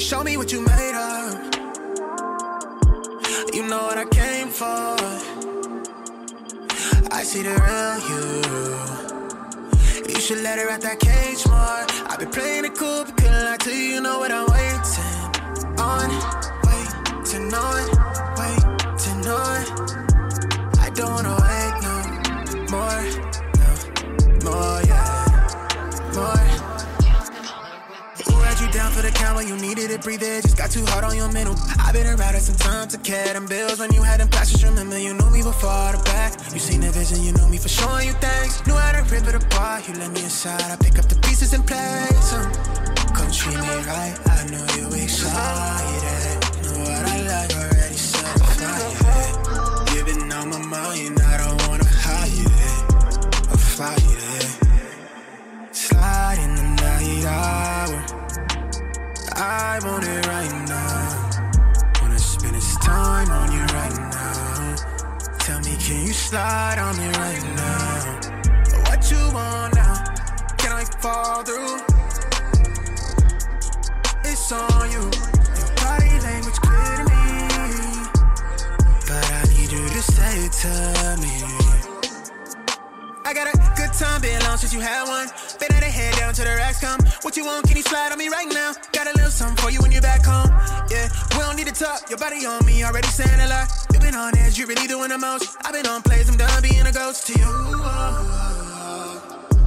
Show me what you made of. You know what I came for. I see the real you. You should let her out that cage more. I've been playing it cool, but couldn't lie to you. You know what I'm waiting on, waiting on, when you needed it? Breathe it, just got too hard on your mental. I've been around it some time to care them bills when you had them passions. Remember, you knew me before the back. You seen the vision, you know me for showing you things. Knew how to rip it apart. You let me inside, I pick up the pieces and place them. Come treat me right, I know you excited. I want it right now. Wanna spend this time on you right now. Tell me, can you slide on me right now? What you want now? Can I fall through? It's on you. Your body language clear to me. But I need you to say it to me. I got a good time, been long since you had one. Been at the head down to the racks come. What you want, can you slide on me right now? Got a little something for you when you're back home. Yeah, we don't need to talk, your body on me, already saying a lot. You been on edge, you really doing the most. I've been on plays, I'm done being a ghost to you.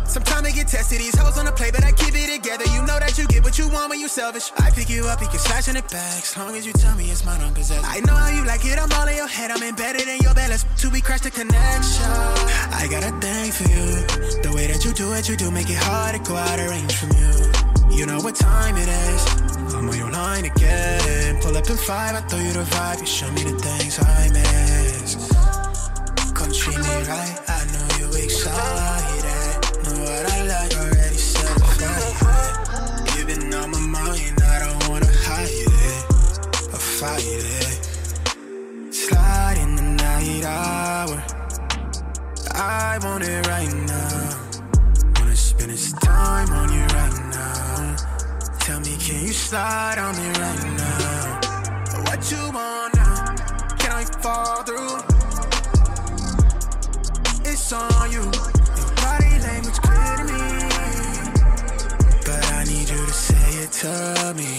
Sometimes I get tested, these hoes on the play, but I keep it together. You know that you get what you want when you selfish. I pick you up, you can slash in it back. As long as you tell me it's mine, I'm possessed. I know how you like it, I'm all in your head, I'm embedded in your bed. Let's till we crash the connection. I got a thing for you. The way that you do it, you do make it hard to go out of range from you. You know what time it is. I'm on your line again. Pull up in five, I throw you the vibe. You show me the things I miss. Come treat me right, I know you excited. What I like already certified. You've been on my mind, I don't wanna hide it. I'll fight it. Slide in the night hour. I want it right now. Wanna spend this time on you right now. Tell me, can you slide on me right now? What you want now? Can I fall through? It's on you. Body language clear to me. But I need you to say it to me.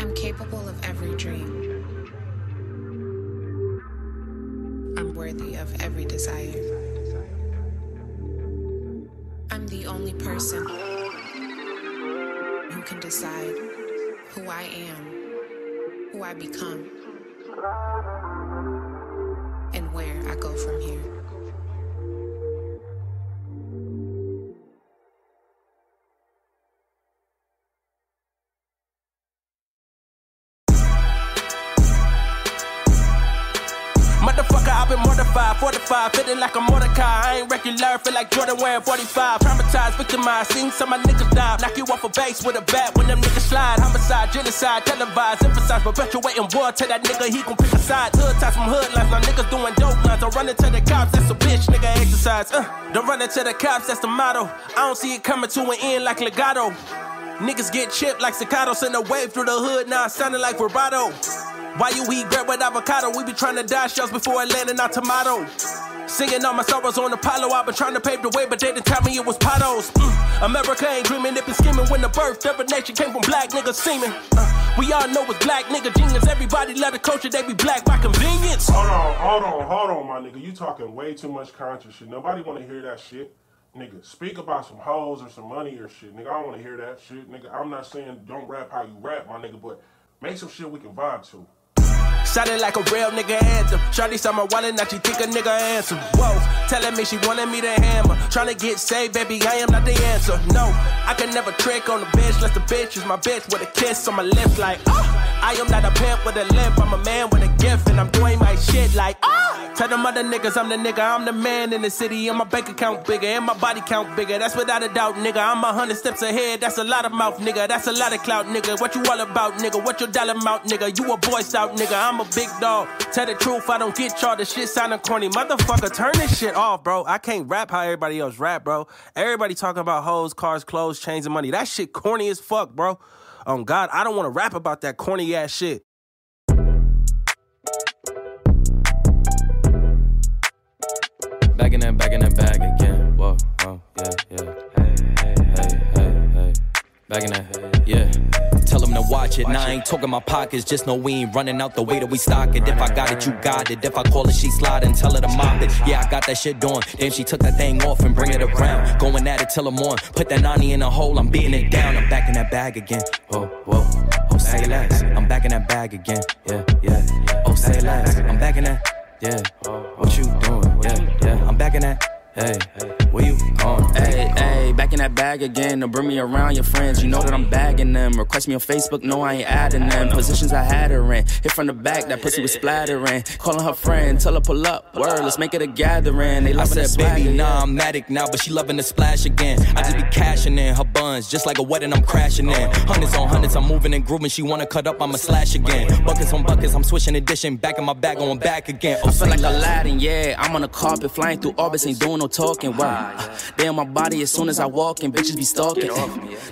I'm capable of every dream. I'm worthy of every desire. I'm the only person who can decide who I am, who I become, and where I go from here. Been mortified, fortified, feeling like a Mordecai. I ain't regular, feel like Jordan wearing 45. Traumatized, victimized, seen some of my niggas die. Knock you off a base with a bat when them niggas slide. Homicide, genocide, televised, emphasize, perpetuating war. Tell that nigga he gon' pick a side. Hood ties from hood lines, now niggas doing dope lines. Don't run into the cops, that's a bitch, nigga exercise. Uh, don't run into the cops, that's the motto. I don't see it coming to an end like legato. Niggas get chipped like staccato, send a wave through the hood, now it's sounding like vibrato. Why you eat bread with avocado? We be trying to die shells before it landing our tomato. Singing all my sorrows on Apollo. I've been trying to pave the way, but they didn't tell me it was potholes. Mm. America ain't dreaming, it been scheming when the birth of a nation came from black niggas seeming. Uh, we all know it's black nigga genius. Everybody love the culture, they be black by convenience. Hold on, hold on, hold on, my nigga. You talking way too much conscious shit. Nobody want to hear that shit. Nigga, speak about some hoes or some money or shit. Nigga, I don't want to hear that shit. Nigga, I'm not saying don't rap how you rap, my nigga, but make some shit we can vibe to. Sounded like a real nigga anthem. Shawty saw my wallet, now she think a nigga answer. Whoa, telling me she wanted me to hammer. Trying to get saved, baby, I am not the answer. No, I can never trick on the bitch, unless the bitch is my bitch with a kiss on my lips, like, oh. I am not a pimp with a limp, I'm a man with a gift, and I'm doing my shit like, oh. Tell them other niggas I'm the nigga, I'm the man in the city, and my bank account bigger, and my body count bigger. That's without a doubt, nigga. I'm a hundred steps ahead, that's a lot of mouth, nigga. That's a lot of clout, nigga. What you all about, nigga? What your dollar amount, nigga? You a boy scout, nigga. I'm a big dog. Tell the truth, I don't get y'all. The shit sounding corny. Motherfucker, turn this shit off, bro. I can't rap how everybody else rap, bro. Everybody talking about hoes, cars, clothes, chains, and money. That shit corny as fuck, bro. On oh, God, I don't want to rap about that corny ass shit. Back in that, yeah. Tell them to watch it. Now I ain't talking my pockets, just know we ain't running out the way that we stock it. If I got it, you got it. If I call it, she slide and tell her to mop it. Yeah, I got that shit doing. Then she took that thing off and bring it around. Going at it till I'm on. Put that 90 in a hole, I'm beating it down. I'm back in that bag again. Whoa, whoa. Oh, say less. I'm back in that bag again. Yeah, yeah. Oh, say less. I'm back in that. Yeah. What you doing? Yeah, yeah. I'm back in that. Hey, where you going? Hey, hey, back in that bag again. To bring me around your friends. You know that I'm bagging them. Request me on Facebook, no, I ain't adding them. Positions I had her in. Hit from the back, that pussy was splattering. Calling her friend, tell her pull up. Word, let's make it a gathering. They loving that baby, nah, I'm matic now, but she loving the splash again. I just be cashing in her buns, just like a wedding, I'm crashing in. Hundreds on hundreds, I'm moving and grooving. She wanna cut up, I'ma slash again. Buckets on buckets, I'm switching edition. Back in my bag, going back again. I feel like Aladdin, yeah. I'm on the carpet, flying through orbits, ain't doing no talking. Wow. Uh, they on my body as soon as I walk and bitches be stalking.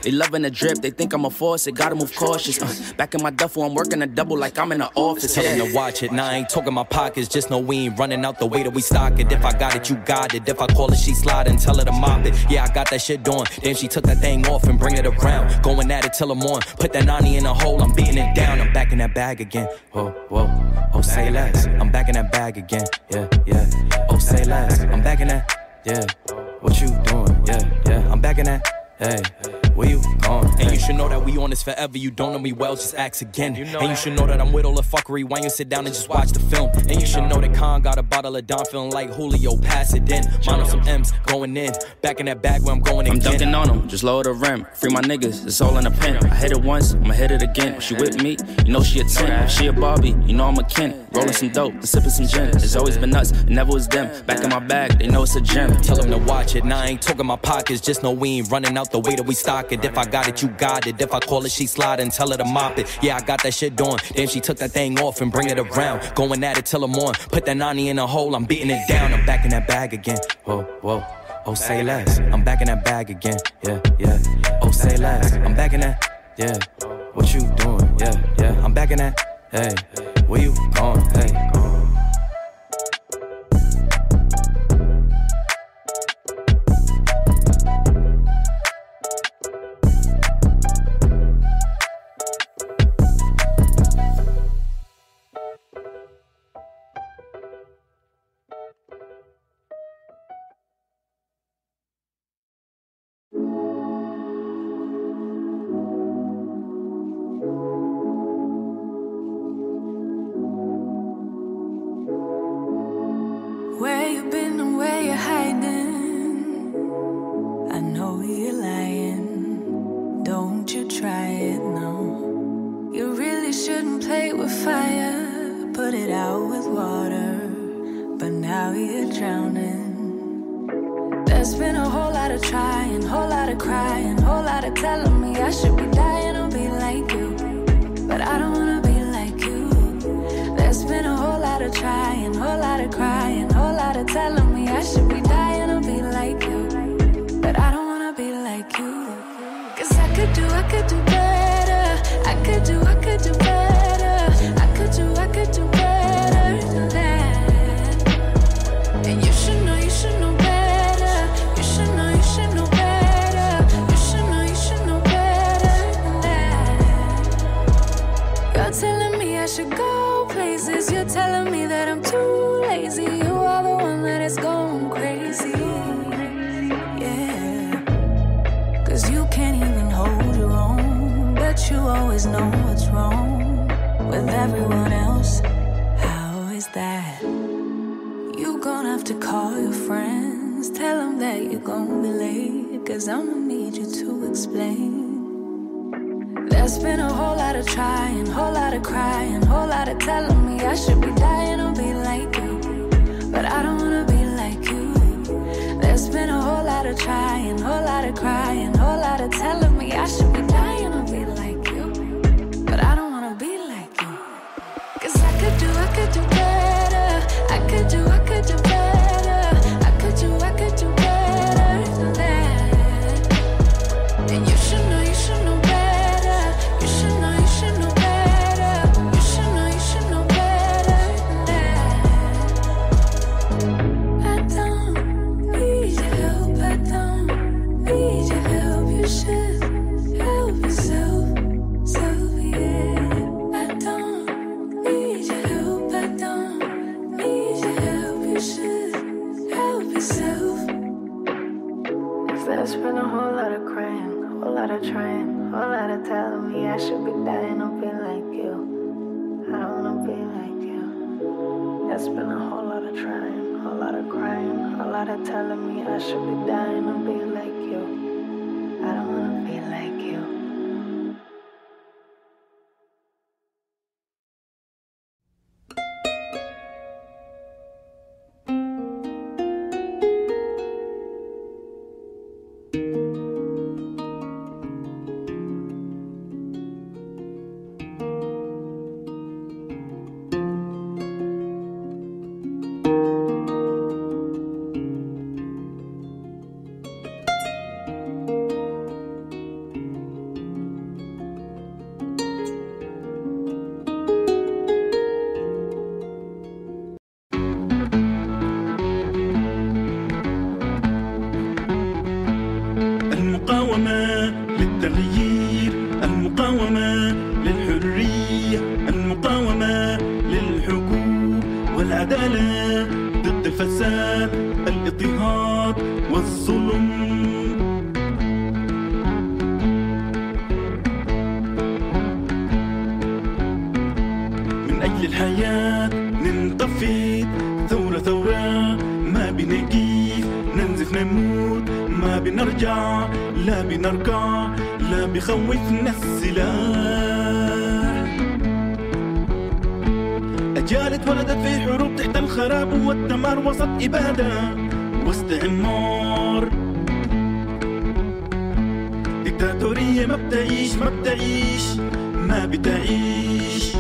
They loving the drip, they think I'm a force, it gotta move cautious. Uh, back in my duffel, I'm working a double like I'm in the office. Tell them to watch it, now I ain't talking my pockets, just know we ain't running out the way that we stock it. If I got it, you got it. If I call it, she slide and tell her to mop it. Yeah, I got that shit doing. Then she took that thing off and bring it around. Going at it till I'm on. Put that 90 in a hole, I'm beating it down. I'm back in that bag again. Whoa, whoa. Oh, say less. I'm back in that bag again. Yeah, yeah. Oh, say less. I'm back in that. Yeah. What you doing? Yeah, yeah. I'm back in that. Hey, where you going? And you should know that we on this forever. You don't know me well, just ask again. You know and you should know that I'm with all the fuckery. Why you sit down and just watch the film? And you should know that Khan got a bottle of Don feeling like Julio, pass it in. Mine on some M's, going in. Back in that bag where I'm going again. I'm dunking on them, just lower the rim. Free my niggas, it's all in a pen. I hit it once, I'ma hit it again. She with me, you know she a 10. She a Barbie, you know I'm a Ken. Rolling some dope and sipping some gin. It's always been nuts, it never was them. Back in my bag, they know it's a gem. Tell them to watch it. Now I ain't talking my pockets, just know we ain't running out the way that we stock If I got it, you got it. If I call it, she slide and tell her to mop it. Yeah, I got that shit doing. Then she took that thing off and bring it around. Going at it till I'm on. Put that 90 in a hole, I'm beating it down. I'm back in that bag again. Whoa, whoa. Oh, say less. I'm back in that bag again. Yeah, yeah. Oh, say less. I'm back in that. Yeah. What you doing? Yeah, yeah. I'm back in that. Hey, where you going? Hey. أجيال اتولدت في حروب تحت الخراب والدمار وسط إبادة واستعمار دكتاتورية ما بتعيش ما بتعيش ما بتعيش.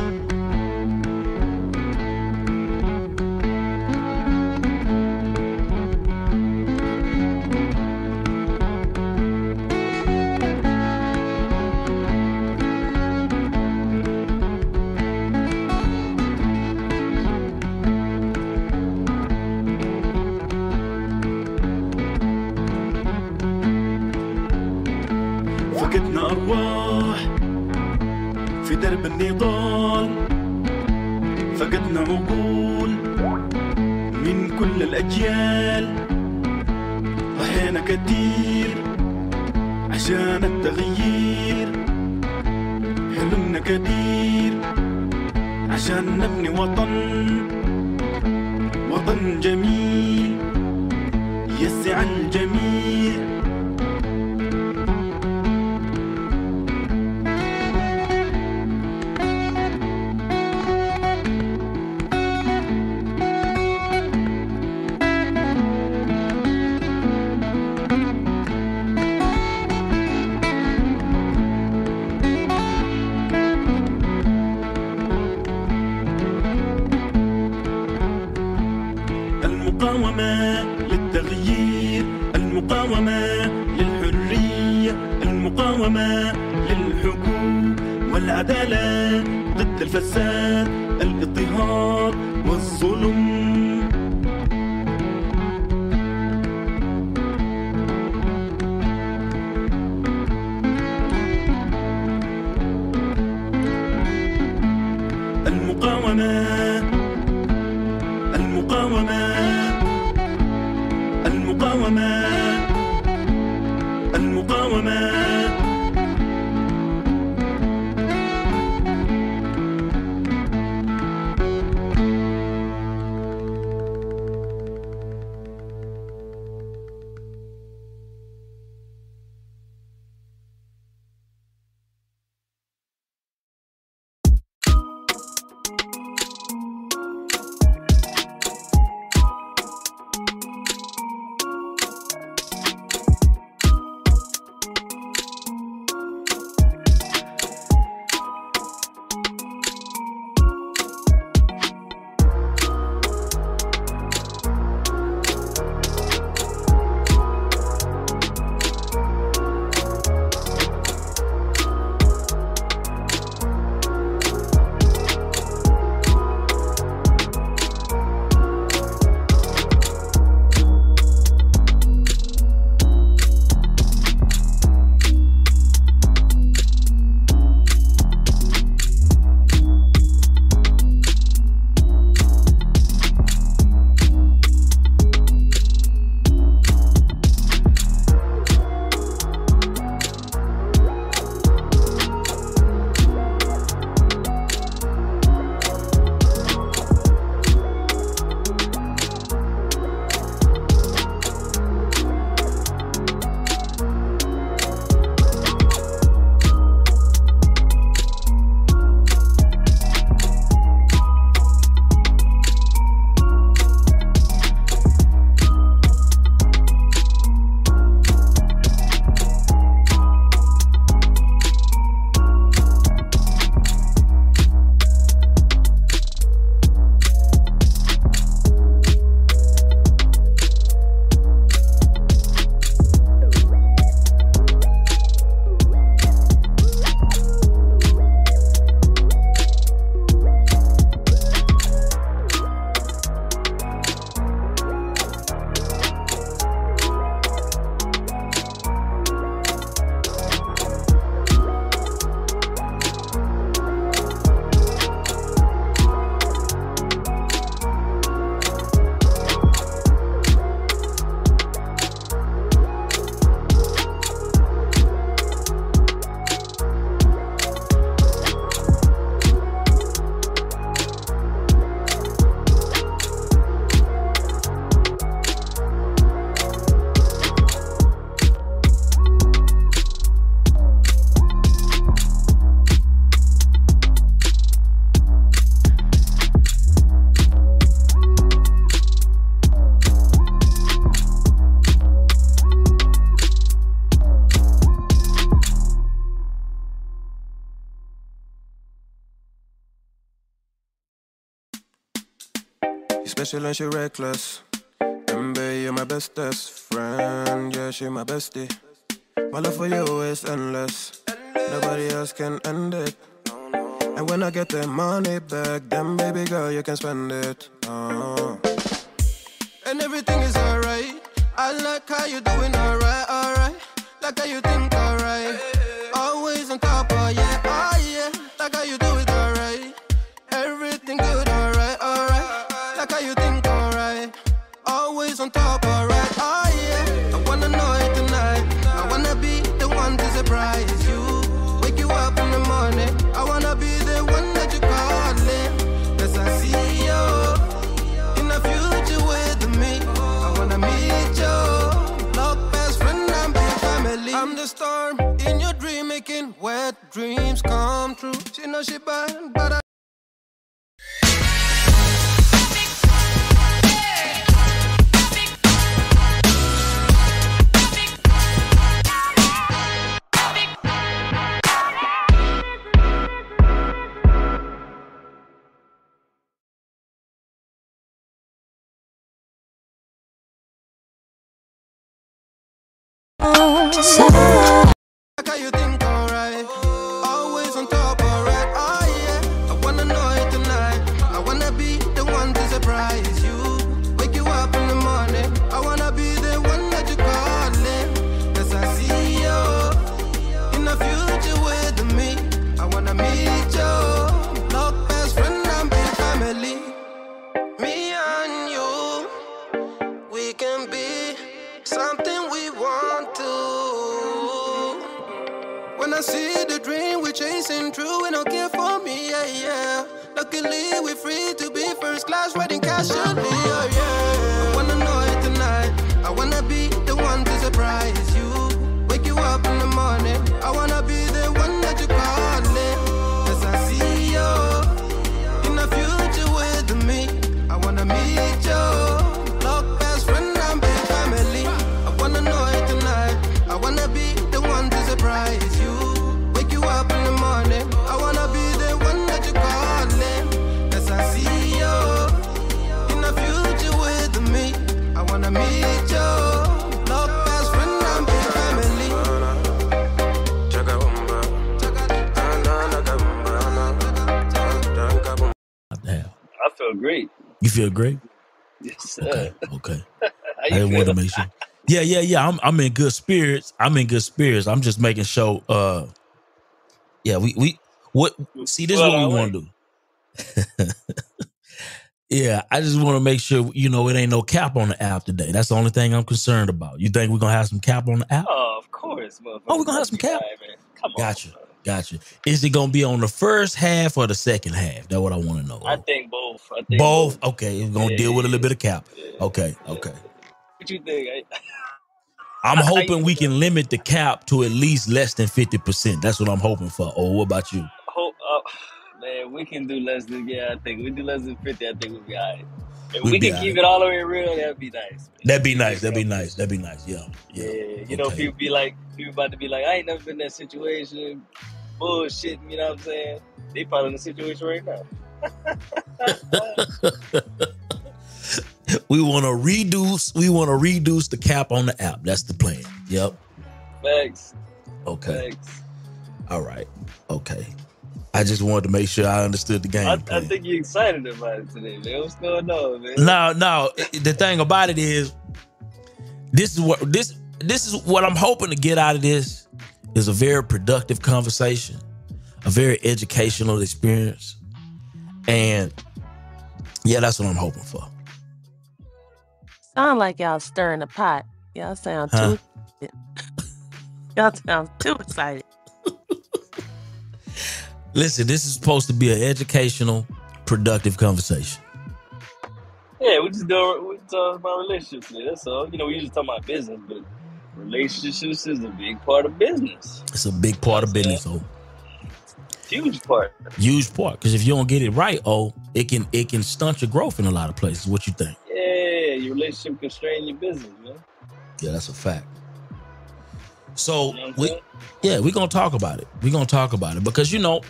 And she reckless. Mbe, you're my bestest friend. Yeah, she my bestie. My love for you is endless. Nobody else can end it. And when I get the money back, then baby girl, you can spend it. Uh. I'm the storm in your dream, making wet dreams come true. She know she bad, but I feel great? Yes, sir. Okay. Okay. I didn't want to make sure. Yeah, yeah, yeah. I'm I'm in good spirits. I'm in good spirits. I'm just making sure uh yeah, we we what see this is what we want to do. yeah, I just want to make sure you know it ain't no cap on the app today. That's the only thing I'm concerned about. You think we're gonna have some cap on the app? Oh, of course, motherfucker. Oh, we're gonna have some cap. Right. Come on. Gotcha. Gotcha. Is it gonna be on the first half or the second half? That's what I want to know. I think both. I think Both. Okay, we're gonna Yeah, deal with a little bit of cap. yeah. Okay, okay. What you think? I'm hoping we can limit the cap to at least less than 50%. That's what I'm hoping for. Oh, what about you? hope, uh, man, we can do less than yeah. I think we do less than fifty. I think we'll be alright. If We'll we can keep alright. it all the way real, that'd be nice. Man. That'd be nice. That'd be nice. That'd be nice. Yeah. Yeah, Yeah. you know, Okay. people be like, people about to be like, I ain't never been in that situation, bullshitting. You know what I'm saying? They probably in the situation right now. We want to reduce. We want to reduce the cap on the app. That's the plan. Yep. Thanks. Okay. facts. All right. Okay. I just wanted to make sure I understood the game I, I think you're excited about it today, man. What's going on, man? No, no. The thing about it is, this is what this this is what I'm hoping to get out of this is a very productive conversation, a very educational experience, and yeah, that's what I'm hoping for. Sound like y'all stirring the pot. Y'all sound Huh? too. y'all sound too excited. Listen, this is supposed to be an educational, productive conversation. Yeah, we just doing we talking about relationships today. That's all. You know, we usually talk about business, but relationships is a big part of business. It's a big part of business, oh, Huge part. huge part. Because if you don't get it right, oh, it can it can stunt your growth in a lot of places. What you think? Yeah, your relationship can strain your business, man. Yeah, that's a fact. So You know we, yeah, we're gonna talk about it. We're gonna talk about it because you know,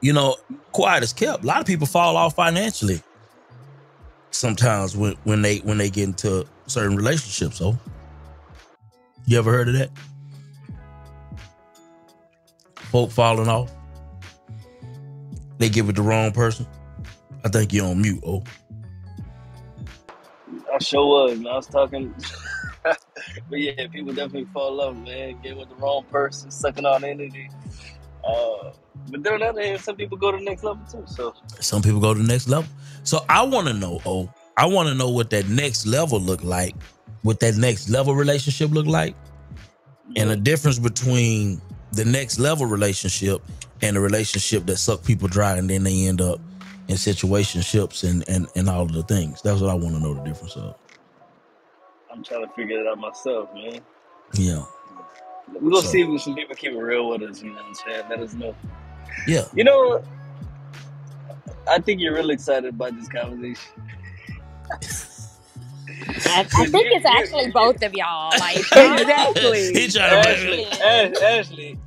you know, quiet is kept. A lot of people fall off financially sometimes when when they when they get into certain relationships. So, you ever heard of that? Folk falling off. They give it the wrong person. I think you're on mute. Oh, I sure was. Man. I was talking, but yeah, people definitely fall off, man. Get with the wrong person, sucking on energy. Uh, but then on the other hand, some people go to the next level too. So some people go to the next level. So I want to know. Oh, I want to know what that next level look like. What that next level relationship look like, and the difference between the next level relationship and the relationship that suck people dry, and then they end up in situationships and and and all of the things. That's what I want to know the difference of. I'm trying to figure it out myself, man. Yeah. We're gonna So- see if some people keep it real with us, you know what I'm saying? Let us know. Yeah. You know? I think you're really excited about this conversation. I, I think it's actually both of y'all. Like Exactly. He trying to Ashley, Ash, Ashley,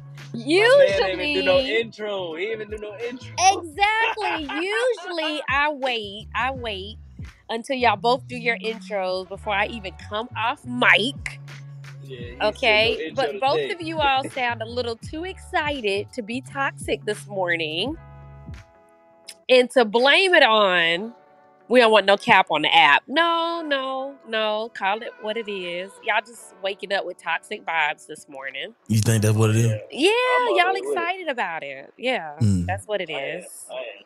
my man ain't even do no usually intro. He even do no intro. exactly. Usually I wait. I wait until y'all both do your intros before I even come off mic. Yeah, Okay, no but both today. of you all sound a little too excited to be toxic this morning and to blame it on we don't want no cap on the app. No, no, no. Call it what it is. Y'all just waking up with toxic vibes this morning. You think that's what it is? Yeah, I'm y'all already with it. excited about it. Yeah, Mm. that's what it is. I am. I am.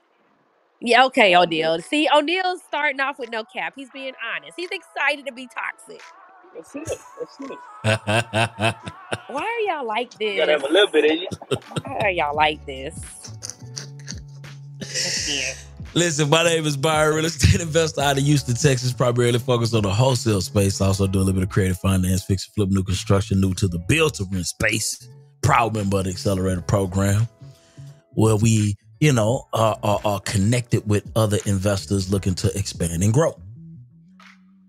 Yeah, okay, I'm O'Neal. See, O'Neal's starting off with no cap. He's being honest. He's excited to be toxic. That's it. That's it. Why are y'all like this? You gotta have a little bit in you. Why are y'all like this? Let's see it. Listen, my name is Byron, real estate investor out of Houston, Texas, primarily focused on the wholesale space. Also do a little bit of creative finance, fix and flip, new construction, new to the build to rent space. Proud member of the Accelerator program, where we, you know, are, are, are connected with other investors looking to expand and grow.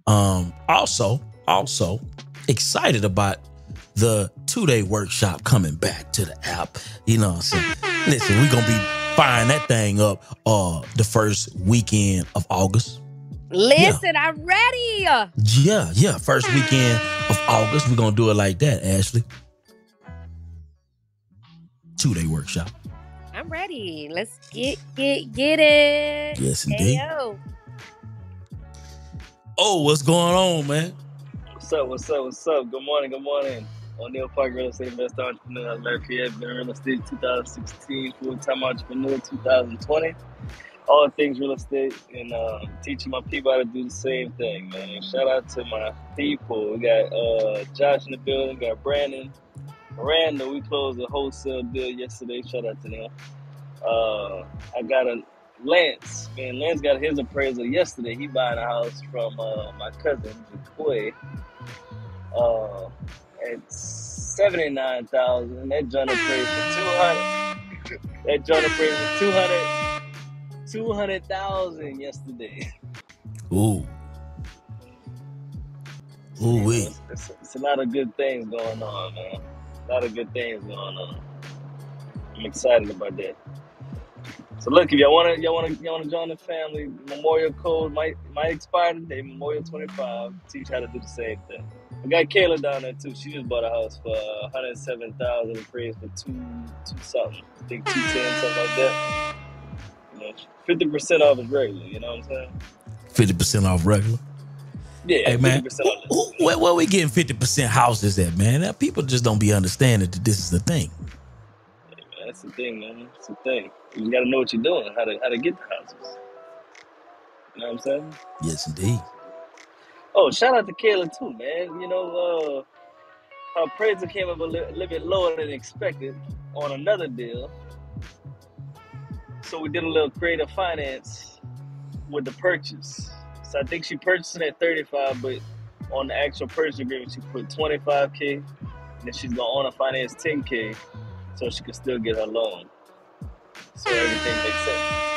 Um, also, also excited about the two-day workshop coming back to the app. You know saying? Listen, we're gonna be firing that thing up uh the first weekend of August. Listen, I'm ready. Yeah, yeah, first weekend of August. We're gonna do it like that, Ashley. Two-day workshop. I'm ready. Let's get get get it. Yes, indeed. Ayo. Oh, what's going on, man? What's up? What's up? What's up? Good morning. Good morning. O'Neal Park, real estate investor, entrepreneur. I've been in real estate 2016, full time entrepreneur 2020. All things real estate and uh, teaching my people how to do the same thing, man. Shout out to my people. We got uh, Josh in the building, got Brandon, Miranda. We closed a wholesale deal yesterday. Shout out to them. Uh, I got a Lance. Man, Lance got his appraisal yesterday. He buying a house from uh, my cousin, Jacoy. At seventy nine thousand. That joint appraised for two hundred. That joint appraised for 200 200,000 yesterday. Ooh. Ooh wee. It's, it's, it's a lot of good things going on, man. A lot of good things going on. I'm excited about that. So look, if y'all wanna y'all wanna y'all wanna join the family, Memorial Code might might expire today, Memorial 25. Teach how to do the same thing. I got Kayla down there too. She just bought a house for uh, 107,000 appraised for two two something. I think 210, something like that. You know, 50% off is regular, you know what I'm saying? Fifty percent off regular. Yeah, Hey man, 50% off. who, who- where, where we getting fifty percent houses at, man? Now, people just don't be understanding that this is the thing. Man, that's the thing, man. That's the thing. You gotta know what you're doing, how to how to get the houses. You know what I'm saying? Yes, indeed. Oh, shout out to Kayla too, man. You know, uh, her appraisal came up a li- little bit lower than expected on another deal. So we did a little creative finance with the purchase. So I think she purchased it at 35, but on the actual purchase agreement, she put 25k, and then she's gonna own a finance 10k, so she can still get her loan. So everything makes sense.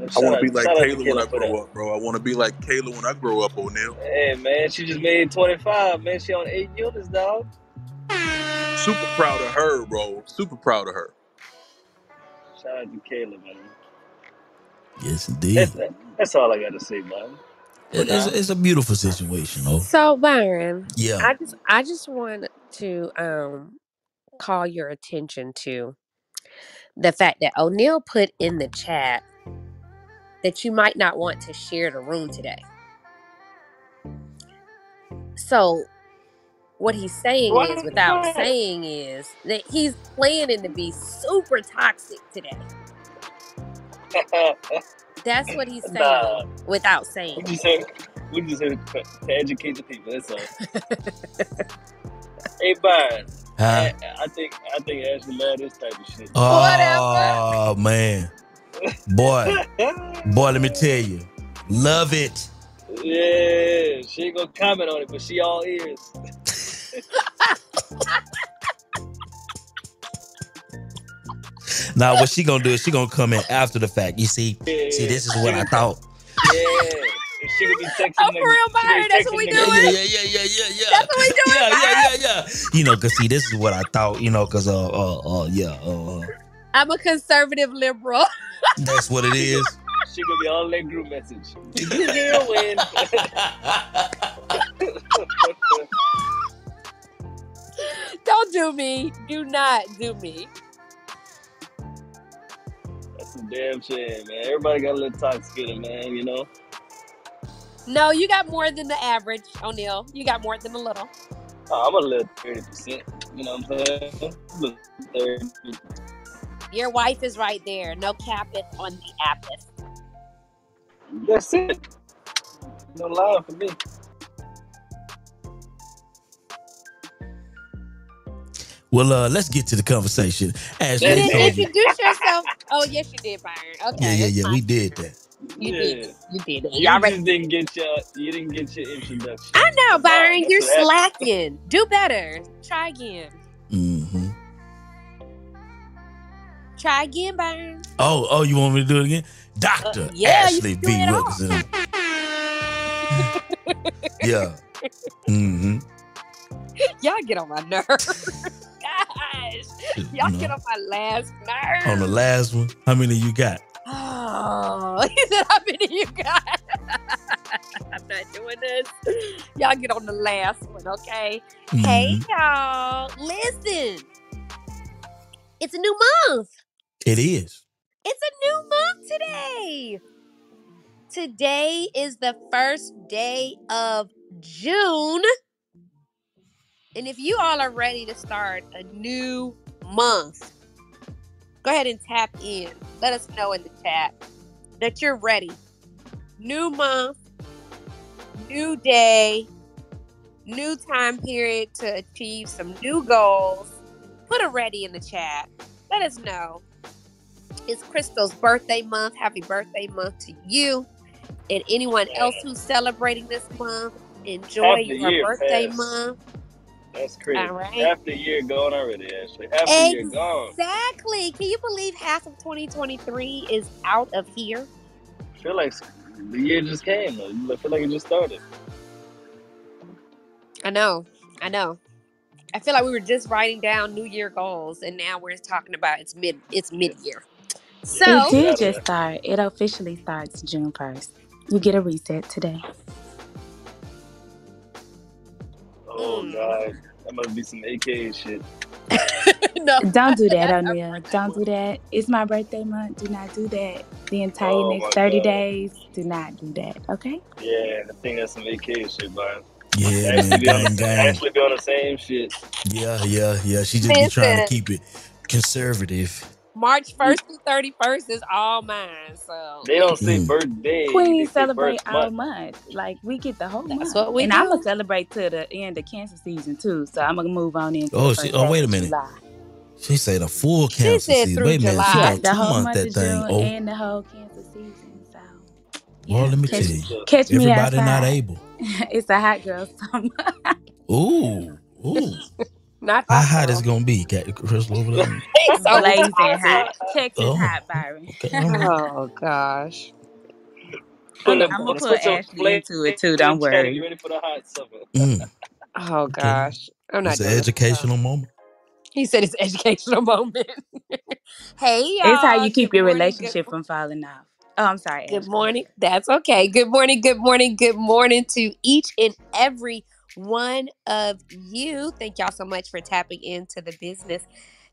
And then I want to be like shout Kayla when I grow up, bro. I want to be like Kayla when I grow up, O'Neal. Hey man, she just made 25, man. She on eight units, dog. Super proud of her, bro. Super proud of her. Shout out to Kayla, man. Yes, indeed. That's, that's all I got to say, man. It- It's, it's a beautiful situation, though. So Byron, Yeah. I just I just want to um call your attention to the fact that O'Neal put in the chat that you might not want to share the room today. So what he's saying is without saying is that he's planning to be super toxic today. That's what he's saying Nah. without saying. We just said we just said to to educate the people. That's all. hey, Byron. Huh? I, I think I think Ashley love this type of shit. Oh man, boy, boy, let me tell you, love it. Yeah, she ain't gonna comment on it, but she all ears. Now what she gonna do is she gonna come in after the fact. You see, see, this is what I thought. Yeah, and she could be texting. Oh, for real, Byron, that's what we Yeah, doing. yeah, yeah, yeah, yeah, yeah. That's what we doing. Yeah, yeah, yeah, yeah. You know, cause see, this is what I thought. You know, cause uh, uh, uh yeah, uh, uh, I'm a conservative liberal. that's what it is. She gonna be all in that group message. Did you hear when? Don't do me. Do not do me. That's some damn shame, man. Everybody got a little toxic in it, man. You know. No, you got more than the average, O'Neal. You got more than a little. Oh, I'm a little thirty percent. You know what I'm saying? A little 30. Your wife is right there. No capeth on the appeth. That's it. No lie for me. Well, uh, let's get to the conversation. As You didn't told you. introduce yourself. Oh, yes, you did, Byron. Okay. Yeah, yeah, yeah. We did that. You yeah. did. You did. it. You Y'all ready? just didn't get your you didn't get your introduction. I know, Byron. that's You're slacking. Do better. Try again. hmm Try again, Byron. Oh, oh, you want me to do it again? Doctor Uh, yeah, Ashley V. Wilkerson. yeah. hmm Y'all get on my nerves. Gosh. Y'all know. get on my last nerve. On the last one, how many you got? Oh, he said, how many you got? I'm not doing this. Y'all get on the last one, okay? Hey, Mhm. y'all. Listen. It's a new month. It is. It's a new month today. Today is the first day of June. And if you all are ready to start a new month, go ahead and tap in. Let us know in the chat that you're ready. New month, new day, new time period to achieve some new goals. Put a ready in the chat. Let us know. It's Crystal's birthday month. Happy birthday month to you and anyone else who's celebrating this month. Enjoy your birthday passed. month. That's crazy. All right. Half the year gone already, Ashley. Half the year gone. Exactly. Can you believe half of 2023 is out of here? I feel like the year just came. I feel like it just started. I know. I know. I feel like we were just writing down New Year goals, and now we're talking about it's mid. It's mid year. So it did just start. It officially starts June 1st. You get a reset today. Oh Mm. god. That must be some AK shit. no, Don't do that, O'Neal. Don't do that. It's my birthday month. Do not do that. The entire Oh next 30 God. days, do not do that. Okay? Yeah, I think that's some AK shit, man. Yeah, Ashley man. be Gang, the, gang. Ashley be on the same shit. Yeah, yeah, yeah. She just be trying to keep it conservative. March 1st through 31st is all mine. So They don't say Mm. birthday. Queens celebrate birth all month. month. Like, we get the whole That's month. what we and do. I'm going to celebrate to the end of cancer season, too. So I'm going to move on into Oh, she, oh, wait a minute. July. She said a full cancer said season. Wait a minute. July. She got the two whole month that of thing. June Oh, and the whole cancer season. So, well, let me catch, tell you. catch me Everybody not able. it's a hot girl summer. Ooh, ooh. not How hot hot girl. it's gonna be, Cat Crystal over there? He's so Blazing toxic. hot. Texas Oh, hot, Byron. okay. Oh gosh. Put I'm them gonna put Ashley into it too. Don't worry. You ready for the hot summer? Mm, Oh okay. gosh. I'm not It's an doing this. educational moment. He said it's educational moment. hey y'all. It's how you Good keep your morning. Good relationship from falling off. Oh, I'm sorry. Good morning. That's okay. Good morning. Good morning. Good morning to each and every one of you. Thank y'all so much for tapping into the business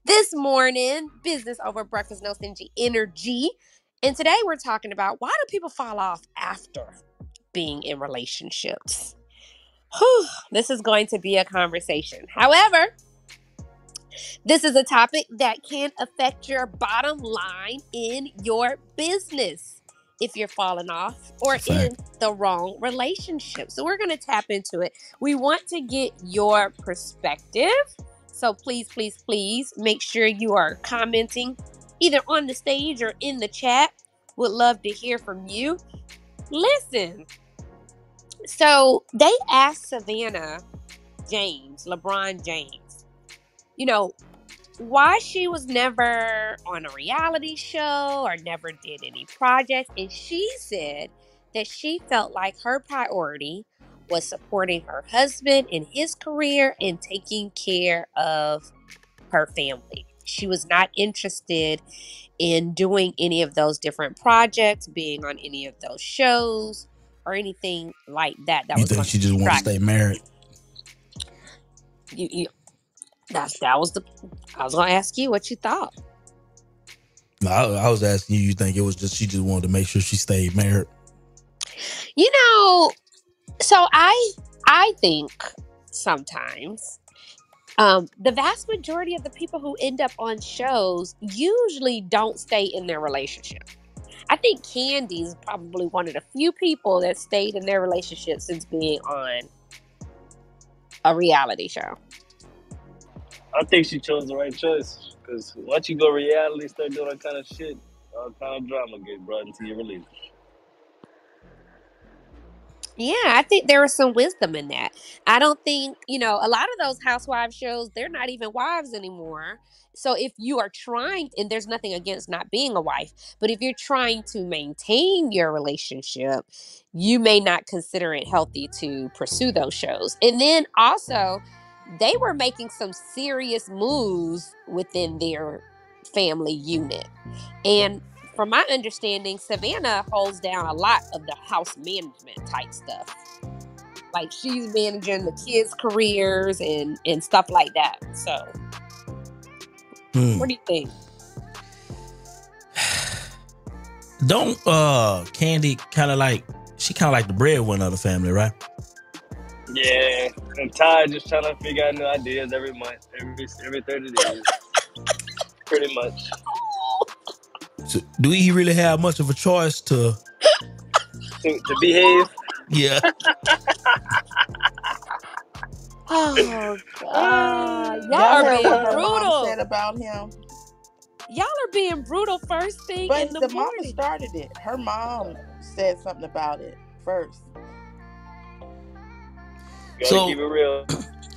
this morning. Business over breakfast, no stingy energy. And today we're talking about why do people fall off after being in relationships? Whew, this is going to be a conversation. However, this is a topic that can affect your bottom line in your business if you're falling off or in the wrong relationship. So we're going to tap into it. We want to get your perspective. So please, please, please make sure you are commenting either on the stage or in the chat. Would love to hear from you. Listen. So they asked Savannah James, LeBron James, you know, why she was never on a reality show or never did any projects. And she said that she felt like her priority was supporting her husband in his career and taking care of her family. She was not interested in doing any of those different projects, being on any of those shows, or anything like that. That You was think she just want to stay married? you, you that's that was the I was gonna ask you what you thought. No, I, I was asking you. You think it was just she just wanted to make sure she stayed married? You know, so I I think sometimes um the vast majority of the people who end up on shows usually don't stay in their relationship. I think Kandi's probably one of the few people that stayed in their relationship since being on a reality show. I think she chose the right choice because once you go reality, start doing that kind of shit, all kind of drama gets brought into your relationship. Yeah, I think there is some wisdom in that. I don't think, you know, a lot of those housewife shows, they're not even wives anymore. So if you are trying, and there's nothing against not being a wife, but if you're trying to maintain your relationship, you may not consider it healthy to pursue those shows. And then also, they were making some serious moves within their family unit. And from my understanding, Savannah holds down a lot of the house management type stuff. Like she's managing the kids' careers and and stuff like that. So, Hmm. what do you think? Don't uh Kandi kind of like she kind of like the breadwinner of the family, right? Yeah, and Ty just trying to figure out new ideas every month, every every thirty days, pretty much. So, do he really have much of a choice to? To, to behave. Yeah. Oh God, y'all Y'all are being what brutal. said about him. Y'all are being brutal first thing But in the, the mama morning. started it. Her mom said something about it first. So- keep it real.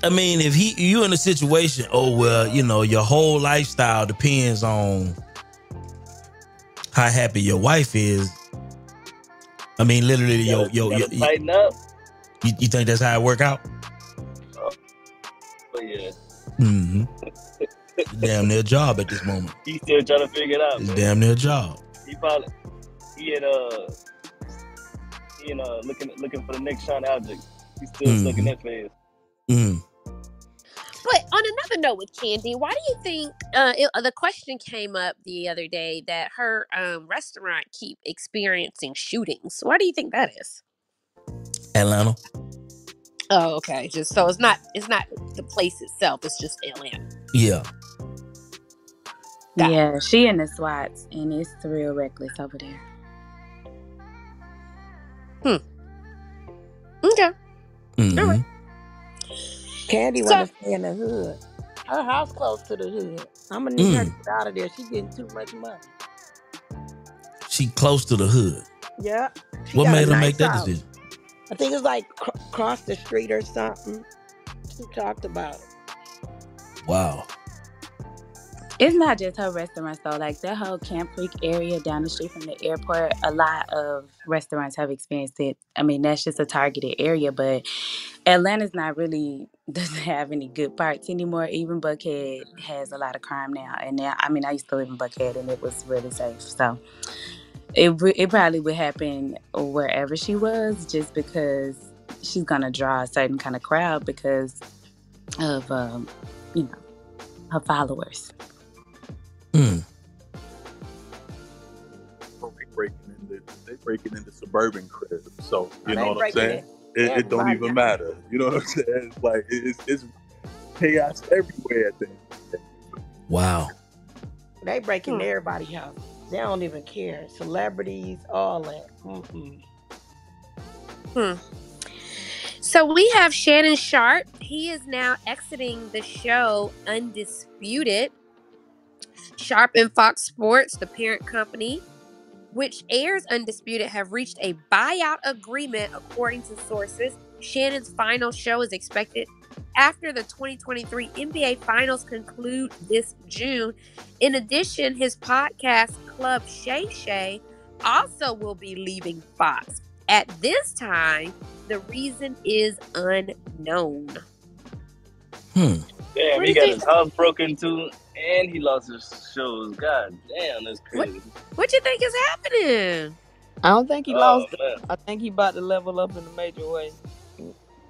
I mean, if he you in a situation, oh well, you know, your whole lifestyle depends on how happy your wife is. I mean, literally, yo, Gotta, yo, gotta yo, you, tighten up. you, you think that's how it work out? But yeah, Mm-hmm. damn near job at this moment. he's still trying to figure it out. It's man. damn near job. He probably he had uh he and uh looking looking for the next shiny object. He's still stuck in Mhm. that phase. Mm. But on another note with Kandi, why do you think uh, it, uh, the question came up the other day that her um, restaurant keep experiencing shootings? Why do you think that is? Atlanta. Oh, okay. Just so it's not it's not the place itself. It's just Atlanta. Yeah. Got it. Yeah, she and the SWATs, and it's real reckless over there. Hmm. Okay. Mhm. Kandi So- want to stay in the hood. Her house close to the hood. I'm gonna need her to Mm. get out of there. She getting too much money. She close to the hood. Yeah. She What made her nice make that house. decision? I think it's like cr- across the street or something. She talked about it. Wow. It's not just her restaurants though. Like that whole Camp Creek area down the street from the airport, a lot of restaurants have experienced it. I mean, that's just a targeted area, but Atlanta's not really doesn't have any good parts anymore. Even Buckhead has a lot of crime now. And now, I mean, I used to live in Buckhead, and it was really safe. So it it probably would happen wherever she was, just because she's gonna draw a certain kind of crowd because of um, you know her followers. Hmm. They breaking into they breaking into suburban cribs, so you They know what I'm saying. it. It, it don't even out. matter. You know what I'm saying? It's like it's, it's chaos everywhere. At the end of the day. Wow. They breaking Hmm. everybody house. They don't even care. Celebrities, all that. Mm-mm. Hmm. So we have Shannon Sharpe. He is now exiting the show Undisputed. Sharpe and Fox Sports, the parent company, which airs Undisputed, have reached a buyout agreement, according to sources. Shannon's final show is expected after the 2023 NBA Finals conclude this June. In addition, his podcast, Club Shay Shay, also will be leaving Fox. At this time, the reason is unknown. Hmm. Damn, What he got his hub broken into, and he lost his shows. God damn, that's crazy. What you think is happening? I don't think he Oh, lost. man. I think he about to level up in a major way.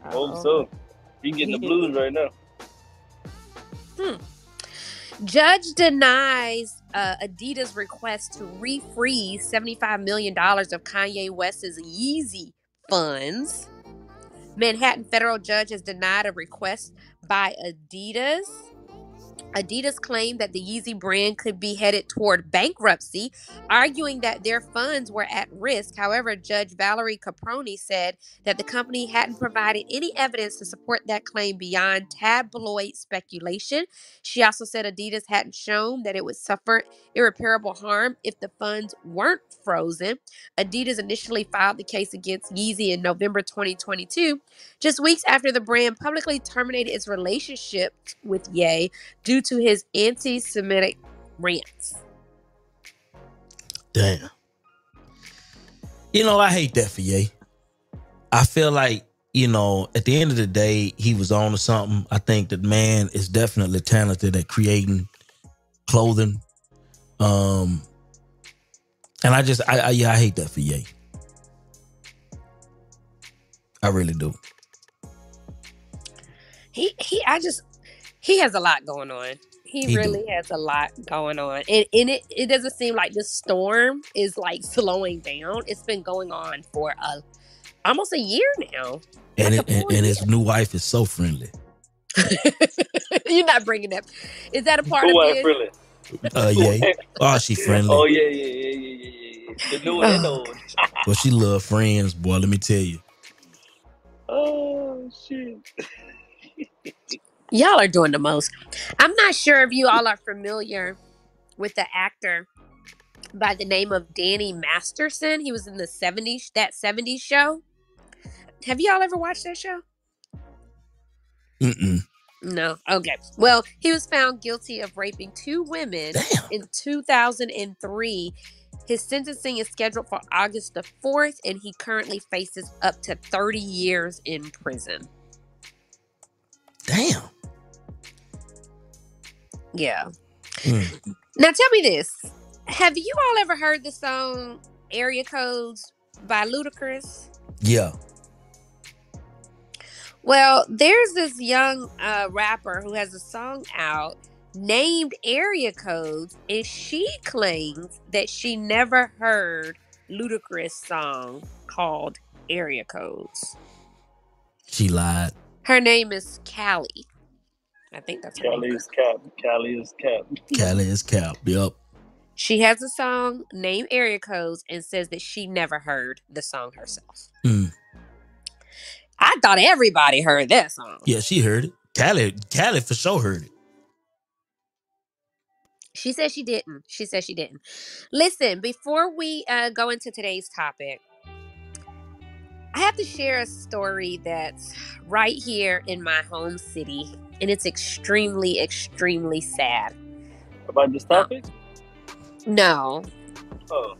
I Hope so. He getting the He- blues right now. Hmm. Judge denies uh, Adidas' request to refreeze $75 million of Kanye West's Yeezy funds. Manhattan federal judge has denied a request by Adidas. Adidas claimed that the Yeezy brand could be headed toward bankruptcy, arguing that their funds were at risk. However, Judge Valerie Caproni said that the company hadn't provided any evidence to support that claim beyond tabloid speculation. She also said Adidas hadn't shown that it would suffer irreparable harm if the funds weren't frozen. Adidas initially filed the case against Yeezy in November 2022, just weeks after the brand publicly terminated its relationship with Ye due to his anti Semitic rants. Damn. You know, I hate that for Ye. I feel like, you know, at the end of the day, he was on to something. I think that man is definitely talented at creating clothing. Um and I just I, I yeah, I hate that for Ye. I really do. He he I just he has a lot going on. He, He do. really has a lot going on. And, and it, it doesn't seem like the storm is like slowing down. It's been going on for a almost a year now. And Like it, and, and his new wife is so friendly. You're not bringing that. Is that a part Who of was it? friendly? Uh yeah. Oh, she friendly. Oh yeah, yeah, yeah, yeah, yeah, yeah, yeah. The new one and the old. one. Well, she love friends, boy. Let me tell you. Oh shit. Y'all are doing the most. I'm not sure if you all are familiar with the actor by the name of Danny Masterson. He was in the 70s, that 70s show. Have y'all ever watched that show? Mm-mm. No. Okay. Well, he was found guilty of raping two women in 2003. His sentencing is scheduled for August the 4th, and he currently faces up to 30 years in prison. Damn. Yeah. Mm. Now tell me this. Have you all ever heard the song Area Codes by Ludacris? Yeah. Well, there's this young uh, rapper who has a song out named Area Codes, and she claims that she never heard Ludacris song called Area Codes. She lied. Her name is Kaliii. I think that's her Kaliii name. is cap. Kaliii is cap. Kaliii is cap. Yep. She has a song named Area Codes and says that she never heard the song herself. Mm. I thought everybody heard that song. Yeah, she heard it. Kaliii, Kaliii for sure heard it. She said she didn't. She said she didn't. Listen, before we uh, go into today's topic, I have to share a story that's right here in my home city, and it's extremely, extremely sad. About this uh, topic? No, Oh.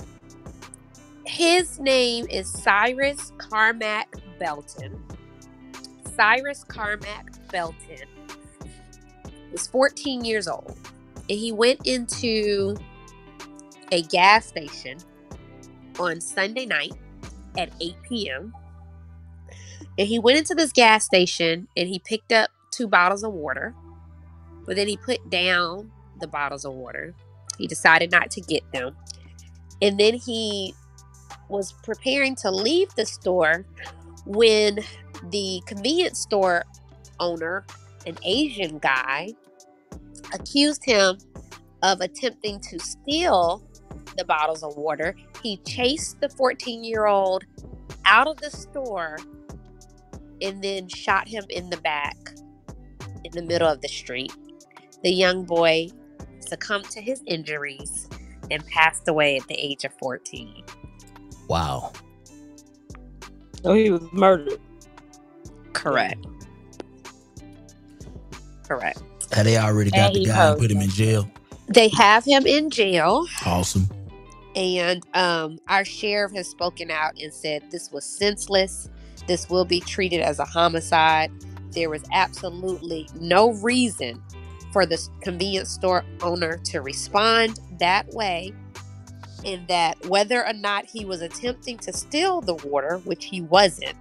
his name is Cyrus Carmack Belton. Cyrus Carmack Belton is 14 years old, and he went into a gas station on Sunday night at 8 p.m. And he went into this gas station and he picked up two bottles of water. But then he put down the bottles of water. He decided not to get them. And then he was preparing to leave the store when the convenience store owner, an Asian guy, accused him of attempting to steal the bottles of water. He chased the 14 year old out of the store and then shot him in the back in the middle of the street. The young boy succumbed to his injuries and passed away at the age of 14. Wow. So he was murdered. Correct. Correct. Had they already got And the guy and put him in jail? They have him in jail. Awesome. And um, our sheriff has spoken out and said this was senseless. This will be treated as a homicide. There was absolutely no reason for the convenience store owner to respond that way. And that whether or not he was attempting to steal the water, which he wasn't,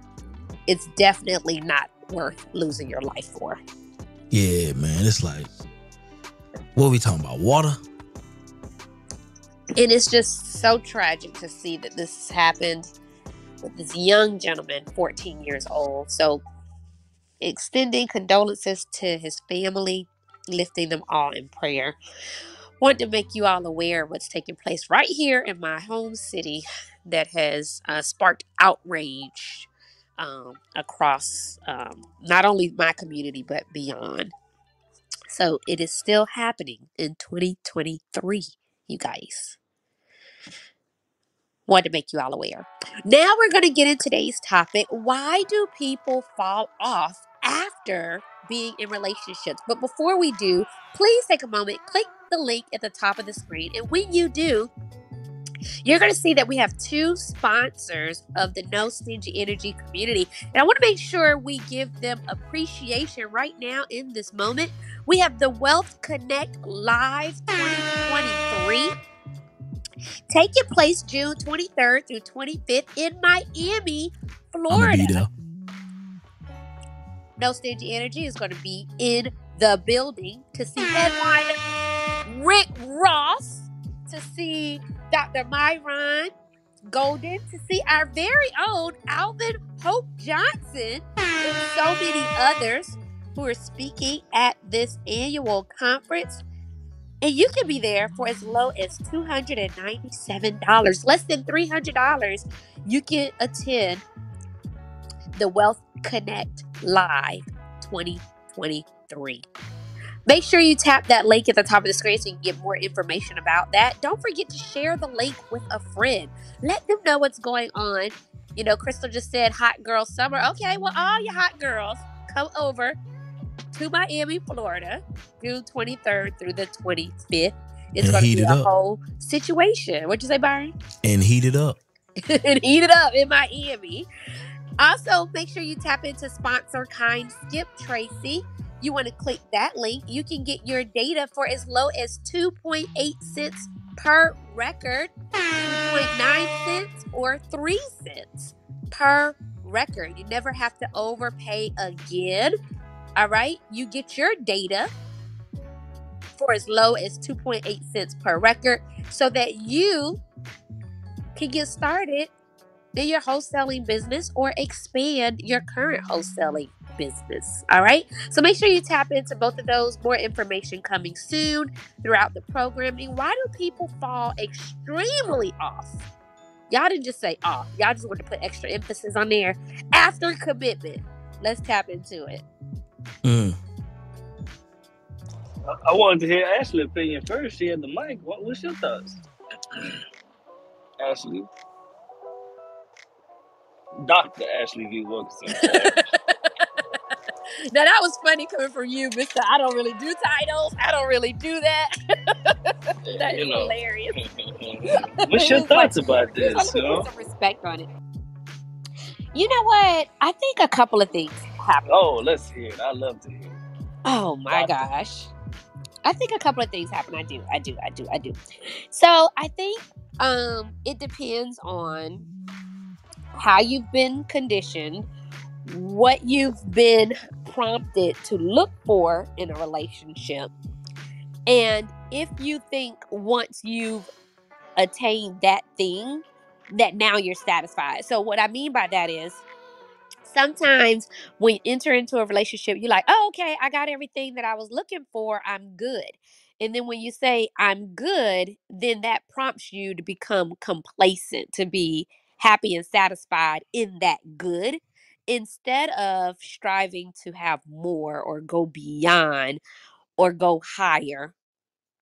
it's definitely not worth losing your life for. Yeah, man. It's like, what are we talking about? Water? And it's just so tragic to see that this has happened with this young gentleman, 14 years old. So, extending condolences to his family, lifting them all in prayer. Want to make you all aware of what's taking place right here in my home city that has uh, sparked outrage um, across um, not only my community but beyond. So, it is still happening in 2023, you guys. Want to make you all aware. Now we're going to get into today's topic. Why do people fall off after being in relationships? But before we do, please take a moment, click the link at the top of the screen. And when you do, you're going to see that we have two sponsors of the No Stingy Energy community. And I want to make sure we give them appreciation right now in this moment. We have the Wealth Connect Live 2023 taking place June 23rd through 25th in Miami, Florida. No Stingy Energy is going to be in the building to see headliner Rick Ross, to see Dr. Myron Golden, to see our very own Alvin Hope Johnson, and so many others who are speaking at this annual conference. And you can be there for as low as $297, less than $300. You can attend the Wealth Connect Live 2023. Make sure you tap that link at the top of the screen so you can get more information about that. Don't forget to share the link with a friend. Let them know what's going on. You know, Crystal just said hot girl summer. Okay, well, all you hot girls, come over to Miami, Florida, June 23rd through the 25th. It's going to be a up. whole situation. What'd you say, Byron? And heat it up. and eat it up in Miami. Also, make sure you tap into sponsor kind Skip Tracy. You want to click that link. You can get your data for as low as 2.8 cents per record, 2.9 cents, or 3 cents per record. You never have to overpay again. All right. You get your data for as low as 2.8 cents per record so that you can get started in your wholesaling business or expand your current wholesaling business. All right. So make sure you tap into both of those. More information coming soon throughout the programming. Why do people fall extremely off? Y'all didn't just say off. Y'all just want to put extra emphasis on there after commitment. Let's tap into it. Mm. I- I wanted to hear Ashley's opinion first. She had the mic. What, what's your thoughts? Ashley. Dr. Ashley V. Wilkerson. Now that was funny coming from you, Mister. I don't really do titles. I don't really do that. that is know. hilarious. What's your It's like- thoughts about this? You know? some respect on it. You know what? I think a couple of things happened. Oh, let's hear it. I love to hear it. Oh my gosh. I think a couple of things happen. I do, I do, I do, I do. So I think um it depends on how you've been conditioned, what you've been prompted to look for in a relationship, and if you think once you've attained that thing, that now you're satisfied. So what I mean by that is sometimes when you enter into a relationship, you're like, oh, okay, I got everything that I was looking for. I'm good. And then when you say, I'm good, then that prompts you to become complacent, to be happy and satisfied in that good instead of striving to have more or go beyond or go higher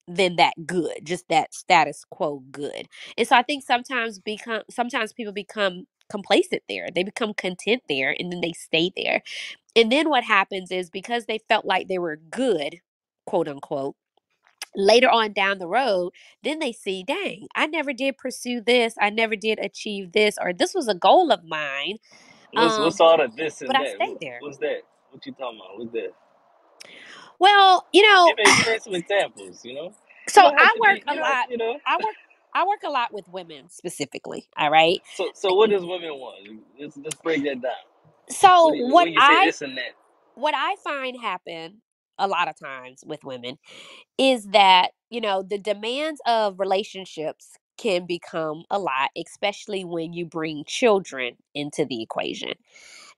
than that good just that status quo good and so i think sometimes become sometimes people become complacent there they become content there and then they stay there and then what happens is because they felt like they were good quote unquote later on down the road then they see dang i never did pursue this i never did achieve this or this was a goal of mine What's um what's all the this but and i that? stayed there what's that? What you talking about? What's that? well you know Give me, some examples. You know, so you i work be. a know, lot you know. i work i work a lot with women specifically all right So so what does women want? Let's let's break that down. So you, what when i this and that? what I find happen a lot of times with women is that, you know, the demands of relationships can become a lot, especially when you bring children into the equation.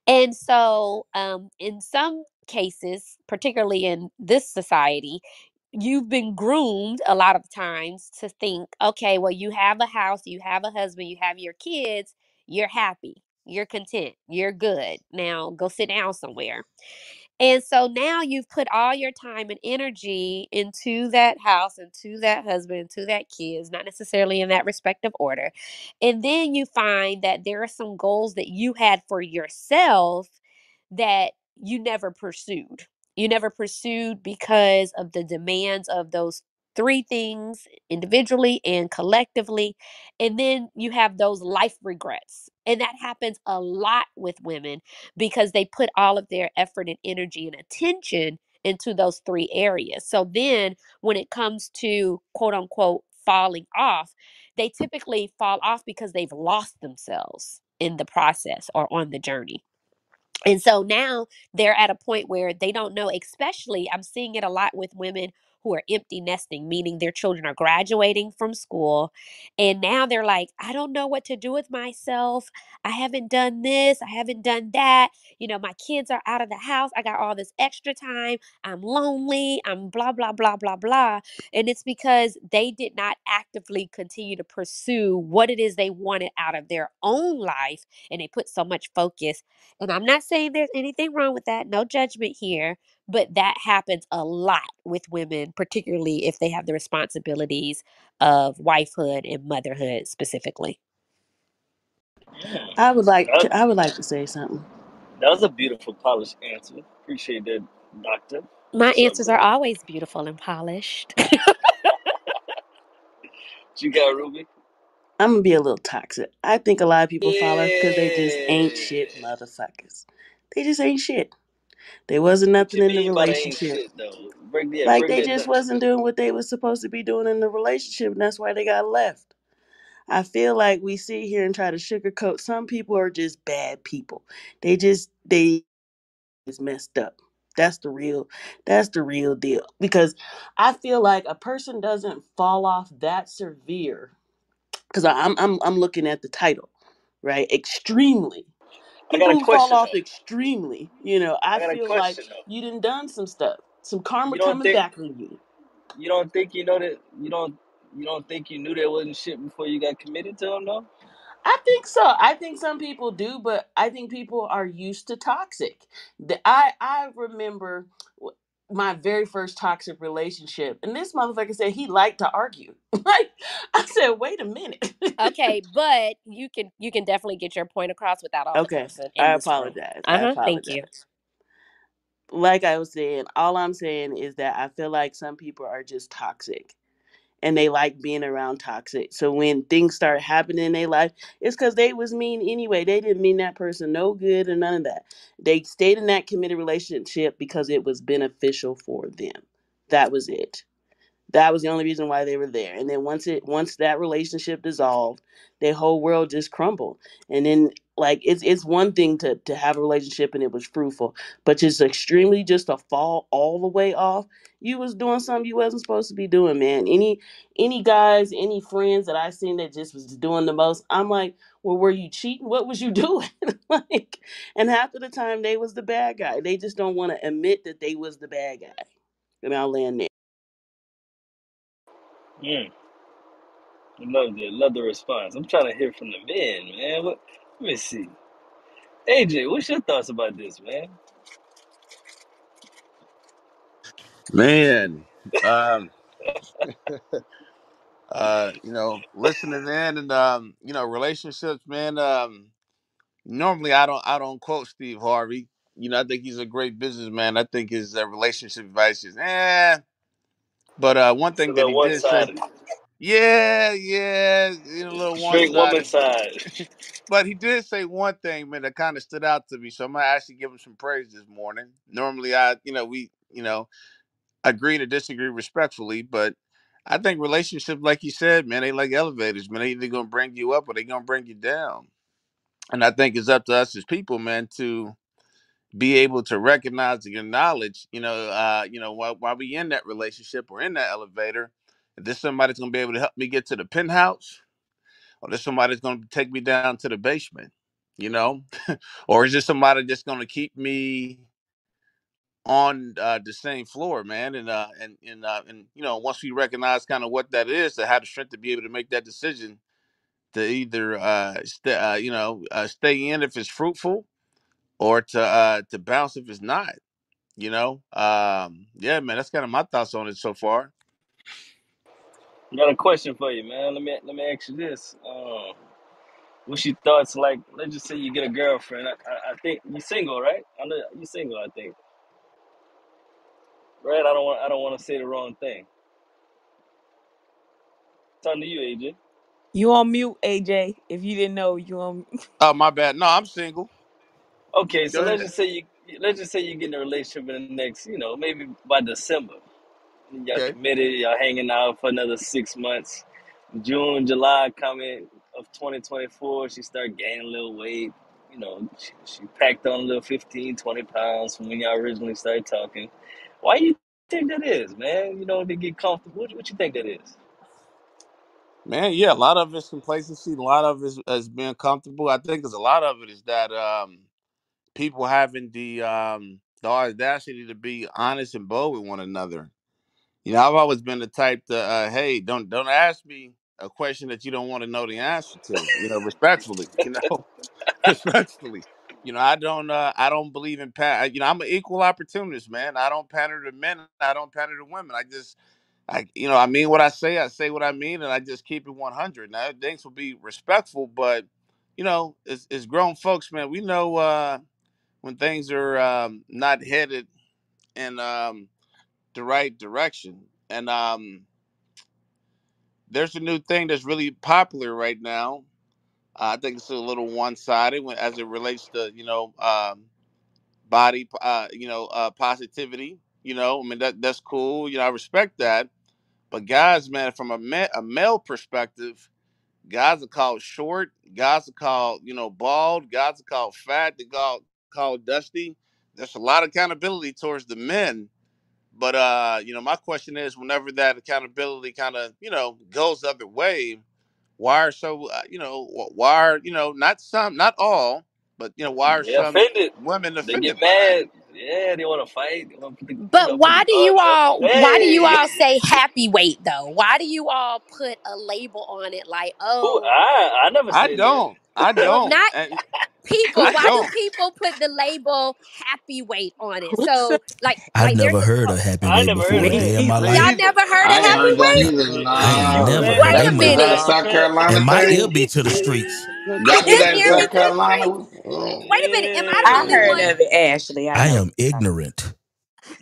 And so, um, in some cases, particularly in this society, you've been groomed a lot of times to think, okay, well, you have a house, you have a husband, you have your kids, you're happy, you're content, you're good. Now go sit down somewhere. And so now you've put all your time and energy into that house, into that husband, into that kids, not necessarily in that respective order. And then you find that there are some goals that you had for yourself that you never pursued. You never pursued because of the demands of those three things individually and collectively. And then you have those life regrets. And that happens a lot with women because they put all of their effort and energy and attention into those three areas. So then when it comes to quote unquote falling off, they typically fall off because they've lost themselves in the process or on the journey. And so now they're at a point where they don't know, especially I'm seeing it a lot with women who are empty nesting, meaning their children are graduating from school. And now they're like, I don't know what to do with myself. I haven't done this. I haven't done that. You know, my kids are out of the house. I got all this extra time. I'm lonely. I'm blah, blah, blah, blah, blah. And it's because they did not actively continue to pursue what it is they wanted out of their own life. And they put so much focus and I'm not saying there's anything wrong with that, no judgment here, but that happens a lot with women, particularly if they have the responsibilities of wifehood and motherhood specifically. I would like to, I would like to say something. that was a beautiful, polished answer. Appreciate that, doctor. My What's up, answers are always beautiful and polished. You got, Ruby? I'm gonna be a little toxic. I think a lot of people fall off because they just ain't shit motherfuckers. They just ain't shit. There wasn't What nothing you in the mean by they ain't relationship. shit though? Break that, Like break they that just down. wasn't doing what they was supposed to be doing in the relationship, and that's why they got left. I feel like we sit here and try to sugarcoat. Some people are just bad people. They just they is messed up. That's the real that's the real deal. Because I feel like a person doesn't fall off that severe. Because I'm I'm I'm looking at the title, right? Extremely. I got People a fall question off though. extremely, you know, I I got a feel like question though. you done done some stuff. Some karma You don't coming think back on you. you don't think you know that you don't you don't think you knew there wasn't shit before you got committed to them though? I think so. I think some people do, but I think people are used to toxic. The- I I remember my very first toxic relationship, and this motherfucker said he liked to argue. like I said, wait a minute. okay, but you can you can definitely get your point across without all okay, I in this room. apologize. I Uh-huh. Thank you. Like I was saying, all I'm saying is that I feel like some people are just toxic. And they like being around toxic. So when things start happening in their life, it's because they was mean anyway. They didn't mean that person no good or none of that. They stayed in that committed relationship because it was beneficial for them. That was it. That was the only reason why they were there. And then once it once that relationship dissolved, their whole world just crumbled. And then like it's it's one thing to to have a relationship and it was fruitful, but just extremely just to fall all the way off. You was doing something you wasn't supposed to be doing, man. Any any guys, any friends that I seen that just was doing the most, I'm like, well, were you cheating? What was you doing? like, and half of the time they was the bad guy. They just don't want to admit that they was the bad guy. And I'll land there. Mm, I love the love the response. I'm trying to hear from the men, man. What? Let me see. AJ, what's your thoughts about this, man? Man, um, uh, you know, listening in and um, you know, relationships, man. Um, normally I don't I don't quote Steve Harvey. You know, I think he's a great businessman. I think his uh, relationship advice is eh. But uh, one thing that he did say, yeah, yeah, you know, a little one Straight woman side. But he did say one thing, man, that kind of stood out to me. So I'm gonna actually give him some praise this morning. Normally, I, you know, we, you know, agree to disagree respectfully, but I think relationships, like you said, man, they like elevators, man. They either gonna bring you up or they gonna bring you down. And I think it's up to us as people, man, to be able to recognize and acknowledge, you know, uh, you know, while, while we in that relationship or in that elevator, if there's somebody that's gonna be able to help me get to the penthouse, or there's somebody that's gonna take me down to the basement, you know, or is there somebody that's gonna keep me on uh, the same floor, man? And uh, and and uh, and you know, once we recognize kind of what that is, to have the strength to be able to make that decision to either uh, stay, uh, you know, uh, stay in if it's fruitful, or to uh, to bounce if it's not You know, um, yeah, man, that's kind of my thoughts on it so far. Got a question for you, man. Let me let me ask you this. Um, what's your thoughts? Like, let's just say you get a girlfriend. I, I, I think you're single, right? I know you single. I think, right? I don't want I don't want to say the wrong thing. Talking to you, AJ. You on mute, AJ. If you didn't know, you on. Oh, my bad. No, I'm single. Okay, so Go let's ahead. just say you let's just say you get in a relationship in the next, you know, maybe by December. Y'all Okay, committed. Y'all hanging out for another six months. June, July coming of 2024, she started gaining a little weight. You know, she, she packed on a little 15, 20 pounds from when y'all originally started talking. Why you think that is, man? You know, to get comfortable. What, what you think that is? man. Yeah, a lot of it's complacency. A lot of it is, is being comfortable. I think there's a lot of it is that um, people having the um, the audacity to be honest and bold with one another. You know, I've always been the type to, uh, hey, don't don't ask me a question that you don't want to know the answer to. You know, respectfully. You know, respectfully. You know, I don't uh I don't believe in pa- you know, I'm an equal opportunist, man. I don't pander to men, I don't pander to women. I just I you know, I mean what I say, I say what I mean, and I just keep it 100. Now, things will be respectful, but you know, as, as grown folks, man, we know uh when things are um not headed in um the right direction. And um there's a new thing that's really popular right now. Uh, I think it's a little one-sided when, as it relates to, you know, um body uh you know uh positivity you know i mean that that's cool you know i respect that but guys man from a, ma- a male perspective guys are called short guys are called you know bald guys are called fat they called called dusty there's a lot of accountability towards the men but uh you know my question is whenever that accountability kind of you know goes the other way why are so uh, you know wh- why are you know not some not all but you know why are They some offended. women They get offended by that mad. Yeah, they want to fight. They want to put the, you But know, put the why do you guards up. all why do you Hey, all say happy weight though? Why do you all put a label on it like, who? oh, I I never I said that. don't. I don't. not And people. I Why do don't. people put the label happy weight on it? So like I've like never heard of happy weight never heard before of a day in my either? y'all never heard of happy weight? I ain't Nah, never Wait a that you is mother. that a minute. South man. And Carolina my ear be to the streets. Y'all that in me South to the Carolina? streets. Mm. Wait a minute. Am I the I only heard one? Of it, Ashley. I I am ignorant.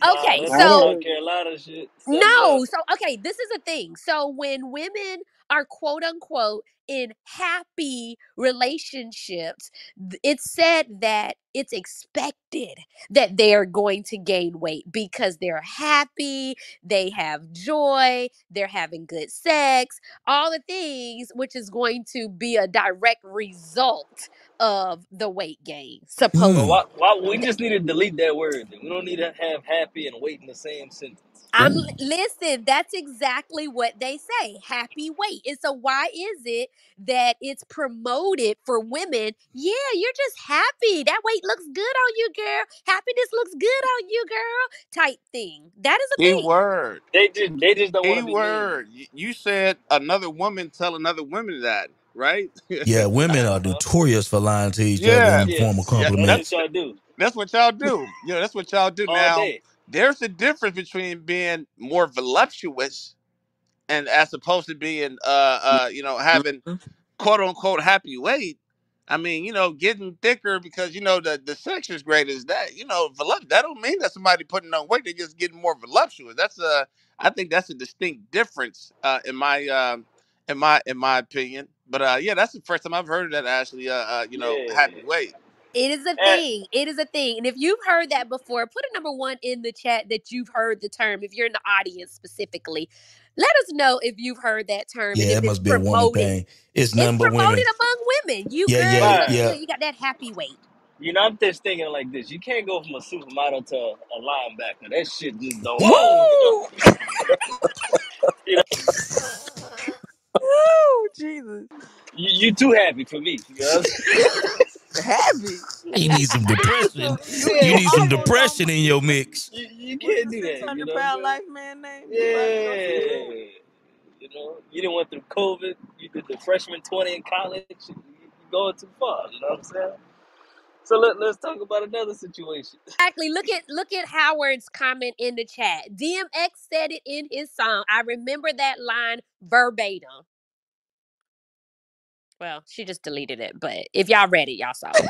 Okay, that I that so South don't. Carolina shit, something No. So, okay, this is a thing. So, when women are quote unquote in happy relationships, th- it's said that it's expected that they are going to gain weight because they're happy, they have joy, they're having good sex, all the things which is going to be a direct result of the weight gain, Well, supposedly. why, why, we just need to delete that word. We don't need to have happy and weight in the same sentence. I'm listen, that's exactly what they say. Happy weight. And so why is it that it's promoted for women? Yeah, you're just happy. That weight looks good on you, girl. Happiness looks good on you, girl. Type thing. That is a Key thing. word. They just they just don't want Key to be named. word. Y- You said another woman tell another woman that, right? Yeah, women are notorious for lying to each other yeah. in the form of Yes, Yeah. that's compliments. what y'all do That's what y'all do. Yeah, that's what y'all do. all Now, day. There's a difference between being more voluptuous and as opposed to being uh uh you know having quote unquote happy weight. I mean, you know, getting thicker because you know the the sex is great is that you know voluptuous. That don't mean that somebody putting on weight. they're just getting more voluptuous. That's a I think that's a distinct difference uh, in my um in my in my opinion. But uh yeah, that's the first time I've heard of that. Actually, uh, uh you know, Yeah. happy weight. It is a And thing. It is a thing. And if you've heard that before, put a number one in the chat that you've heard the term. If you're in the audience specifically, let us know if you've heard that term and Yeah, if it it's must be a woman thing. It's It's none but promoted women. among women. You Yeah, girl, yeah, you right. look yeah. You got that happy weight. You know, I'm just thinking like this. You can't go from a supermodel to a linebacker. That shit just don't Woo! go. You know, you know, Woo, Jesus. you, you too happy for me. You know what I'm saying? Happy. You need some depression. You You need some depression in your mix. you, you can't do that. You 600 know what I'm pound saying? life man name? You about to go see him? Yeah. You know, you didn't went through COVID. You did the freshman 20 in college. You, you going too far. You know what I'm saying? So let, let's talk about another situation. Exactly. Look at look at Howard's comment in the chat. DMX said it in his song. I remember that line verbatim. Well, she just deleted it, but if y'all read it, y'all saw it.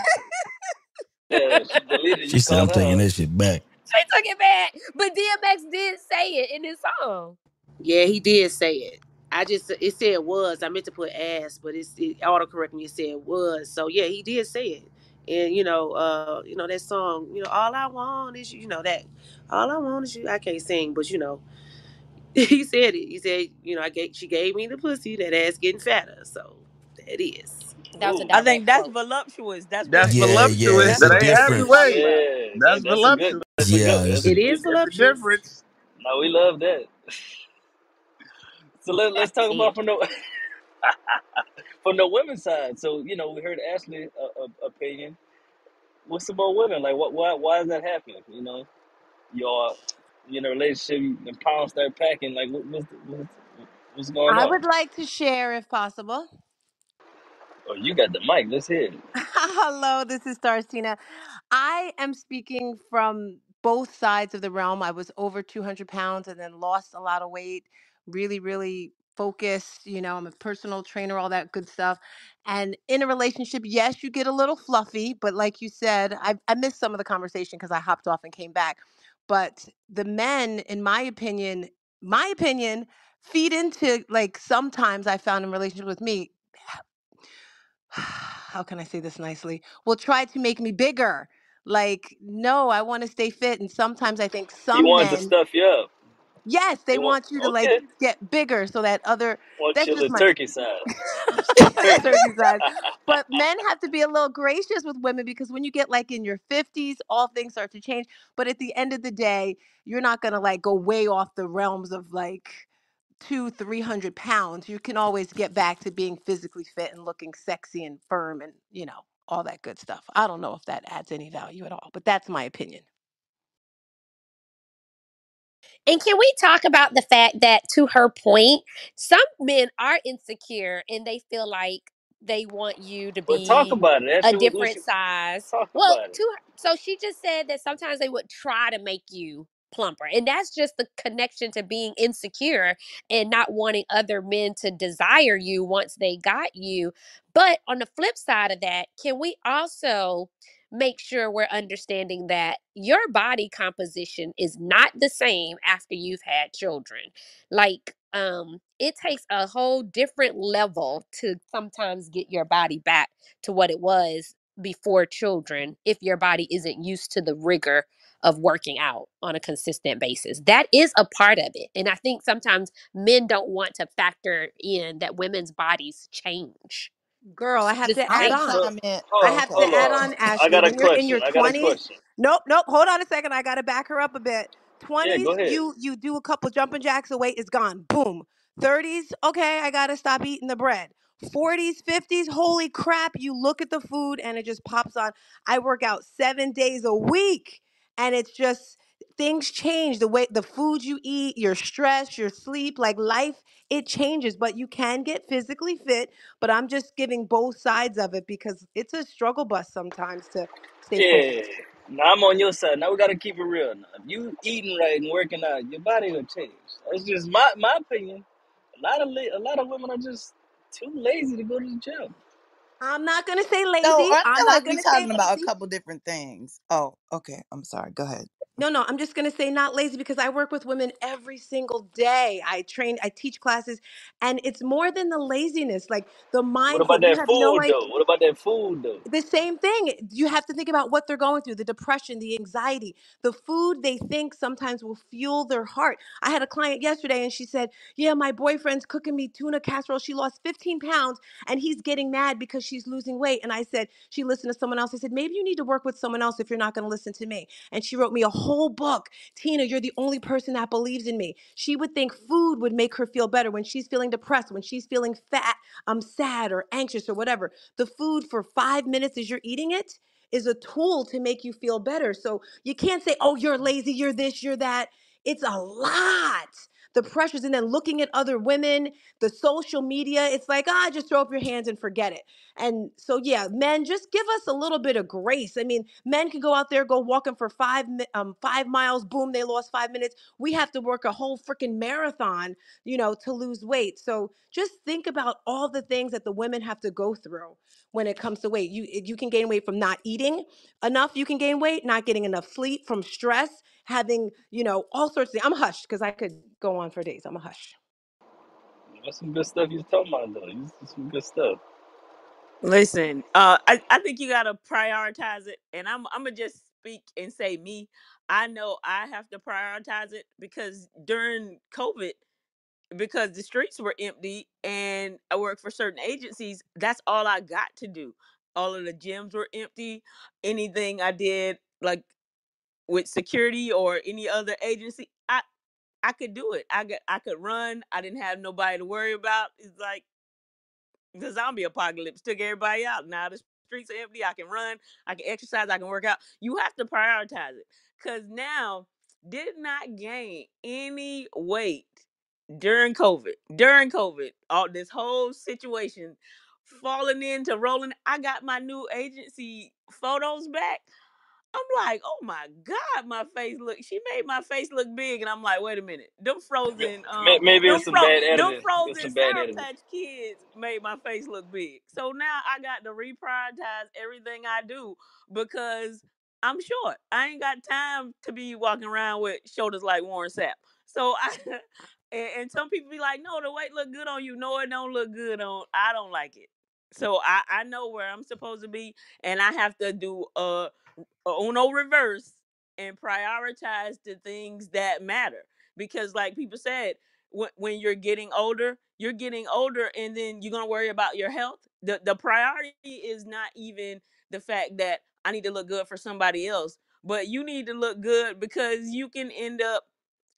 Yeah, she deleted. She said, I'm taking out. that shit back. She took it back. But DMX did say it in his song. Yeah, he did say it. I just it said was. I meant to put ass, but it's it autocorrect me. It said was. So yeah, he did say it. And you know, uh, you know that song. You know, all I want is you. You know that. All I want is you. I can't sing, but you know, he said it. He said, you know, I gave she gave me the pussy. That ass getting fatter. So that is. That was a Ooh. I think direct that's voluptuous. That's That's Yeah, yeah, voluptuous. it's that's a That ain't Jay happy was difference. talking weight. about. Yeah, That's that's voluptuous. That's Yeah, it's That's a, a It good is It's voluptuous. difference. No, we love that. So let, let's talk about from the from the women's side. So you know, we heard Ashley' uh, uh, opinion. What's about women? Like, what? Why? Why is that happening? You know, you in a relationship, the pounds start packing. Like, what, what's what's what's going I on? would like to share if possible. Oh, you got the mic. Let's hear it. Hello, this is Starcina. I am speaking from both sides of the realm. I was over 200 pounds and then lost a lot of weight, really, really focused. You know, I'm a personal trainer, all that good stuff. And in a relationship, yes, you get a little fluffy, but like you said, I, I missed some of the conversation because I hopped off and came back. But the men, in my opinion, my opinion, feed into like sometimes I found in relationship with me how can I say this nicely? Will try to make me bigger. Like, no, I want to stay fit. And sometimes I think He some wanted to stuff you up. Yes, they He want want you to like okay. get bigger so that other, Want that's just my turkey size. Turkey. side. But men have to be a little gracious with women because when you get like in your 50s, all things start to change. But at the end of the day, you're not going to like go way off the realms of like, two, three hundred pounds, you can always get back to being physically fit and looking sexy and firm and, you know, all that good stuff. I don't know if that adds any value at all, but that's my opinion. And can we talk about the fact that, to her point, some men are insecure and they feel like they want you to Well, talk be about it. a what, different size. talk Well, about it? to her, so she just said that sometimes they would try to make you plumper. And that's just the connection to being insecure and not wanting other men to desire you once they got you. But on the flip side of that, can we also make sure we're understanding that your body composition is not the same after you've had children. Like um it takes a whole different level to sometimes get your body back to what it was before children if your body isn't used to the rigor of working out on a consistent basis. That is a part of it. And I think sometimes men don't want to factor in that women's bodies change. Girl, I have Just to add on. Comment. I have to hold add on. on, I Ashley. got a When you're in your I got a twenties, question. nope, nope. Hold on a second. I gotta back her up a bit. Yeah, Twenties, go ahead. you you do a couple jumping jacks, the weight is gone. Boom. Thirties, okay, I gotta stop eating the bread. Forties, fifties, holy crap! You look at the food and it just pops on. I work out seven days a week, and it's just things change. The way the food you eat, your stress, your sleep, like life, it changes. But you can get physically fit but I'm just giving both sides of it because it's a struggle bus sometimes to stay Yeah. focused. Now I'm on your side. Now we gotta keep it real. Now, if you eating right and working out, your body will change. That's just my my opinion. A lot of la- a lot of women are just too lazy to go to the gym. I'm not gonna say No, lazy. I I'm feel not like we gonna say talking about a lazy. couple different things. Oh, okay. I'm sorry. Go ahead. No, no, I'm just gonna say not lazy because I work with women every single day. I train, I teach classes, and it's more than the laziness, like the mind. What about. You that have no food idea. though? What about that food though? the same thing. You have to think about what they're going through the depression, the anxiety, the food they think sometimes will fuel their heart. I had a client yesterday and she said, Yeah, my boyfriend's cooking me tuna casserole. She lost 15 pounds and he's getting mad because she's losing weight. And I said, She listened to someone else. I said, Maybe you need to work with someone else if you're not going to listen to me. And she wrote me a whole book. Tina, you're the only person that believes in me. She would think food would make her feel better when she's feeling depressed, when she's feeling fat, I'm sad or anxious or whatever. The food for five minutes as you're eating it is a tool to make you feel better. So you can't say, oh, you're lazy, you're this, you're that. It's a lot. The pressures, and then looking at other women, the social media, it's like, ah, just throw up your hands and forget it. And so, yeah, men, just give us a little bit of grace. I mean, men can go out there, go walking for five, um, five miles, boom, they lost five minutes. We have to work a whole freaking marathon, you know, to lose weight. So just think about all the things that the women have to go through when it comes to weight. You you can gain weight from not eating enough. You can gain weight, not getting enough sleep, from stress, having you know all sorts of things. I'm a hush because I could go on for days. I'm a hush. That's some good stuff you was talking about though. You- Some good stuff. Listen, uh, I, I think you gotta prioritize it, and I'm I'm gonna just speak and say me. I know I have to prioritize it because during COVID, because the streets were empty and I work for certain agencies, that's all I got to do. All of the gyms were empty. Anything I did like with security or any other agency, I I could do it. I could I could run. I didn't have nobody to worry about. It's like the zombie apocalypse took everybody out. Now the streets are empty. I can run. I can exercise. I can work out. You have to prioritize it because now did not gain any weight during COVID. During COVID, all this whole situation falling into rolling. I got my new agency photos back. I'm like, oh my god, my face look. She made my face look big, and I'm like, wait a minute, them frozen, um, Maybe them it's some fro, bad them editing. It's frozen some bad sour editing. patch kids made my face look big. So now I got to reprioritize everything I do because I'm short. I ain't got time to be walking around with shoulders like Warren Sapp. So I. And, and some people be like, "No, the weight look good on you." No, it don't look good on. I don't like it. So I I know where I'm supposed to be, and I have to do uh uno reverse and prioritize the things that matter because like people said when, when you're getting older you're getting older and then you're to worry about your health. The the priority is not even the fact that i need to look good for somebody else but you need to look good because you can end up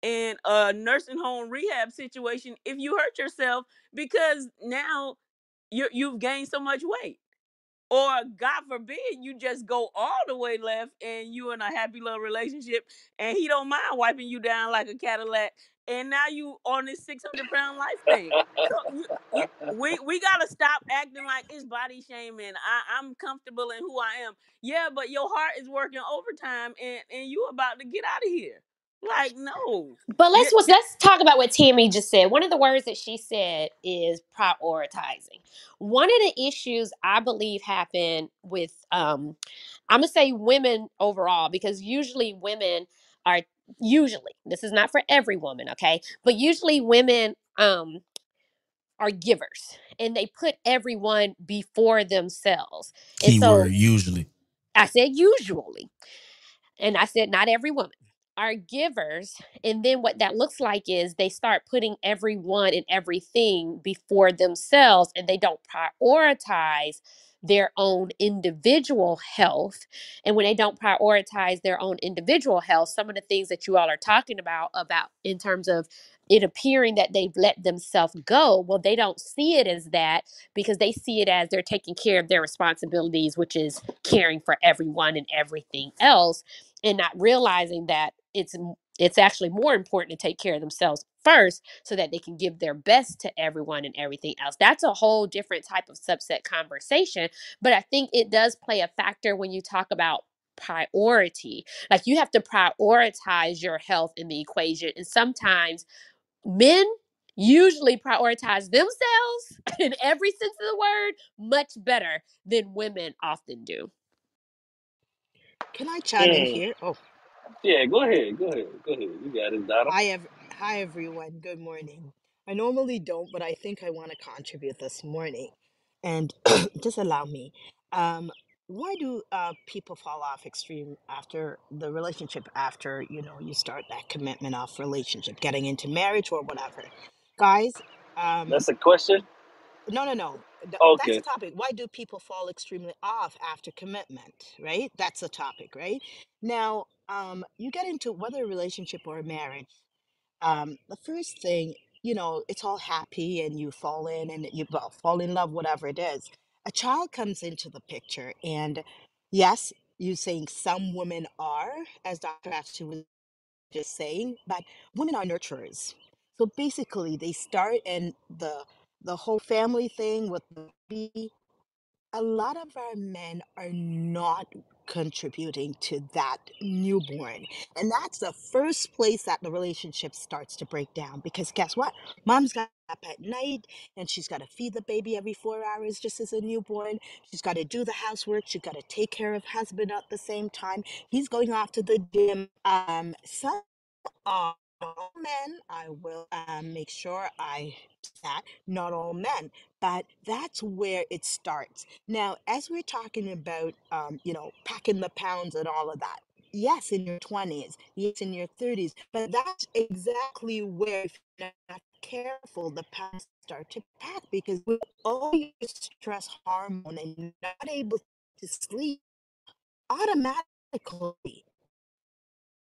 in a nursing home rehab situation if you hurt yourself because now you you've gained so much weight or God forbid you just go all the way left and you in a happy little relationship and he don't mind wiping you down like a Cadillac and now you on this 600 pound life thing. So you, you, we we gotta stop acting like it's body shaming. I, I'm comfortable in who I am. Yeah, but your heart is working overtime and and you about to get out of here. Like no. But let's let's talk about what Tammy just said. One of the words that she said is prioritizing. One of the issues I believe happen with um I'm gonna say women overall because usually women are usually this is not for every woman, okay? But usually women um are givers and they put everyone before themselves and so Keyword usually. i said usually and I said, not every woman are givers. And then what that looks like is they start putting everyone and everything before themselves and they don't prioritize their own individual health. And when they don't prioritize their own individual health, some of the things that you all are talking about, about in terms of it appearing that they've let themselves go, well, they don't see it as that because they see it as they're taking care of their responsibilities, which is caring for everyone and everything else and not realizing that it's it's actually more important to take care of themselves first so that they can give their best to everyone and everything else that's a whole different type of subset conversation but i think it does play a factor when you talk about priority like you have to prioritize your health in the equation and sometimes men usually prioritize themselves in every sense of the word much better than women often do Can I chime in Mm. here? Oh, Yeah, go ahead. Go ahead. Go ahead. You got it, Donna. hi, ev- hi everyone. Good morning. I normally don't, but I think I want to contribute this morning, and just allow me. Um, why do uh, people fall off extreme after the relationship? After you know you start that commitment off relationship, getting into marriage or whatever, guys. Um, That's a question? no, no, no. Th- That's the topic. Why do people fall extremely off after commitment? Right. That's the topic. Right now, um, you get into whether a relationship or a marriage um, the first thing, you know, it's all happy and you fall in and you fall in love, whatever it is. A child comes into the picture, and yes, you're saying some women are, as Dr. Ashley was just saying, but women are nurturers. So basically, they start and the the whole family thing with the baby a lot of our men are not contributing to that newborn. And that's the first place that the relationship starts to break down because guess what? Mom's got up at night and she's got to feed the baby every four hours just as a newborn. She's got to do the housework. She's got to take care of husband at the same time. He's going off to the gym. Um, some not all men. I will um, make sure I that not all men, but that's where it starts. Now, as we're talking about, um, you know, packing the pounds and all of that. Yes, in your twenties, yes, in your thirties, but that's exactly where, if you're not careful, the pounds start to pack because with all your stress hormone and you're not able to sleep, automatically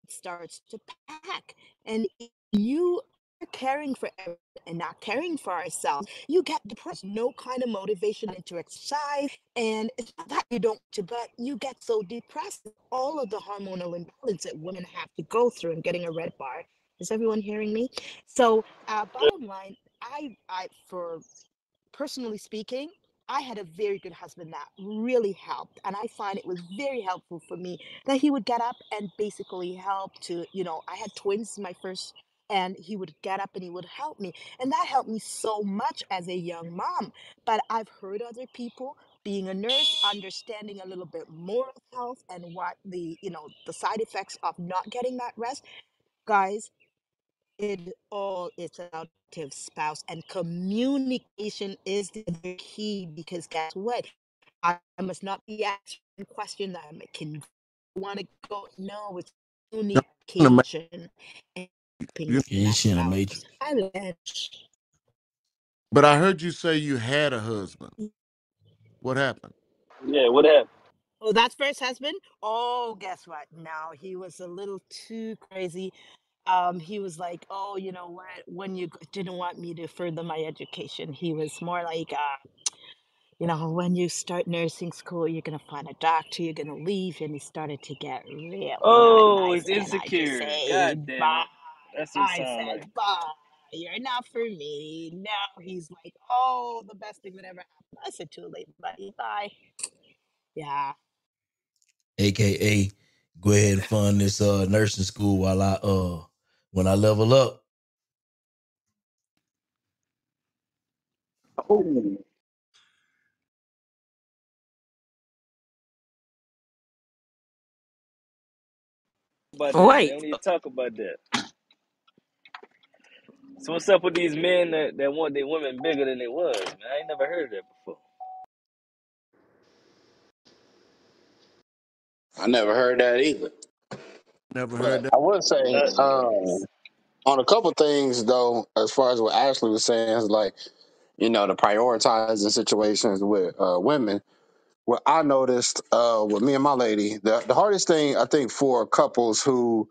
starts to pack. And you caring for everyone and not caring for ourselves, you get depressed, no kind of motivation to exercise. And it's not that you don't, to, but you get so depressed. All of the hormonal imbalance that women have to go through. I'm getting a red bar. Is everyone hearing me? So, uh, bottom line, I, I, for personally speaking, I had a very good husband that really helped. And I find it was very helpful for me that he would get up and basically help to, you know, I had twins, my first, and he would get up and he would help me. And that helped me so much as a young mom. But I've heard other people being a nurse, understanding a little bit more of health and what the, you know, the side effects of not getting that rest. Guys, it all is about spouse and communication is the key because guess what i I must not be asking a question that i can want to go no it's You're in the ma- communication and in Yeah, that she in the spouse i love But I heard you say you had a husband. What happened? Yeah, what happened? oh that's first husband oh guess what no he was a little too crazy um he was like oh you know what when you g- didn't want me to further my education he was more like uh you know, when you start nursing school, you're gonna find a doctor, you're gonna leave, and he started to get real not Oh, nice. it's And I just insecure. say, God damn bye. it. That's what I sound like. said, bye. You're not for me. Now he's like, oh, the best thing that ever happened. I said, too late, buddy. Bye. Yeah. AKA go ahead and fund this uh nursing school while I uh when I level up. Oh. About that. They Wait. don't need to talk about that. So what's up with these men that, that want their women bigger than they was, man? I ain't never heard of that before. I never heard that either. Never heard But that. I would say, Nothing. um, on a couple things though, as far as what Ashley was saying, is like you know the prioritizing situations with uh, women. What I noticed uh, with me and my lady, the the hardest thing I think for couples who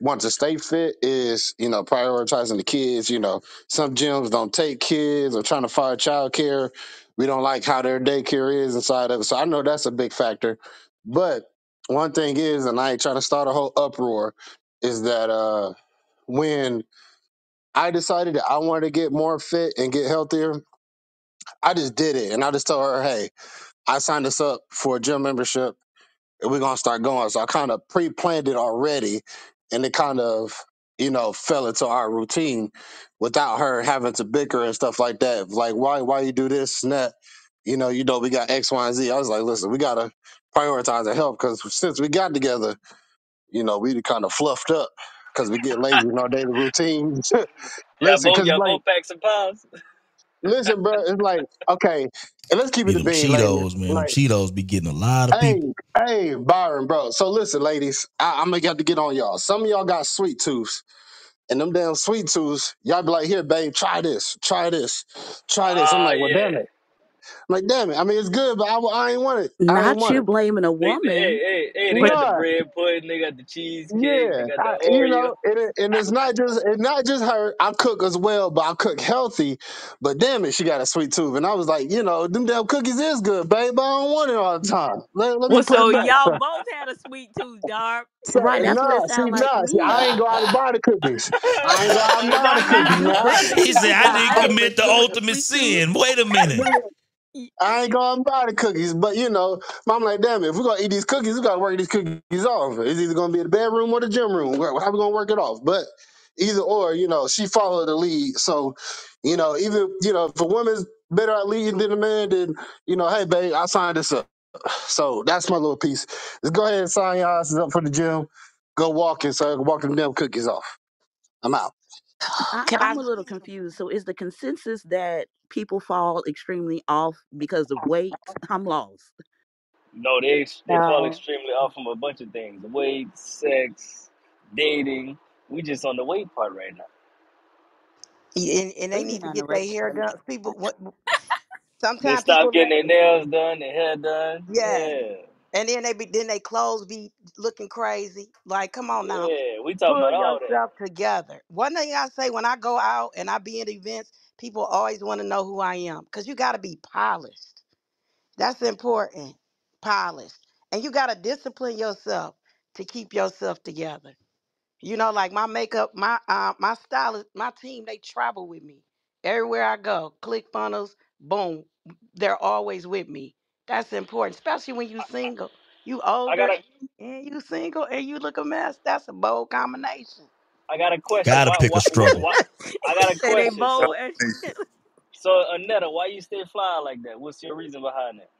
want to stay fit is you know prioritizing the kids. You know, some gyms don't take kids or trying to find childcare. We don't like how their daycare is inside of it, so I know that's a big factor. But one thing is, and I ain't trying to start a whole uproar, is that uh, when I decided that I wanted to get more fit and get healthier, I just did it, and I just told her, "Hey, I signed us up for a gym membership and we're gonna start going. So I kind of pre-planned it already, and it kind of you know fell into our routine without her having to bicker and stuff like that. Like why why you do this and that? You know, you know we got X, Y, and Z. I was like, listen, we gotta prioritize our health because since we got together, you know, we kind of fluffed up because we get lazy in our daily routines. Listen, both because like both pack some pounds. Listen, bro, it's like okay, and let's keep Be it a them bean, ladies. Cheetos, man. Them Like Cheetos be getting a lot of Hey, people. hey, Byron, bro. So listen, ladies, I, I'm gonna have to get on y'all. Some of y'all got sweet tooths, and them damn sweet tooths, y'all be like, here, babe, try this, try this, try this. I'm Ah, like, well, yeah. damn it. I'm like, damn it. I mean, it's good, but I, I ain't want it. I ain't Not want you it. blaming a They, they, hey, woman. hey, hey, they got the bread pudding, they got the cheesecake, they yeah, got the I, you know, and, it, and it's not just it's not just her. I cook as well, but I cook healthy. But damn it, she got a sweet tooth, and I was like, you know, them damn cookies is good, babe. But I don't want it all the time. Let, let Well, so y'all both had a sweet tooth, Darb. So, Right, that's what it nah, see, sound like nah, see. I ain't go out and buy the cookies. I ain't go out and buy the cookies You He said, I didn't commit the you want the ultimate sin. Wait a minute. I ain't to buy the cookies, but you know, I'm like, damn it, if we're gonna eat these cookies, we gotta work these cookies off. It's either gonna be the bedroom or the gym room. How we gonna work it off? But either or, you know, she followed the lead. So, you know, even you know, if a woman's better at leading than a man, then you know, hey, babe, I signed this up. So that's my little piece. Let's go ahead and sign your asses up for the gym. Go walking so I can walk them damn cookies off. I'm out. I, Can I'm I? a little confused. So is the consensus that people fall extremely off because of weight? I'm lost. No, they they fall No. extremely off from a bunch of things: weight, sex, dating. We just on the weight part right now. And, and they need been to on the get their race. hair done. People, what? They Sometimes stop getting let, their nails done, their hair done. yeah, Yeah, and then they be, then they clothes be looking crazy. Like, come on now, yeah. We talking pull about all that. yourself together. One thing I say when I go out and I be in events, people always want to know who I am because you got to be polished. That's important, polished, and you got to discipline yourself to keep yourself together. You know, like my makeup, my uh, my stylist, my team, they travel with me everywhere I go. Click funnels, boom, they're always with me. That's important, especially when you single. You I got older a and you single and you look a mess. That's a bold combination. I got a question. Gotta Why pick a why why, struggle. why I got a Say they question. both. So so Anetta, why you stay flying like that? What's your reason behind that?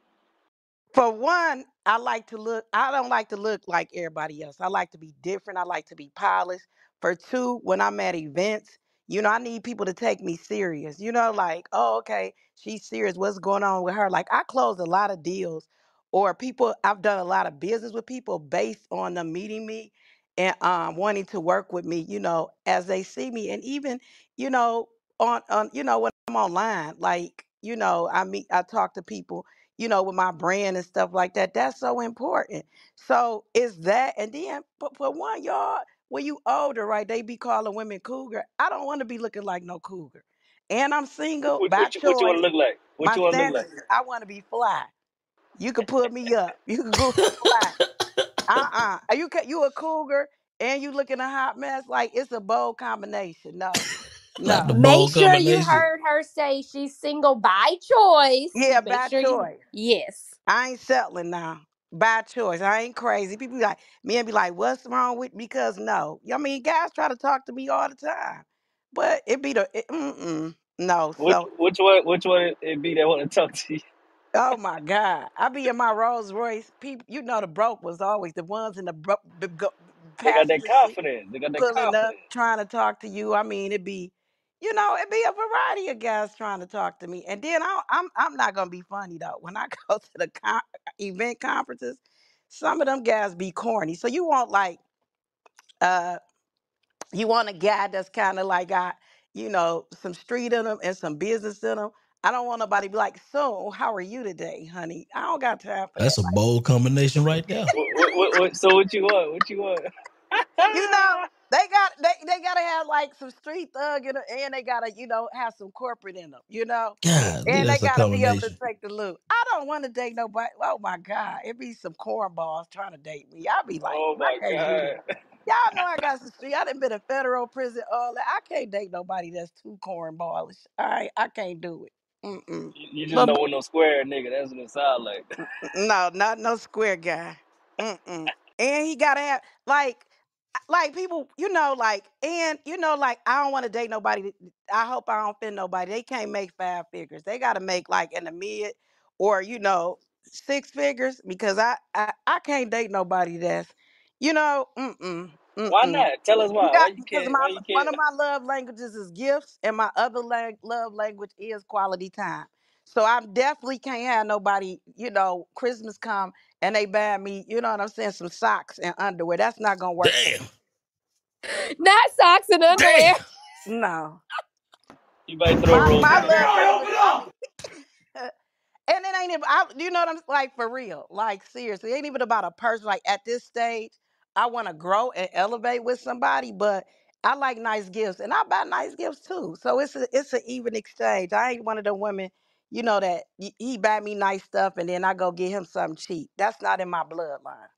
For one, I like to look, I don't like to look like everybody else. I like to be different. I like to be polished. For two, when I'm at events, you know, I need people to take me serious. You know, like, oh, okay, she's serious. What's going on with her? Like, I close a lot of deals, or people, I've done a lot of business with people based on them meeting me and um, wanting to work with me, you know, as they see me. And even, you know, on, on you know, when I'm online, like, you know, I meet, I talk to people you know, with my brand and stuff like that. That's so important. So is that, and then for, for one, y'all, when you older, right, they be calling women cougar. I don't want to be looking like no cougar. And I'm single What by what you what you want to look like? What My you want to look like? I want to be fly. You can put me up. You can go fly. Uh-uh. Are you you a cougar and you looking a hot mess? Like it's a bold combination. No. Not the No. Make sure you heard her say she's single by choice. Yeah, Make by sure you. choice. Yes. I ain't settling now. By choice. I ain't crazy. People be like, men be like, what's wrong with because no. You I mean, guys try to talk to me all the time. But it be the it, mm-mm. No. Which So which one which one it be that want to talk to you? oh my God. I be in my Rolls Royce. People you know the broke was always the ones in the bro- b- go- They got that passenger seat confidence. They got that pulling up, confidence. trying to talk to you. I mean, it be You know, it be a variety of guys trying to talk to me, and then I, I'm I'm not gonna be funny though. When I go to the con- event conferences, some of them guys be corny. So you want like uh you want a guy that's kind of like got you know some street in him and some business in him. I don't want nobody to be like, so how are you today, honey? I don't got time for that. That's a bold combination right there. what, what, what, so what you want? What you want? you know, they got they, they gotta have like some street thug in them, and they gotta, you know, have some corporate in them, you know. God, And they that's a gotta be able to combination. take the loot. I don't want to date nobody. Oh my God. it'd be some cornballs trying to date me. I'd be like, Oh I my can't do that. god. Y'all know I got some street. I done been in federal prison, all that. I can't date nobody that's too cornballish. All right, I can't do it. Mm-mm. You, you just But know what no square nigga. That's what it sound like. no, not no square guy. Mm-mm. And he gotta have like, like people, you know, like, and you know, like, I don't want to date nobody. I hope I don't offend nobody. They can't make five figures. They gotta make like in the mid or you know six figures because I I, I can't date nobody that's, you know, mm-mm, Why mm-mm. not? Tell us why. Why got you because can't? my Why you one can't? of my love languages is gifts, and my other lang- love language is quality time. So I definitely can't have nobody, you know, Christmas come and they buy me, you know what I'm saying, some socks and underwear. That's not gonna work. Damn. Not socks and underwear. No. You might throw My a rose my in there. love language. and it ain't even I, you know what I'm like for real. Like seriously, it ain't even about a person. Like at this stage, I want to grow and elevate with somebody, but I like nice gifts and I buy nice gifts too. So it's a it's an even exchange. I ain't one of the women, you know, that he buy me nice stuff and then I go get him something cheap. That's not in my bloodline.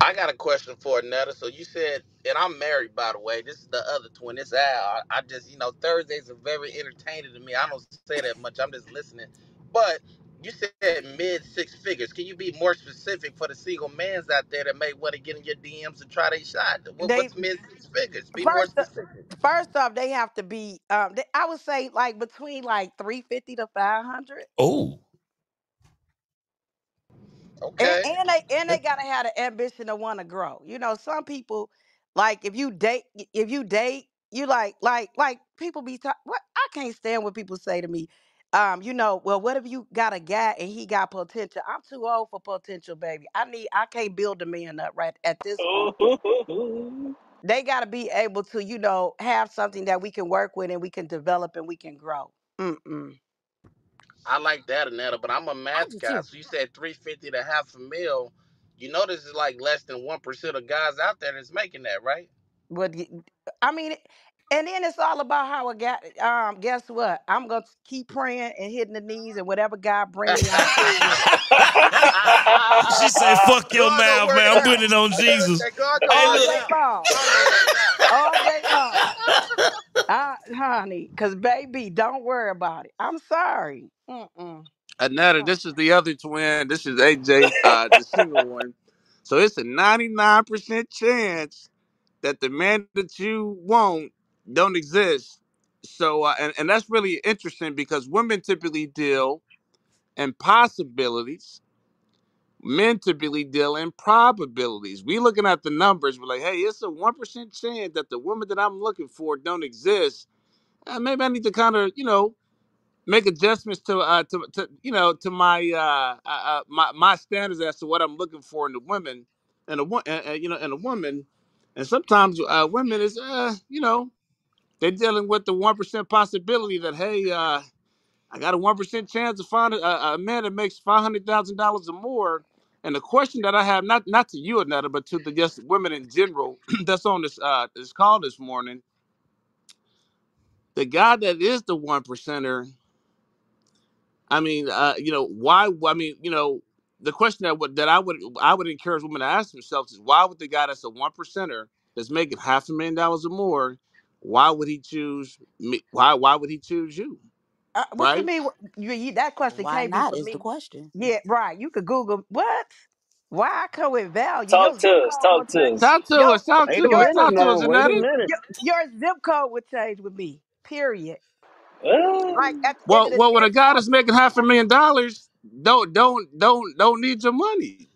I got a question for Netta. So you said, and I'm married, by the way. This is the other twin. It's Al. I just, you know, Thursdays are very entertaining to me. I don't say that much. I'm just listening. But you said mid six figures. Can you be more specific for the single mans out there that may want to get in your DMs and try their shot? What, They what's mid six figures? Be more first specific. first off, they have to be um they, I would say like between like 350 to 500. Oh, And, Okay. and they and they gotta have the ambition to want to grow. You know, some people like if you date if you date you like like like people be talk, what I can't stand what people say to me, um, you know, well, what if you got a guy and he got potential? I'm too old for potential, baby. I need I can't build a man up right at this moment. Ooh. They gotta be able to, you know, have something that we can work with and we can develop and we can grow. Mm-mm. I like that, Netta, but I'm a I math do guy. too. So you said 350 to half a mil. You know, this is like less than 1% of guys out there that's making that, right? But y- I mean, and then it's all about how I got. Um, guess what? I'm gonna keep praying and hitting the knees, and whatever God bring me, I'm cool with she say, "Fuck your God gonna mouth, work man. I'm out. putting it on Jesus." That God Hey, gonna All work day look. out. long, God gonna work it out. all day long. Uh, honey, cause baby, don't worry about it. I'm sorry. Mm-mm. Another, this is the other twin. This is AJ, uh, the single one. So it's a 99% chance that the man that you want don't exist. So, uh, and, and that's really interesting because women typically deal in possibilities. Men typically deal in probabilities. We looking at the numbers. We're like, hey, it's a one percent chance that the woman that I'm looking for don't exist. Uh, maybe I need to kind of, you know, make adjustments to uh to, to you know to my uh, uh uh, my my standards as to what I'm looking for in the women and a wo- uh, uh, you know in a woman and sometimes uh women is uh you know they're dealing with the one percent possibility that hey uh I got a one percent chance to find a, a man that makes five hundred thousand dollars or more and the question that I have not not to you Anetta but to the just women in general that's on this uh this call this morning the guy that is the one percenter I mean, uh, you know, why? I mean, you know, the question that would that I would I would encourage women to ask themselves is why would the guy that's a one percenter that's making half a million dollars or more, why would he choose me? Why why would he choose you? Uh, what you Right? mean? wh- You, you, that question Why can't be not for is the me. question. Yeah, right. You could Google what? Why I come with value? Your talk zip to us. code Talk would to change. us. Talk to Your us. Talk Wait to a your us. minute Talk to now. us, Wait a Anetta. minute. your your zip code would change with me. Period. Like Uh, at the end Well, of the well, day, with a it's guy all that's making half a million dollars, don't don't don't don't need your money.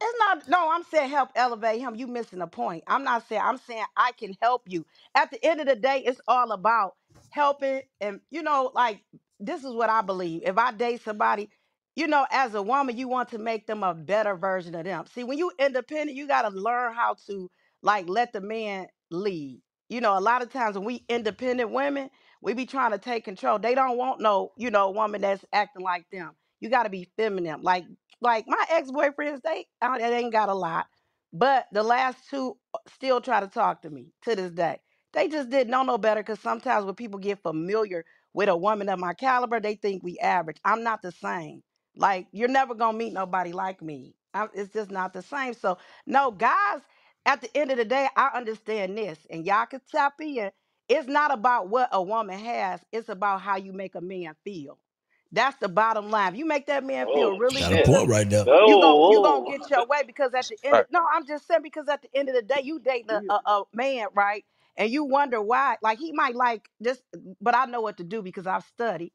It's not no, I'm saying help elevate him. You missing the point. I'm not saying I'm saying I can help you. At the end of the day, it's all about helping and you know, like this is what I believe. If I date somebody, you know, as a woman, you want to make them a better version of them. See, when you independent, you gotta learn how to like let the man lead. You know, a lot of times when we independent women, we be trying to take control. They don't want no, you know, woman that's acting like them. You got to be feminine. Like like my ex-boyfriends, they, uh, they ain't got a lot. But the last two uh, still try to talk to me to this day. They just didn't know no better because sometimes when people get familiar with a woman of my caliber, they think we average. I'm not the same. Like you're never gonna meet nobody like me. I, it's just not the same. So no, guys. At the end of the day, I understand this, and y'all can tap in. It's not about what a woman has. It's about how you make a man feel. That's the bottom line. If you make that man feel Oh really Got a good, point right there. you gon' you gonna get your way because at the end of, Right. no i'm just saying because at the end of the day you dating a, a, a man right and you wonder why like he might like this but i know what to do because i've studied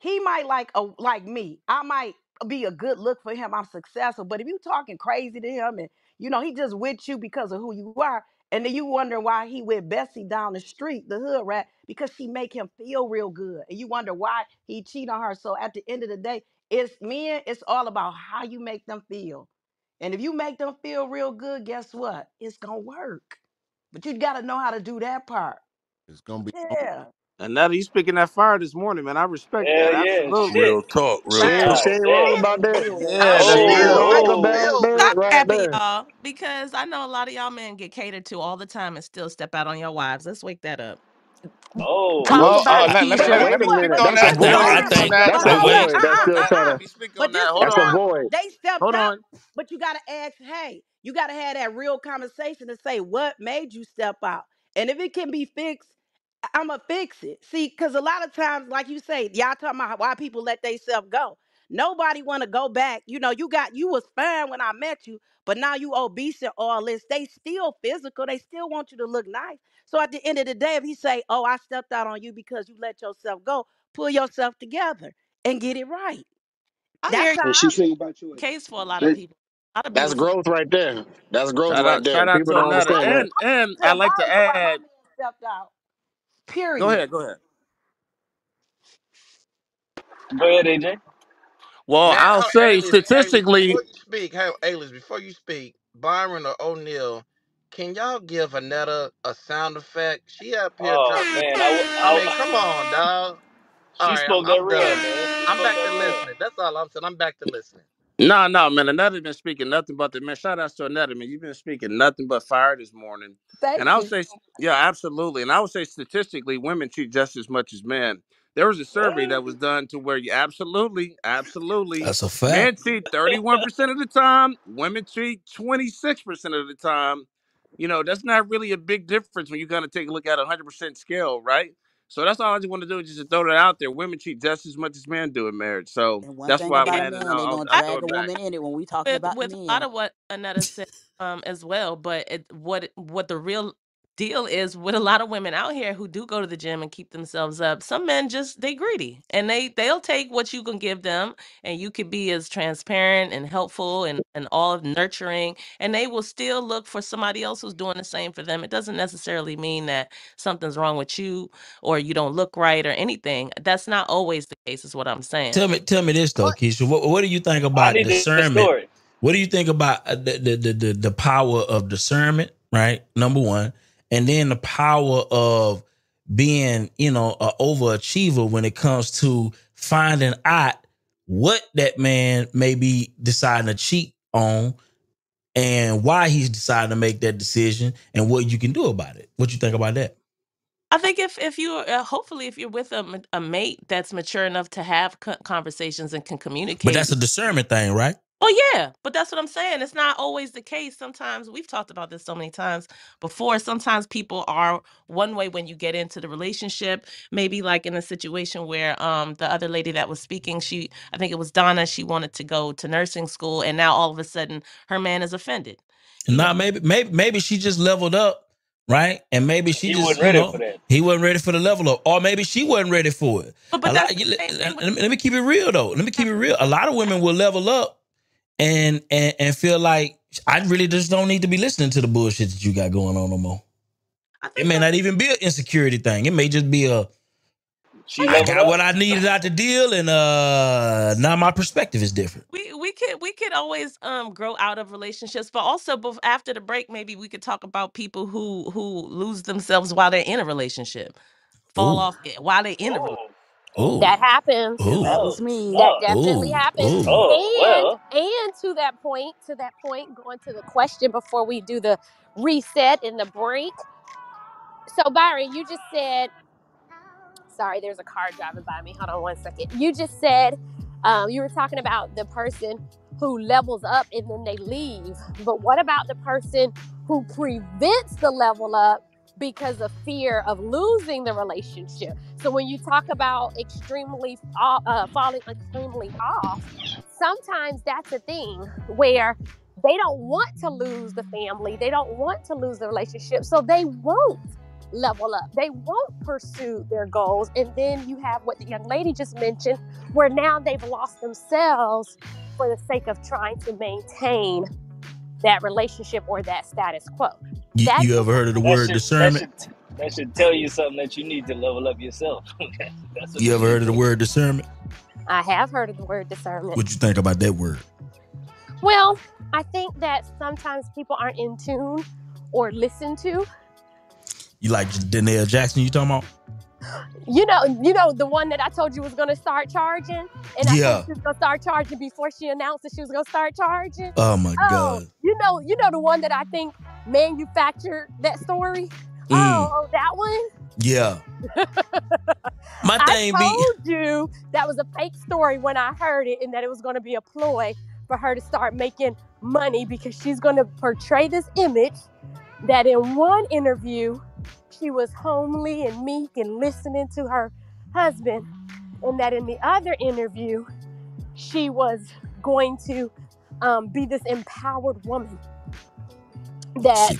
he might like a like me. I might be a good look for him. I'm successful. But if you talking crazy to him and you know he just with you because of who you are, and then you wonder why he with Bessie down the street, the hood rat, because she make him feel real good. And you wonder why he cheat on her. So at the end of the day, it's men, it's all about how you make them feel. And if you make them feel real good, guess what? It's gonna work. But you gotta know how to do that part. It's gonna be Yeah. And now that he's speaking that fire this morning, man, I respect that. hell yeah. Absolutely. Real talk, real ain't, God she talk. ain't wrong damn. about that. Yeah, She that's ain't real. wrong Oh. about that Stop right capping, there. y'all, because I know a lot of y'all men get catered to all the time and still step out on your wives. Let's wake that up. Oh. Talk Well, uh, it. let, let's Wait, But let wait me a what? speak minute. But on That's a is that. the Let me I, void. I speak part. on think that. That's Hold a wait, on. wait. void. That's trying to. Me speak on that. this Hold That's a on. void. They stepped Hold out, on. but you got to ask, hey, you got to have that real conversation to say what made you step out. And if it can be fixed, I'm going to fix it. See, because a lot of times, like you say, y'all talking about why people let themselves go. Nobody want to go back. You know, you got, you was fine when I met you, but now you obese and all this. They still physical. They still want you to look nice. So at the end of the day, if he say, oh, I stepped out on you because you let yourself go, pull yourself together and get it right. I That's you. how And she I say about your case for a lot of that people. A lot of That's beautiful. growth right there. That's growth Shout right out, there. shout out People to don't I, understand that. And and feel I like to sorry why my add. man stepped out. Go ahead, go ahead. Go ahead, AJ. Well, Now, I'll hold, say Alias, Alias, before statistically. you speak, hey, Alias, before you speak, Byron or O'Neal, can y'all give Anetta a sound effect? She up here Oh dropping. man, I, w- I I mean, come on, dog. All she right, I'm spoke that I'm real, done. man. She I'm spoke back that to real. listening. That's all I'm saying. I'm back to listening. No, no, man. Another been speaking nothing but the man. Shout out to another man. You've been speaking nothing but fire this morning. Thank And I would you. say, yeah, absolutely. And I would say statistically, women cheat just as much as men. There was a survey that was done to where you absolutely, absolutely, That's a men fact. cheat 31% of the time, women cheat 26% of the time. You know, that's not really a big difference when you kind of take a look at a 100% scale, right? So that's all I just want to do is just to throw that out there. Women cheat just as much as men do in marriage. So And one that's thing why I'm about Yeah. men, they I'll, gonna I'll throw drag a it back. woman in it when we talking with about the with a lot of what Anetta said um as well, but it, what what the real deal is with a lot of women out here who do go to the gym and keep themselves up. Some men just they greedy and they they'll take what you can give them, and you could be as transparent and helpful and and all of nurturing, and they will still look for somebody else who's doing the same for them. It doesn't necessarily mean that something's wrong with you or you don't look right or anything. That's not always the case, is what I'm saying. Tell me, tell me this though, Keisha. What, what do you think about discernment? What do you think about uh, the the the, the, the power of discernment? Right, number one, and then the power of being, you know, an overachiever when it comes to finding out what that man may be deciding to cheat on and why he's deciding to make that decision and what you can do about it. What you think about that? I think if if you uh, hopefully if you're with a, a mate that's mature enough to have co- conversations and can communicate, But that's a discernment thing, right? Oh yeah, but that's what I'm saying. It's not always the case. Sometimes we've talked about this so many times before. Sometimes people are one way when you get into the relationship. Maybe like in a situation where um the other lady that was speaking, she I think it was Donna. She wanted to go to nursing school, and now all of a sudden her man is offended. Nah, maybe maybe maybe she just leveled up, right? And maybe she He just, wasn't you ready for that. he wasn't ready for the level up, or maybe she wasn't ready for it. But but lot. Let, let- let me let me keep it real though. Let me keep it real. A lot of women will level up and and and feel like I really just don't need to be listening to the bullshit that you got going on no more. It may not even be an insecurity thing. It may just be a She I got what I needed out the deal, and uh now my perspective is different. we we could we could always um grow out of relationships, but also after the break, maybe we could talk about people who who lose themselves while they're in a relationship, fall Ooh. off i- while they're in a relationship. Ooh. That happens. Ooh. That was me. That definitely Ooh. happens. Ooh. Oh, And and to that point, to that point, going to the question before we do the reset in the break. So Byron, you just said sorry, there's a car driving by me. Hold on one second. You just said um, you were talking about the person who levels up and then they leave. But what about the person who prevents the level up because of fear of losing the relationship? So when you talk about extremely uh, uh, falling extremely off, sometimes that's a thing where they don't want to lose the family, they don't want to lose the relationship, so they won't level up. They won't pursue their goals. And then you have what the young lady just mentioned, where now they've lost themselves for the sake of trying to maintain that relationship or that status quo. You, you ever heard of the word should, discernment? That should, that should tell you something that you need to level up yourself. That's You ever heard of the word discernment? I have heard of the word discernment. What you think about that word? Well, I think that sometimes people aren't in tune or listen to. You like Danielle Jackson? You talking about? You know, you know the one that I told you was gonna start charging, and I Yeah. she was gonna start charging before she announced that she was gonna start charging. Oh my Oh, god! you know, you know the one that I think manufactured that story. Mm, Oh, oh, that one. yeah. My I thing be told you that was a fake story when I heard it, and that it was going to be a ploy for her to start making money because she's going to portray this image that in one interview she was homely and meek and listening to her husband, and that in the other interview she was going to um, be this empowered woman that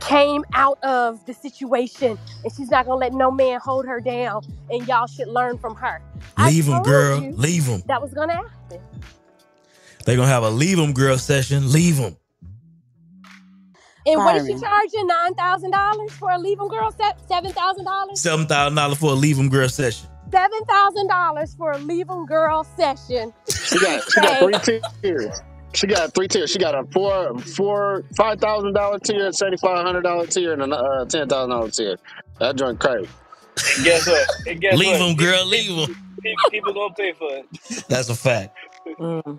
came out of the situation and she's not gonna let no man hold her down and y'all should learn from her. Leave them, girl. Leave them. That was gonna happen. They gonna have a leave them girl session. Leave them. And what is she charging? Nine thousand dollars for a leave 'em girl set? Seven thousand dollars? Seven thousand dollars for a leave them girl session. Seven thousand dollars for a leave 'em girl session. She got she got three tiers. She got three tiers. She got a four four five thousand dollar tier, seventy five hundred dollar tier, and a uh, ten thousand dollar tier. That joint crazy. And guess what? And guess Leave what? them, girl. Leave them. People, people gonna pay for it. That's a fact. Mm.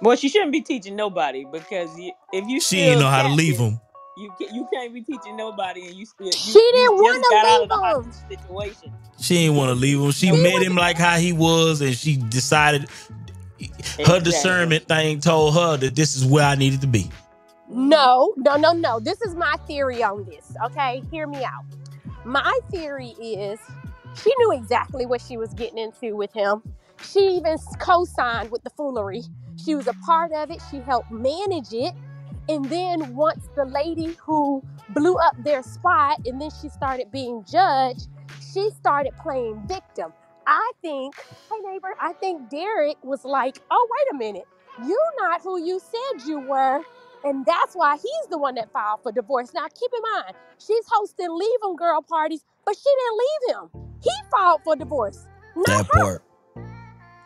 Well, she shouldn't be teaching nobody because if you She still ain't know how to leave them. You can, you can't be teaching nobody, and you still you, She didn't want just got out to of the leave 'em. hostage situation. She ain't want to leave him. She She met him like how he was, and she decided her Exactly. discernment thing told her that this is where I needed to be. No, no, no, no. This is my theory on this. Okay, hear me out. My theory is she knew exactly what she was getting into with him. She even co-signed with the foolery. She was a part of it. She helped manage it. And then once the lady who blew up their spot and then she started being judged, she started playing victim. I think, hey neighbor, I think Derek was like, oh, wait a minute. You're not who you said you were. And that's why he's the one that filed for divorce. Now, keep in mind, she's hosting Leave 'em Girl parties, but she didn't leave him. He filed for divorce. Not That her. part.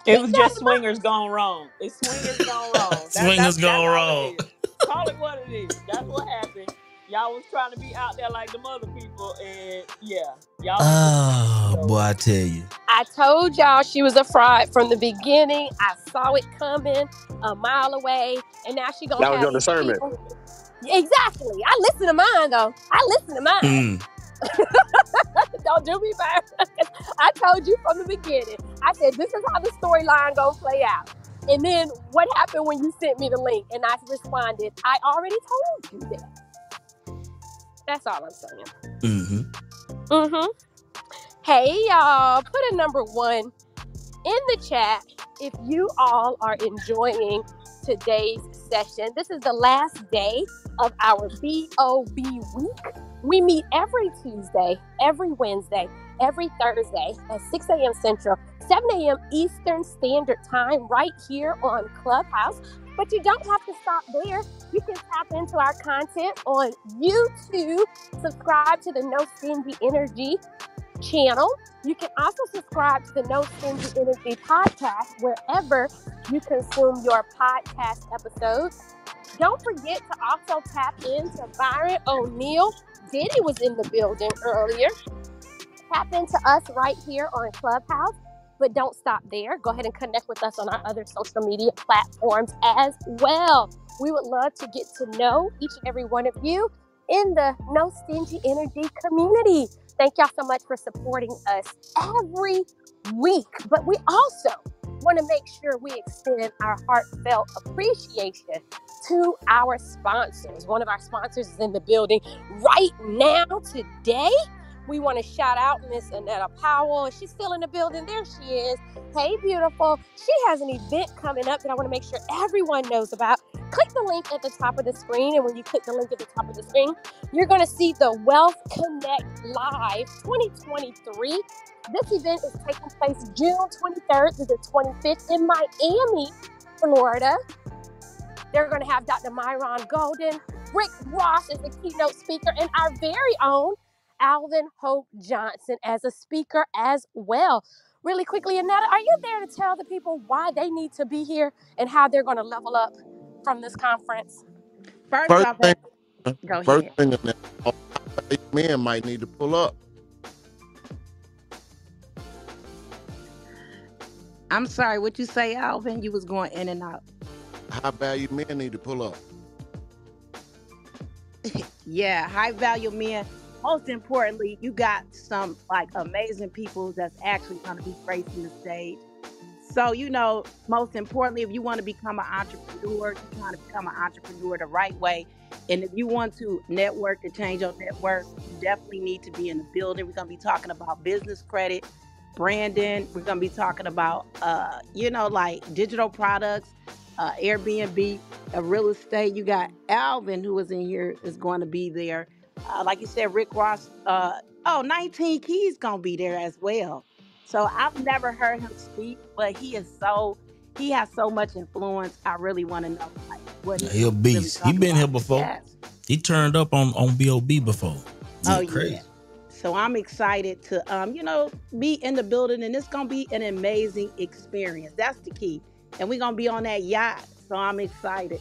It was just swingers gone wrong. It's swingers gone wrong. That- Swingers that's- gone wrong. It is. Call it what it is. That's what happened. Y'all was trying to be out there like the other people, and yeah, y'all. Oh boy, I tell you. I told y'all she was a fraud from the beginning. I saw it coming a mile away, and now she gonna That was have your these discernment. people- Exactly. I listen to mine though. I listen to mine. Mm. Don't do me bad. I told you from the beginning. I said this is how the storyline gonna play out. And then what happened when you sent me the link? And I responded, I already told you that. That's all I'm saying. Mm-hmm. Mm-hmm. Hey y'all, put a number one in the chat if you all are enjoying today's session. This is the last day of our BOB week. We meet every Tuesday, every Wednesday, every Thursday at 6 a.m. Central, 7 a.m. Eastern Standard Time, right here on Clubhouse. But you don't have to stop there. You can tap into our content on YouTube. Subscribe to the No Stingy Energy channel. You can also subscribe to the No Stingy Energy podcast wherever you consume your podcast episodes. Don't forget to also tap into Byron O'Neal. Ditty was in the building earlier. Tap into us right here on Clubhouse. But don't stop there. Go ahead and connect with us on our other social media platforms as well. We would love to get to know each and every one of you in the No Stingy Energy community. Thank y'all so much for supporting us every week. But we also want to make sure we extend our heartfelt appreciation to our sponsors. One of our sponsors is in the building right now, today. We want to shout out Miss Annetta Powell. She's still in the building. There she is. Hey, beautiful. She has an event coming up that I want to make sure everyone knows about. Click the link at the top of the screen, and when you click the link at the top of the screen, you're going to see the Wealth Connect Live 2023. This event is taking place June 23rd through the 25th in Miami, Florida. They're going to have Dr. Myron Golden, Rick Ross as the keynote speaker, and our very own Alvin Hope Johnson as a speaker as well. Really quickly, Annette, are you there to tell the people why they need to be here and how they're going to level up from this conference? First, First off, thing, go first ahead. thing, that all these men might need to pull up. I'm sorry, what you say, Alvin? You was going in and out. High value men need to pull up. Yeah, high value men. Most importantly, you got some like amazing people that's actually going to be gracing the stage. So, you know, most importantly, if you want to become an entrepreneur, you're trying to become an entrepreneur the right way. And if you want to network and change your network, you definitely need to be in the building. We're going to be talking about business credit, branding. We're going to be talking about, uh, you know, like digital products, uh, Airbnb, uh, real estate. You got Alvin, who is in here, is going to be there. Uh, like you said, Rick Ross. Uh, oh, 19 Keys going to be there as well. So I've never heard him speak, but he is so he has so much influence. I really want to know like what He a beast. He been here before. Yes. He turned up on on Bob before. Oh crazy. yeah. So I'm excited to um, you know, be in the building and it's gonna be an amazing experience. That's the key. And we're gonna be on that yacht. So I'm excited.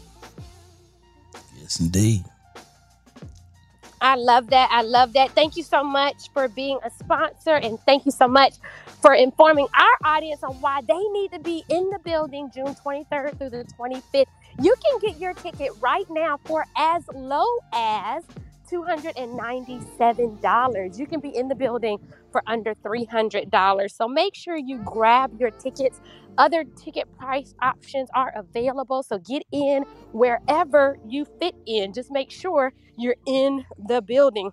Yes, indeed. I love that. I love that. Thank you so much for being a sponsor and thank you so much for informing our audience on why they need to be in the building June 23rd through the 25th. You can get your ticket right now for as low as $297. You can be in the building for under $300. So make sure you grab your tickets. Other ticket price options are available. So get in wherever you fit in. Just make sure you're in the building.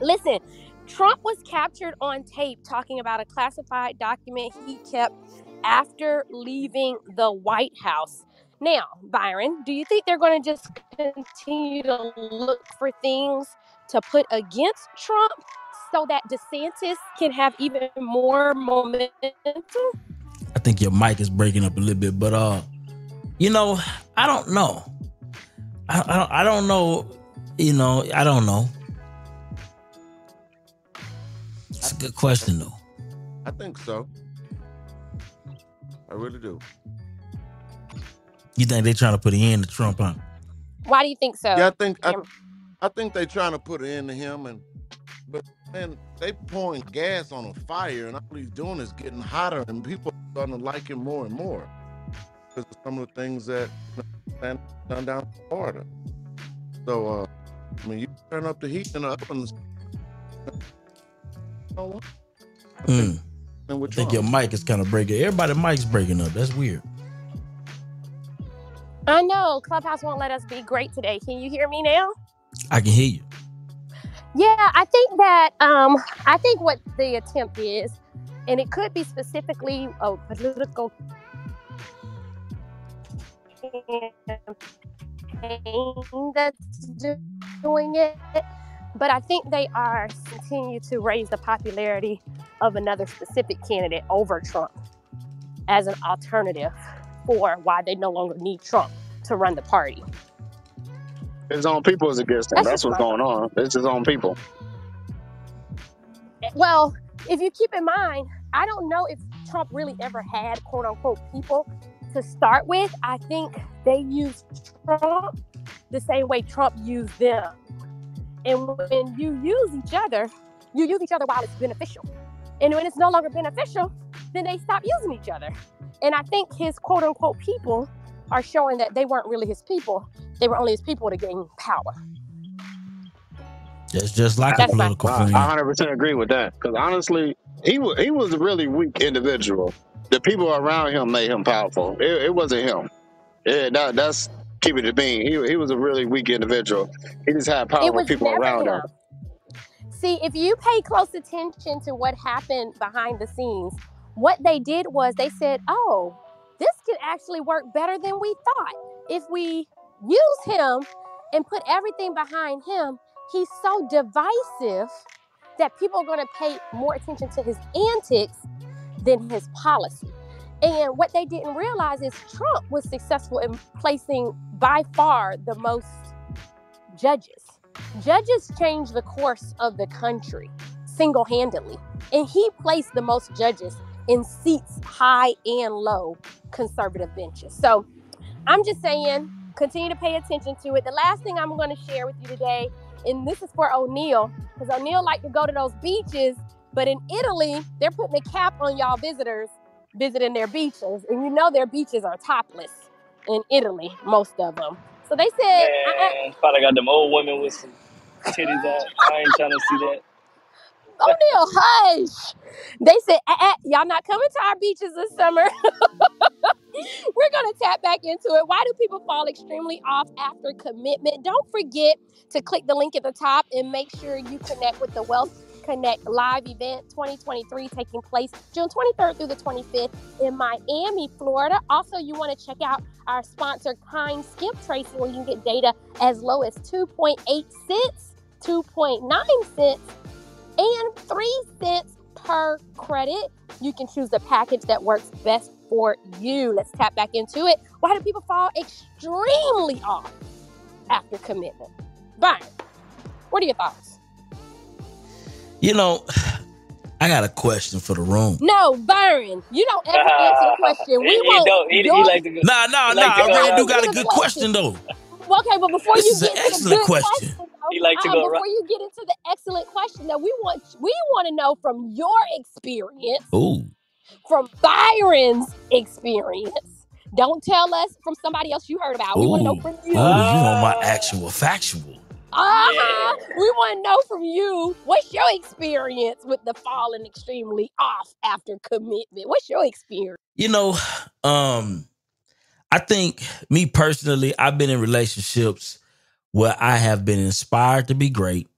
Listen, Trump was captured on tape talking about a classified document he kept after leaving the White House. Now, Byron, do you think they're going to just continue to look for things to put against Trump so that DeSantis can have even more momentum? I think your mic is breaking up a little bit, but uh, you know, I don't know. I, I don't. I don't know. You know, I don't know. It's a good question though. I think so. I really do. You think they're trying to put an end to Trump, huh? Why do you think so? Yeah, I think I, I think they're trying to put it into him, and but man, they pouring gas on a fire, and all he's doing is getting hotter, and people are starting to like him more and more because of some of the things that you know, done done down in Florida. So, uh, I mean, you turn up the heat in the ovens. You? Mm. And I think your mic is kind of breaking. Everybody mic's breaking up. That's weird. I know Clubhouse won't let us be great today. Can you hear me now? I can hear you. Yeah, I think that um, I think what the attempt is, and it could be specifically a political campaign that's doing it. but I think they are continue to raise the popularity of another specific candidate over Trump as an alternative for why they no longer need Trump to run the party. His own people is against him. That's That's what's going on. It's his own people. Well, if you keep in mind, I don't know if Trump really ever had quote unquote people to start with. I think they used Trump the same way Trump used them. And when you use each other, you use each other while it's beneficial. And when it's no longer beneficial, then they stop using each other. And I think his quote unquote people are showing that they weren't really his people. They were only his people to gain power. That's just like a That's my political I 100 percent agree with that. Because honestly, he was he was a really weak individual. The people around him made him powerful. It, it wasn't him. It, that, that's keep it to being. He he was a really weak individual. He just had It powerful people around him. him. See, if you pay close attention to what happened behind the scenes, what they did was they said, oh, this could actually work better than we thought. If we use him and put everything behind him, he's so divisive that people are going to pay more attention to his antics than his policy. And what they didn't realize is Trump was successful in placing by far the most judges. Judges change the course of the country single handedly. And he placed the most judges in seats high and low conservative benches. So I'm just saying, continue to pay attention to it. The last thing I'm going to share with you today, and this is for O'Neal, because O'Neal like to go to those beaches, but in Italy, they're putting a cap on y'all visitors visiting their beaches. And you know their beaches are topless in Italy, most of them. So they said, Man, probably got them old women with some titties out. I ain't trying to see that. O'Neal, hush. They said, uh, uh, y'all not coming to our beaches this summer. We're going to tap back into it. Why do people fall extremely off after commitment? Don't forget to click the link at the top and make sure you connect with the Wealth Connect live event 2023 taking place June 23rd through the 25th in Miami, Florida. Also, you want to check out our sponsor, Kind Skip Tracing, where you can get data as low as 2.8 cents, 2.9 cents, and 3 cents per credit. You can choose the package that works best for you. Let's tap back into it. Why do people fall extremely off after commitment? Byron, what are your thoughts? You know, I got a question for the room. No, Byron, you don't ever answer the question. We he, he want don't. He, he like go. Nah, nah, nah. like I really do got a good question though. Okay, but before This you is an get to the excellent good question. question, He like to uh, go before around. you get into the excellent question, though, we want we want to know from your experience, Ooh. from Byron's experience. Don't tell us from somebody else you heard about. We want to know Ooh. from Ooh, you. you want my actual factual. Uh-huh. We want to know from you. What's your experience with the falling extremely off after commitment? What's your experience? You know, um, I think me personally, I've been in relationships where I have been inspired to be great.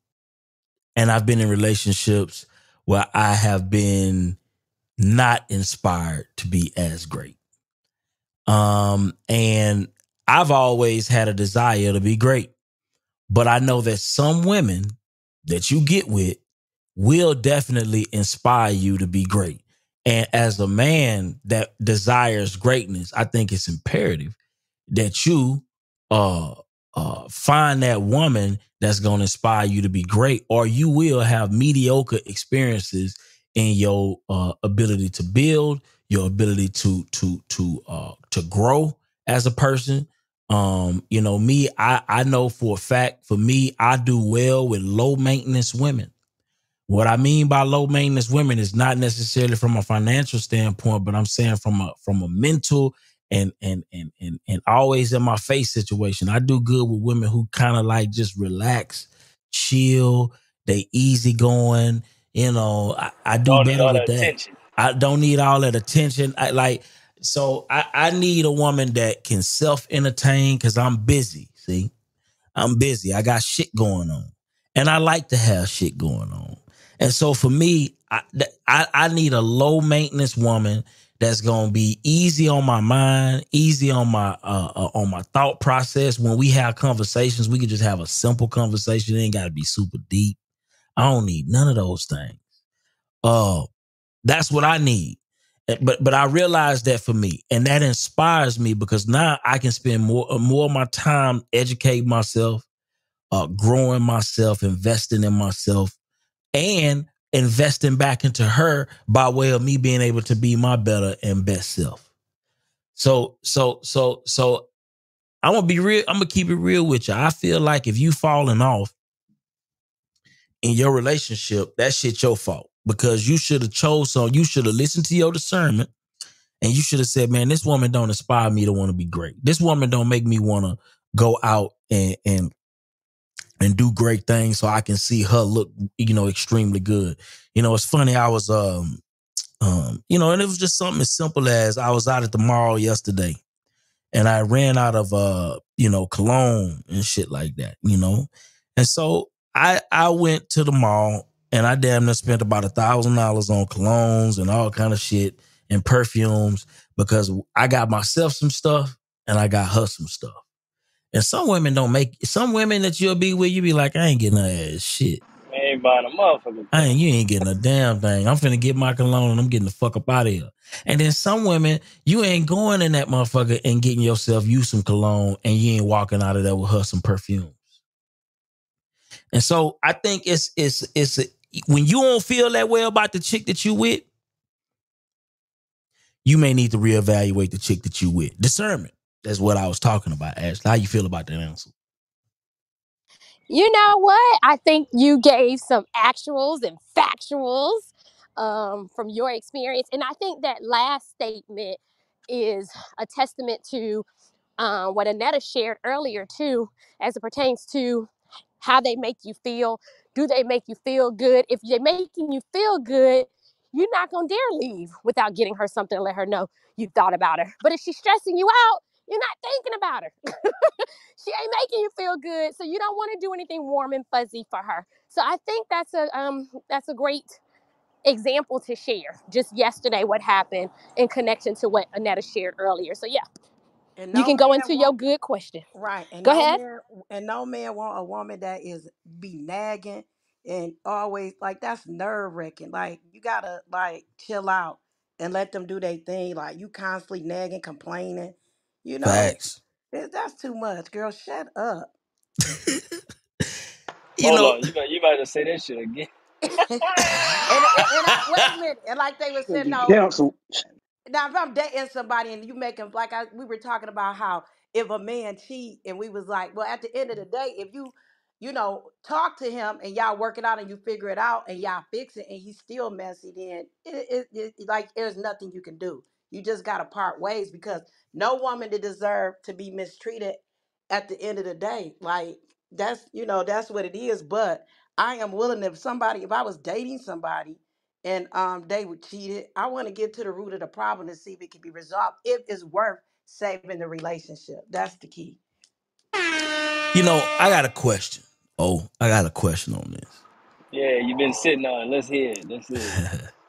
And I've been in relationships where I have been not inspired to be as great. Um, and I've always had a desire to be great. But I know that some women that you get with will definitely inspire you to be great. And as a man that desires greatness, I think it's imperative that you uh uh find that woman that's going to inspire you to be great or you will have mediocre experiences in your uh ability to build, your ability to to to uh to grow as a person. Um you know me I I know for a fact for me I do well with low maintenance women. What I mean by low maintenance women is not necessarily from a financial standpoint, but I'm saying from a from a mental and and and and and always in my face situation. I do good with women who kind of like just relax, chill, they easy going. You know, I, I do Don't better with that. attention. I don't need all that attention. I like so I, I need a woman that can self entertain because I'm busy. See, I'm busy. I got shit going on, and I like to have shit going on. And so for me, I I, I need a low maintenance woman that's gonna be easy on my mind, easy on my uh, uh on my thought process. When we have conversations, we can just have a simple conversation. It ain't gotta be super deep. I don't need none of those things. Uh that's what I need. Eh, But but I realize that for me, and that inspires me because now I can spend more uh, more of my time educating myself, uh, growing myself, investing in myself, and investing back into her by way of me being able to be my better and best self. So so so so I'm gonna be real. I'm gonna keep it real with you. I feel like if you falling off in your relationship, that shit your fault because you should have chose so You should have listened to your discernment and you should have said, "Man, this woman don't inspire me to want to be great. This woman don't make me want to go out and and and do great things so I can see her look, you know, extremely good." You know, it's funny. I was um um you know, and it was just something as simple as I was out at the mall yesterday and I ran out of uh, you know, cologne and shit like that, you know. And so I I went to the mall and I damn near spent about a thousand dollars on colognes and all kind of shit and perfumes because I got myself some stuff and I got her some stuff. And some women don't make some women that you'll be with, you be like, I ain't getting her ass shit. I ain't buying a motherfucker. I ain't you ain't getting a damn thing. I'm finna get my cologne and I'm getting the fuck up out of here. And then some women, you ain't going in that motherfucker and getting yourself you some cologne and you ain't walking out of there with her some perfumes. And so I think it's it's it's when you don't feel that way about the chick that you with, you may need to reevaluate the chick that you with. Discernment. That's what I was talking about, Ashley. How you feel about that answer? You know what? I think you gave some actuals and factuals um, from your experience. And I think that last statement is a testament to uh, what Anetta shared earlier, too, as it pertains to how they make you feel. Do they make you feel good? If they're making you feel good, you're not to dare leave without getting her something to let her know you thought about her. But if she's stressing you out, you're not thinking about her. she ain't making you feel good, so you don't want to do anything warm and fuzzy for her. So I think that's a um that's a great example to share. Just yesterday, what happened in connection to what Anetta shared earlier. So yeah, And you can go into your good question. right, and Go no ahead. man and no man want a woman that is be nagging and always like that's nerve wracking. Like you gotta like chill out and let them do their thing. Like you constantly nagging, complaining. You know, Facts. it, that's too much, girl. Shut up. You Hold know, on, you might you might just say that shit again. and, and and I wait a minute. And like they were saying, no, Council. now if I'm dating somebody and you make them like I we were talking about how if a man cheat and we was like, well, at the end of the day, if you you know talk to him and y'all work it out and you figure it out and y'all fix it and he's still messy, then it, it, it like there's nothing you can do. You just gotta part ways because no woman to deserve to be mistreated at the end of the day. Like that's you know that's what it is. But I am willing if somebody if I was dating somebody and um they were cheated. I want to get to the root of the problem to see if it can be resolved. If it's worth saving the relationship, that's the key. you know, I got a question. Oh, I got a question on this. Yeah, you've been sitting on. it. Let's hear it. Let's hear it.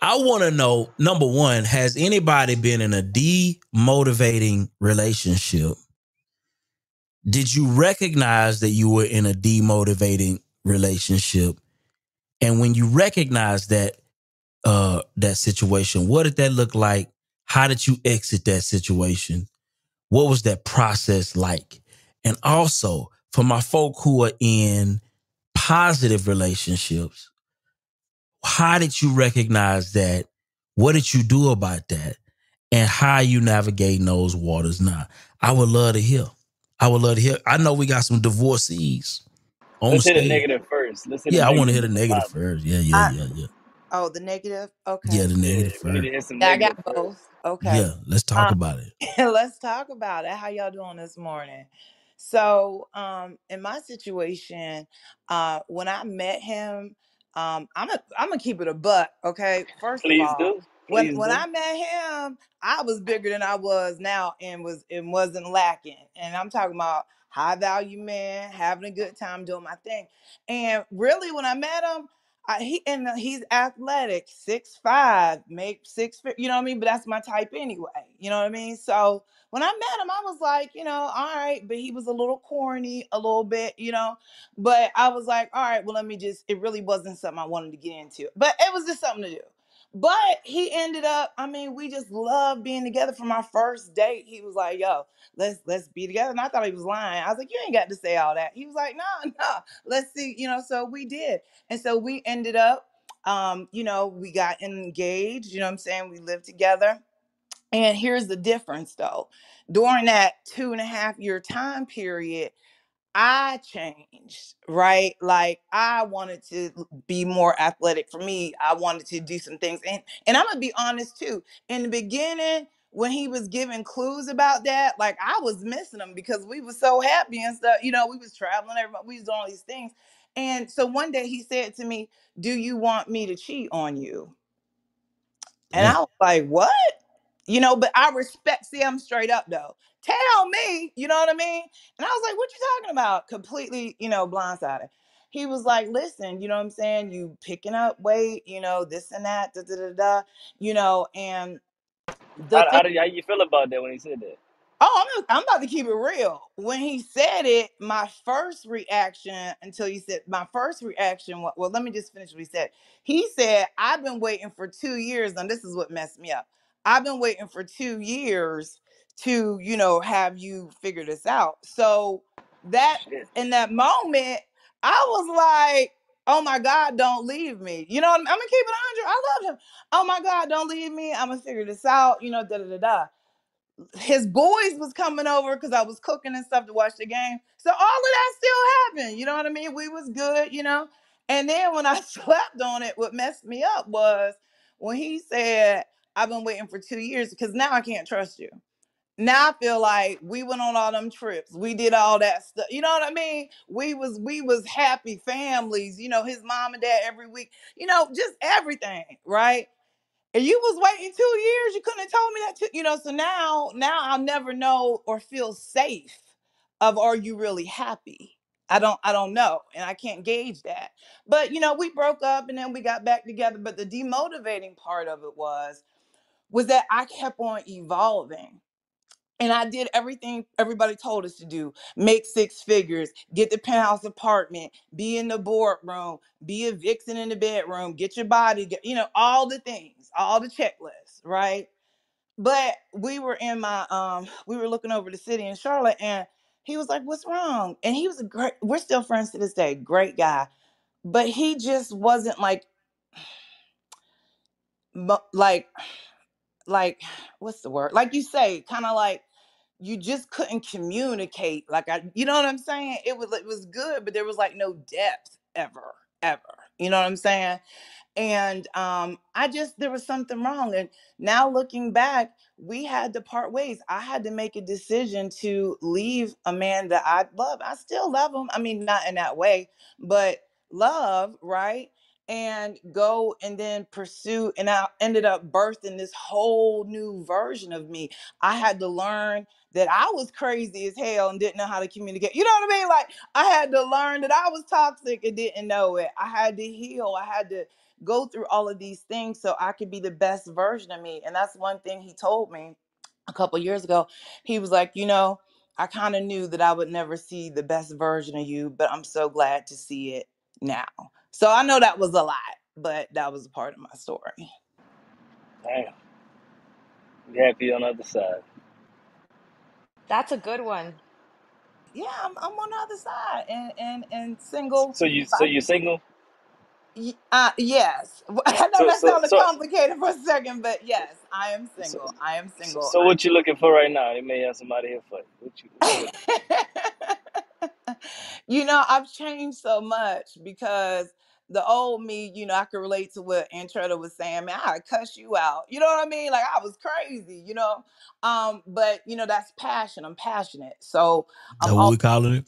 I want to know number one, has anybody been in a demotivating relationship? Did you recognize that you were in a demotivating relationship? And when you recognize that uh that situation, what did that look like? How did you exit that situation? What was that process like? And also for my folk who are in positive relationships, how did you recognize that? What did you do about that? And how you navigating those waters now? I would love to hear. I would love to hear. I know we got some divorcees on Let's hit the stage. negative first. Let's hit Yeah, I want to hear negative. the then negative positive. first. Yeah, yeah, I yeah, yeah. oh the negative. Okay. Yeah, the negative we need to first. hit some Yeah, I negative got first. both. Okay. Yeah, let's talk Um, about it. let's talk about it. How y'all doing this morning? So, um, in my situation, uh, when I met him, um, I'm a, I'm gonna keep it a buck. Okay. First of all, do. when Please when do. I met him, I was bigger than I was now, and was and wasn't lacking. And I'm talking about high value man, having a good time doing my thing. And really, when I met him. I, he and uh, he's athletic, six five, make six. You know what I mean? But that's my type anyway. You know what I mean? So when I met him, I was like, you know, all right. But he was a little corny, a little bit, you know. But I was like, all right, well, let me just. It really wasn't something I wanted to get into, but it was just something to do. But he ended up. I mean, we just loved being together from our first date. He was like, yo, let's let's be together. And I thought he was lying. I was like, you ain't got to say all that. He was like, no, no, let's see, you know. So we did. And so we ended up, um, you know, we got engaged, you know what I'm saying? We lived together. And here's the difference though. During that two and a half year time period, I changed, right? Like I wanted to be more athletic for me. I wanted to do some things. And and I'm gonna be honest too. In the beginning, when he was giving clues about that, like I was missing them because we were so happy and stuff. You know, we was traveling, everybody, we was doing all these things. And so one day he said to me, Do you want me to cheat on you? And I was like, what? You know, but I respect, see, I'm straight up though. Tell me, you know what I mean? And I was like, what you talking about? Completely, you know, blindsided. He was like, listen, you know what I'm saying? You picking up weight, you know, this and that, da da da da, you know, and the How, thing did how you feel about that when he said that? Oh, I'm, I'm about to keep it real. When he said it, my first reaction until he said my first reaction. wa- Well, let me just finish what he said. He said, "I've been waiting for two years, and this is what messed me up. I've been waiting for two years to, you know, have you figure this out." So that Shit. in that moment, I was like, "Oh my God, don't leave me." You know, I'm, I'm gonna keep it 100. I love him. Oh my God, don't leave me. I'm gonna figure this out. You know, da da da da his boys was coming over because I was cooking and stuff to watch the game. So all of that still happened. You know what I mean? We was good, you know. And then when I slept on it, what messed me up was when he said, I've been waiting for two years because now I can't trust you. Now I feel like we went on all them trips. We did all that stuff. You know what I mean? We was we was happy families, you know, his mom and dad every week, you know, just everything, right? And you was waiting two years. You couldn't have told me that. Two, you know. So now, now I'll never know or feel safe. Of are you really happy? I don't. I don't know, and I can't gauge that. But you know, we broke up and then we got back together. But the demotivating part of it was was that I kept on evolving. And I did everything everybody told us to do make six figures, get the penthouse apartment, be in the boardroom, be a vixen in the bedroom, get your body, get, you know, all the things, all the checklists, right? But we were in my, um, we were looking over the city in Charlotte and he was like, What's wrong? And he was a great, we're still friends to this day, great guy. But he just wasn't like, like, like, what's the word? Like you say, kind of like, you just couldn't communicate like i you know what i'm saying? It was it was good but there was like no depth ever ever you know what i'm saying? And um i just there was something wrong and now looking back we had to part ways. I had to make a decision to leave a man that i love. I still love him i mean not in that way but love right and go and then pursue and i ended up birthing this whole new version of me i had to learn that I was crazy as hell and didn't know how to communicate. You know what I mean? Like I had to learn that I was toxic and didn't know it. I had to heal. I had to go through all of these things so I could be the best version of me. And that's one thing he told me a couple years ago. He was like, you know, I kind of knew that I would never see the best version of you, but I'm so glad to see it now. So I know that was a lot, but that was a part of my story. Damn. You happy on the other side. That's a good one. Yeah, I'm, I'm on the other side and and and single. So you so you single? Y- Uh, yes. I know So that so sounded so complicated for a second, but yes, I am so, single. I am so, single. so what you looking for right now? They may have somebody here for you. What you what you looking you know, I've changed so much because the old me, you know, I could relate to what Antretta was saying. Man, I cuss you out. You know what I mean? Like I was crazy, you know. Um, but you know, that's passion. I'm passionate. So That I'm what all we calling it?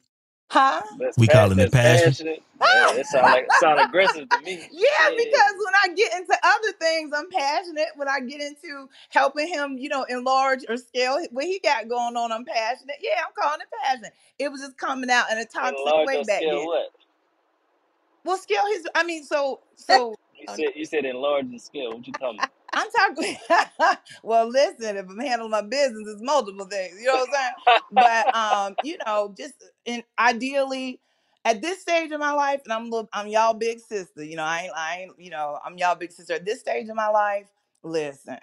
huh? That's We pa- calling it that's passion. passionate. Hey, that sound like sound aggressive to me. Yeah, Shit. because when I get into other things, I'm passionate. When I get into helping him, you know, enlarge or scale what he got going on, I'm passionate. Yeah, I'm calling it passion. It was just coming out in a toxic Enlarge way back scale then. what? Well, scale his. I mean, so so. You said you said enlarge the scale. What you talking about? I'm talking. well, listen, if I'm handling my business, it's multiple things. You know what I'm saying? But um, you know, just in ideally at this stage of my life, and I'm little, I'm y'all big sister. You know, I ain't, I ain't, you know, I'm y'all big sister. At this stage of my life, listen.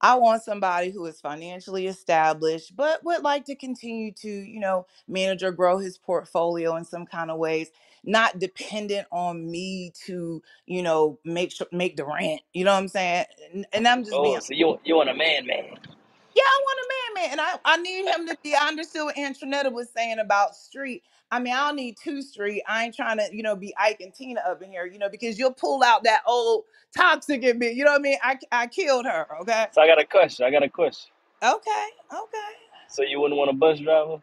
I want somebody who is financially established, but would like to continue to, you know, manage or grow his portfolio in some kind of ways, not dependent on me to, you know, make sure make the rent. You know what I'm saying? And, and I'm just oh, being Oh, so you you want a man, man? yeah, I want a man, man, and I, I need him to be. I understood what Antronetta was saying about street. I mean, I don't need two street. I ain't trying to, you know, be Ike and Tina up in here, you know, because you'll pull out that old toxic in me. You know what I mean? I I killed her. Okay. So I got a question. I got a question. Okay. Okay. So you wouldn't want a bus driver?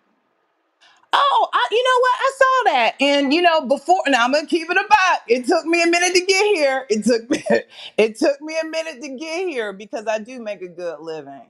Oh, I, you know what? I saw that, and you know, before now I'm gonna keep it a about. It took me a minute to get here. It took me, it took me a minute to get here because I do make a good living.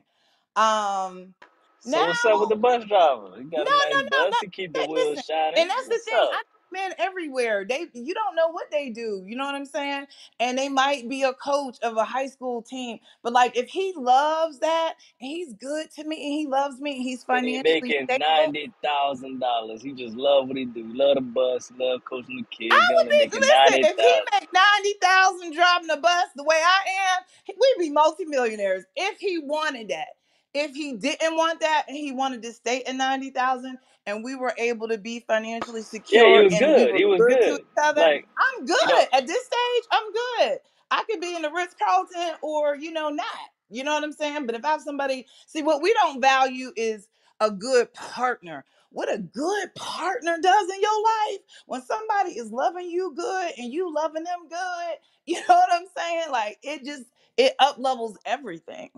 Um, So now what's up with the bus driver? He No, got a nice no, no, bus. no. He keep the wheels Listen, shining. and that's the What's thing. up? I men everywhere. They, you don't know what they do. You know what I'm saying? And they might be a coach of a high school team, but like if he loves that and he's good to me and he loves me he's financially making ninety thousand dollars. He just love what he do. Love the bus. Love coaching the kids. I would be. Listen, ninety if he make ninety thousand driving the bus the way I am, we'd be multimillionaires. If he wanted that, if he didn't want that and he wanted to stay at ninety thousand, and we were able to be financially Yeah, he secure was and we good. were He was good to good. each other, Like I'm you know. good at this stage. I'm good. I could be in the Ritz Carlton or you know not. You know what I'm saying? But if I have somebody, see what we don't value is a good partner. What a good partner does in your life when somebody is loving you good and you loving them good, you know what I'm saying? Like it just it up levels everything.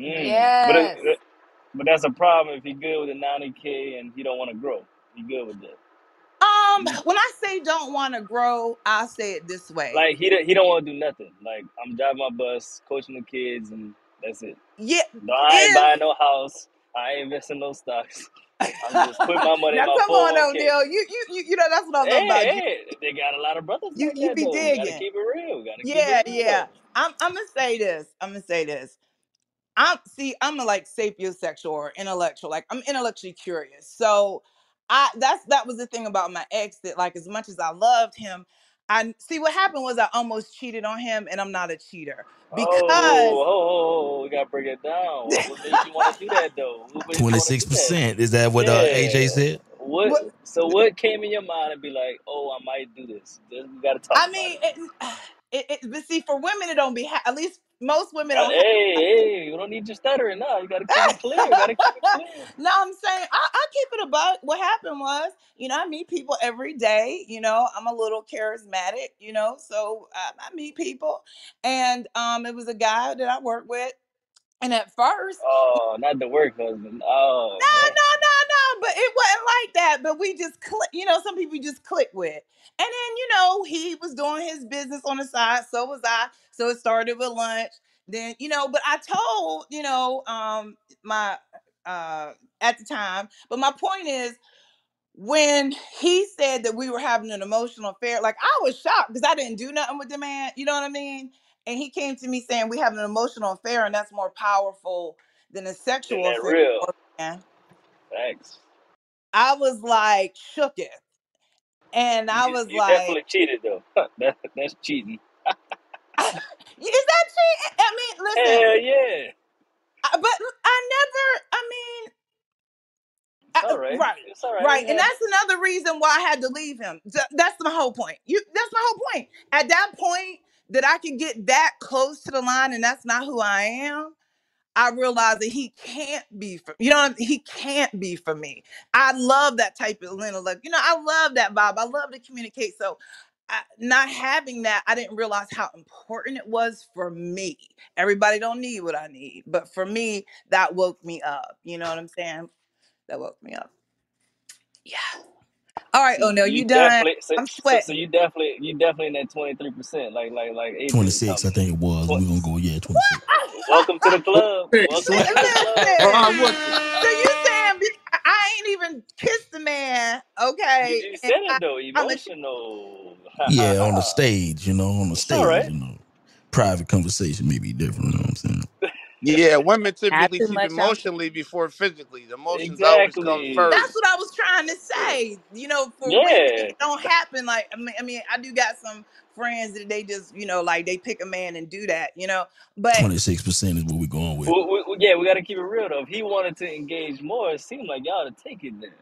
Mm. But Yes. But that's a problem if he good with a ninety k and he don't want to grow. He good with that. Um, when I say don't want to grow, I say it this way. Like he don't- he don't want to do nothing. Like I'm driving my bus, coaching the kids, and that's it. Yeah, No, I ain't if buying no house. I ain't investing no stocks. I'm just putting my money in now my come on 401k. O'Neal, you you you you know that's what I love Hey, about you. hey, they got a lot of brothers You like you that be though. We gotta digging. keep it real. We gotta keep it Yeah, yeah. real. I'm I'm gonna say this. I'm gonna say this. I'm see, I'm a like sapiosexual or intellectual. Like I'm intellectually curious. So I that's that was the thing about my ex that like as much as I loved him, I see what happened was I almost cheated on him and I'm not a cheater Oh, because oh, oh, oh, we gotta break it down. What, what made you want to do that though? What made you Twenty want to six do that? percent. Is that what uh, AJ said? What? what So what came in your mind and be like, oh, I might do this? We gotta talk I about mean it. it, it, it but see for women it don't be ha- at least most women don't hey, hey, we don't need you stuttering now. You gotta keep it clear. You gotta keep it clear. no, I'm saying I, I keep it a buck. What happened was, you know, I meet people every day. You know, I'm a little charismatic. You know, so I, I meet people, and um, it was a guy that I work with, and at first, Oh, not the work husband. Oh no, man. no, no, no, but it wasn't like that. But we just click. You know, some people you just click with, and then you know he was doing his business on the side, so was I. So it started with lunch. Then you know, but I told you know um my uh at the time. But my point is when he said that we were having an emotional affair, like I was shocked because I didn't do nothing with the man. You know what I mean? And he came to me saying we have an emotional affair, and that's more powerful than a sexual affair. real? man. Thanks. I was like shooketh, and I You, was you like, definitely cheated though. that, that's cheating. "Is that cheating?" I mean, listen, Hell yeah. I- but I never. I mean, I, all right. right, It's all right. right, It and that's another reason why I had to leave him. That's my whole point. You, that's my whole point. At that point, that I could get that close to the line, and that's not who I am. I realized that he can't be for you know he can't be for me. I love that type of intellect. You know, I love that vibe. I love to communicate. So I, not having that, I didn't realize how important it was for me. Everybody don't need what I need, but for me, that woke me up. You know what I'm saying? That woke me up. Yeah. All right, So oh no, you you done? definitely so, I'm so, so you definitely you definitely in that twenty three percent like like like AJ Twenty was six, I think it was. about. We're gonna go, yeah, twenty six. Welcome to the club. Welcome to the club. Ron, Listen. what the- So you saying I I ain't even kissed the man, okay? You, you said it though, I'm a emotional. Ha ha Yeah, on the stage, you know, on the stage, right. you know. Private conversation may be different, you know what I'm saying? Yeah, women typically too keep much. I'm emotionally before physically. The emotions always come Exactly. That's first. what I was trying to say. You know, for women, Yeah. it don't happen like I mean, I mean, I do got some friends that they just, you know, like they pick a man and do that, you know. But 26% is what we're going with. We, we, we- yeah, we got to keep it real though. If he wanted to engage more, it seemed like y'all to take it then.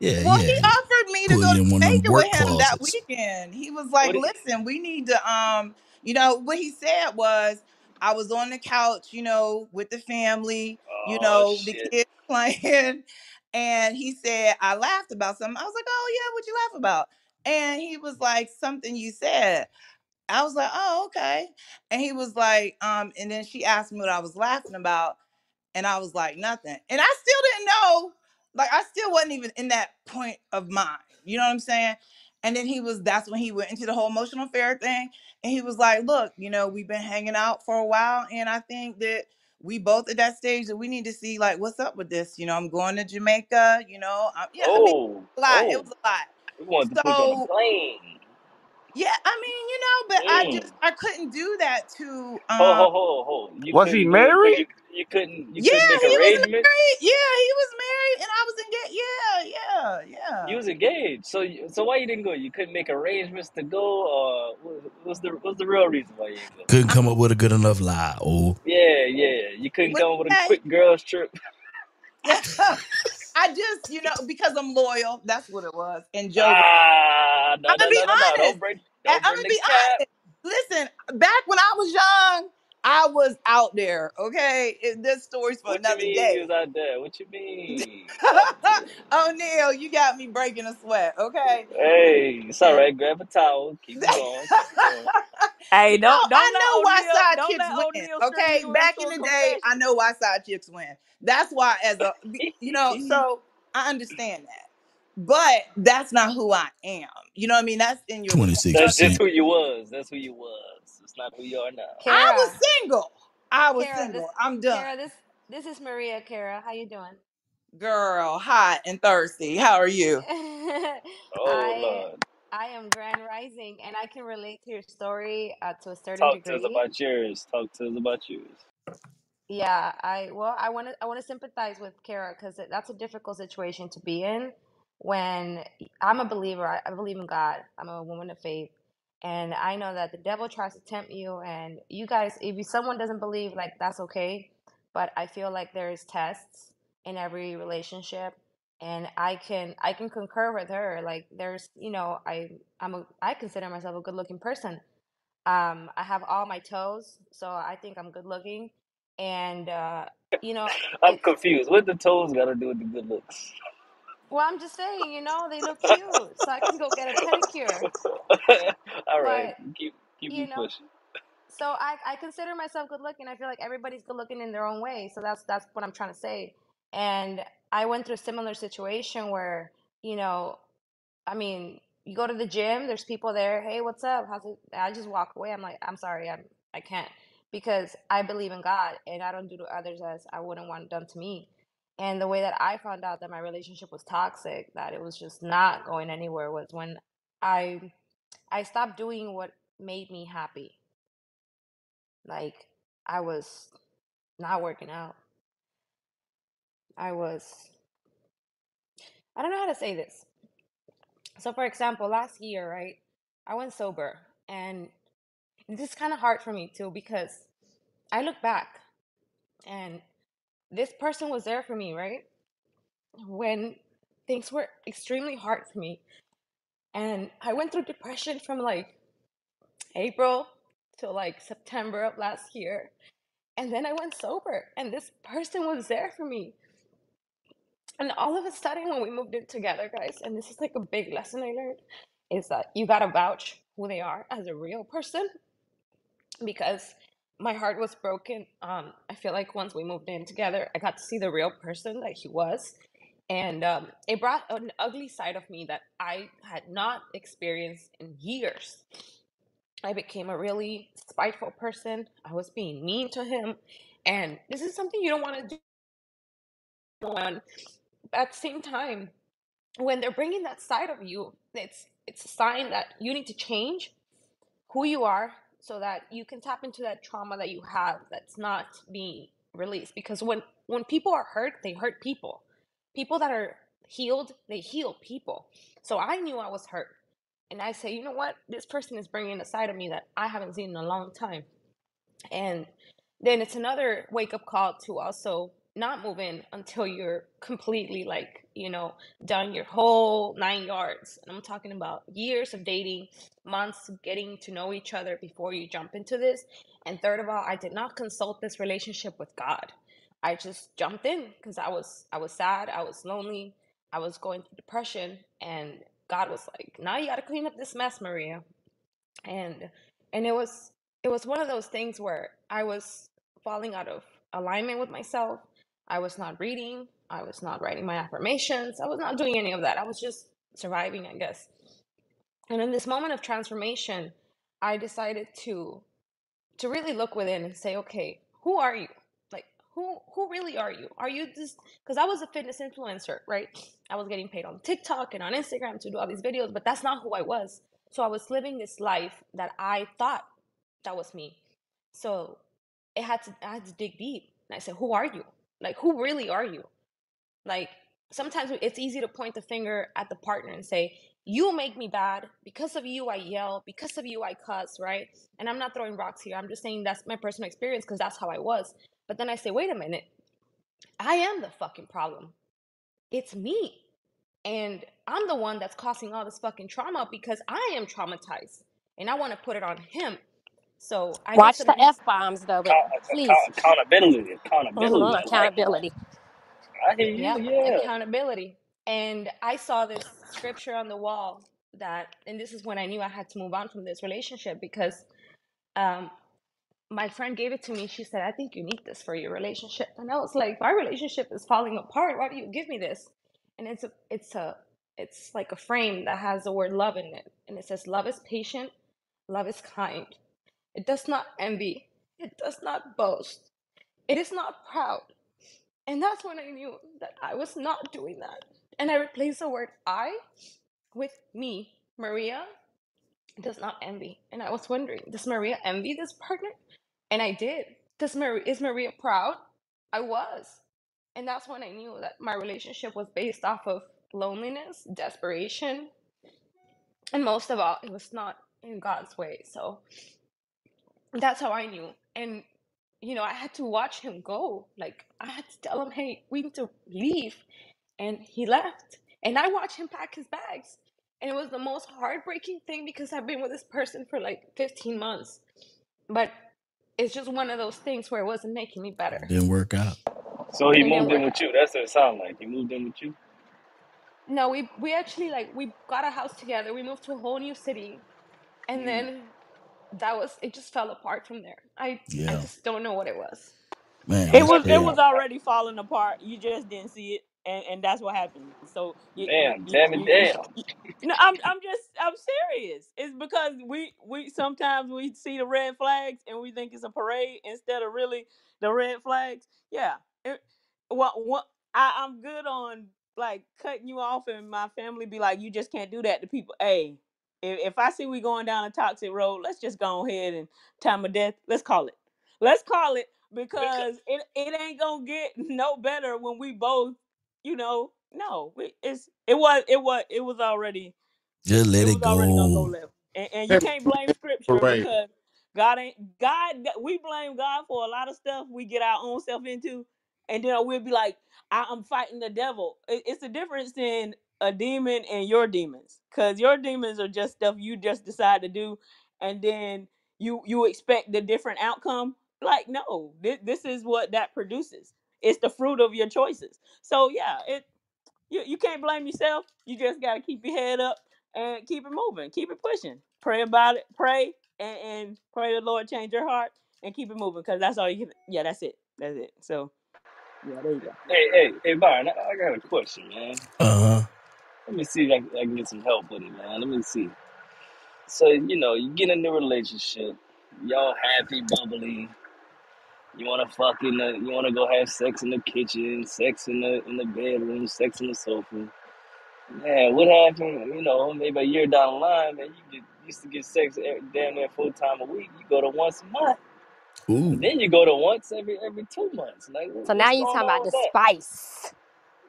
Yeah, well, yeah. he offered me to Put go it to in one of them Jamaica work with him that closets. weekend. He was like, What? He, "Listen, we need to um, you know, what he said was I was on the couch, you know, with the family, you oh know, the kids playing, and he said I laughed about something. I was like, "Oh yeah, what you laugh about?" And he was like, "Something you said." I was like, "Oh, okay." And he was like, um, and then she asked me what I was laughing about, and I was like, "Nothing." And I still didn't know, like, I still wasn't even in that point of mind. You know what I'm saying? And then he was, that's when he went into the whole emotional affair thing, and he was like, "Look, you know, we've been hanging out for a while, and I think that." We both at that stage that we need to see like what's up with this. You know, I'm going to Jamaica. You know, I, yeah, I mean, Oh, a lot. It oh. was a lot. We wanted to put on a So plane. yeah, I mean, you know, but I Mm. just I couldn't do that to Ho um ho ho ho. You Was he couldn't do it because married? You you couldn't you yeah, couldn't make he was arrangements. married. Yeah, he was married and I was engaged. Yeah, yeah, yeah. You was engaged, so you- so why you didn't go? You couldn't make arrangements to go, or what- what's the what's the real reason why you didn't go? Couldn't come up with a good enough lie. Oh, Yeah, yeah. You couldn't but come up with a okay. quick girls trip. I just, you know, because I'm loyal, that's what it was. And Joe was Ah, no, I'm no, gonna be no, no, no. honest. Don't break, And don't I'm bring gonna the be cap. honest. Listen, back when I was young, I was out there. Okay, it, this story's for What you another mean you was day. out there? What you mean? Out there. O'Neal, you got me breaking a sweat. Okay, Hey, it's all right. Grab a towel. Keep it going. Keep it going. Hey, you don't don't I know why O'Neal side don't chicks let win. O'Neal string Okay, you back into in a the day, I confession. know why side chicks win. That's why, as a, you know, so I understand that. But that's not who I am. You know what I mean? That's in your. That's just 26%. who you was. That's who you was. It's not who you are now. I was single. I was Kara, this single. I'm done. Kara, this this is Maria. Kara, how you doing? Girl, hot and thirsty. How are you? Oh I Lord. I am Grand Rising, and I can relate to your story uh, to a certain Talk to us degree. about yours. Talk to us about yours. Yeah, I well, I want to I want to sympathize with Kara because that's a difficult situation to be in. When I'm a believer, I, I believe in God. I'm a woman of faith, and I know that the devil tries to tempt you. And you guys, if someone doesn't believe, like that's okay. But I feel like there's tests in every relationship, and I can I can concur with her. Like there's, you know, I I'm a I consider myself a good looking person. Um, I have all my toes, so I think I'm good looking. And uh, you know, I'm confused. What the toes got to do with the good looks? Well, I'm just saying, you know, they look cute, so I can go get a pedicure. All right, But keep keep you know, pushing. so I I consider myself good looking. I feel like everybody's good looking in their own way. So that's that's what I'm trying to say. And I went through a similar situation where, you know, I mean, you go to the gym, there's people there, hey, what's up? How's it? I just walk away. I'm like, I'm sorry, I'm I can't because I believe in God and I don't do to others as I wouldn't want done to me. And the way that I found out that my relationship was toxic, that it was just not going anywhere was when I I stopped doing what made me happy. Like I was not working out. I was I don't know how to say this. So for example, last year, right? I went sober and this is kind of hard for me too because I look back and this person was there for me, right? When things were extremely hard for me. And I went through depression from like April to like September of last year. And then I went sober and this person was there for me. And all of a sudden, when we moved in together, guys, and this is like a big lesson I learned, is that you gotta vouch who they are as a real person because my heart was broken. Um, I feel like once we moved in together, I got to see the real person that he was. And um, it brought an ugly side of me that I had not experienced in years. I became a really spiteful person. I was being mean to him. And this is something you don't want to do. to at the same time, when they're bringing that side of you, it's it's a sign that you need to change who you are so that you can tap into that trauma that you have that's not being released. Because when when people are hurt they hurt people. People that are healed they heal people. So i knew i was hurt. And i say you know what? This person is bringing a side of me that i haven't seen in a long time. And then it's another wake up call to also not move in until you're completely like, you know, done your whole nine yards. And I'm talking about years of dating, months of getting to know each other before you jump into this. And third of all, I did not consult this relationship with God. I just jumped in because I was I was sad, I was lonely, I was going through depression, and God was like, "Now you got to clean up this mess, Maria." and and it was it was one of those things where I was falling out of alignment with myself. I was not reading. I was not writing my affirmations. I was not doing any of that. I was just surviving, I guess. And in this moment of transformation, I decided to to really look within and say, okay, who are you? Like, who who really are you? Are you this? Because I was a fitness influencer, right? I was getting paid on TikTok and on Instagram to do all these videos, but that's not who I was. So I was living this life that I thought that was me. So it had to I had to dig deep. And I said, who are you? Like, who really are you? Like sometimes it's easy to point the finger at the partner and say, You make me bad. Because of you, I yell. Because of you, I cuss, right? And I'm not throwing rocks here. I'm just saying that's my personal experience because that's how I was. But then I say, Wait a minute. I am the fucking problem. It's me. And I'm the one that's causing all this fucking trauma because I am traumatized. And I want to put it on him. So I need Watch to the F bombs though, but Account- please. account- accountability, accountability. I like that. Accountability. I hear you. Yep, Yeah. accountability. And I saw this scripture on the wall that, and this is when I knew I had to move on from this relationship because um, my friend gave it to me. She said, I think you need this for your relationship. And I was like, my relationship is falling apart. Why do you give me this? And it's a, it's a, it's like a frame that has the word love in it. And it says, love is patient, love is kind. It does not envy, it does not boast, it is not proud. And that's when I knew that I was not doing that. And I replaced the word I with me. Maria does not envy. And I was wondering, does Maria envy this partner? And I did. Does Maria is Maria proud? I was. And that's when I knew that my relationship was based off of loneliness, desperation, and most of all, it was not in God's way. So that's how I knew. And you know, I had to watch him go. Like I had to tell him, "Hey, we need to leave," and he left. And I watched him pack his bags, and it was the most heartbreaking thing because I've been with this person for like 15 months, but it's just one of those things where it wasn't making me better. Didn't work out. So he It didn't moved in work with you. That's what it sounds like. He moved in with you. No, we we actually like we got a house together. We moved to a whole new city, and Mm. then that was it. Just fell apart from there. I I Yeah. just don't know what it was. Man, It I was it tell was already falling apart. You just didn't see it, and, and that's what happened. So you you Damn, you, damn it, you, you, damn. no, I'm I'm just I'm serious. It's because we we sometimes we see the red flags and we think it's a parade instead of really the red flags. Yeah. It, what what I I'm good on like cutting you off and my family be like you just can't do that to people. Hey, if, if I see we going down a toxic road, let's just go ahead and time of death. Let's call it. Let's call it because it it ain't gonna get no better when we both, you know, no, we, it's it was it was it was already Just let it it was already gonna go go. and, and you can't blame scripture Parade. because God ain't God. We blame God for a lot of stuff we get our own self into, and then we'll be like, I, "I'm fighting the devil." It, it's the difference in a demon and your demons, because your demons are just stuff you just decide to do, and then you you expect the different outcome. Like, no, this, this is what that produces. It's the fruit of your choices. So yeah, it you, you can't blame yourself. You just gotta keep your head up and keep it moving, keep it pushing. Pray about it, pray and, and pray the Lord change your heart and keep it moving because that's all you can. Yeah, that's it. That's it. So yeah, there you go. Hey, hey, hey, Byron, I, I got a question, man. Uh huh. Let me see if I, can- I can get some help with it, man. Let me see. So, you know, you get in a relationship, y'all happy, bubbly, You want to fuck in the, you want to go have sex in the kitchen, sex in the in the bedroom, sex in the sofa. Man, what happened? You know, maybe a year down the line, man, you get used to get sex every, damn near full time a week. You go to once a month, Ooh. then you go to once every every two months. Like, what, So now what's you going talking on about with the that? spice.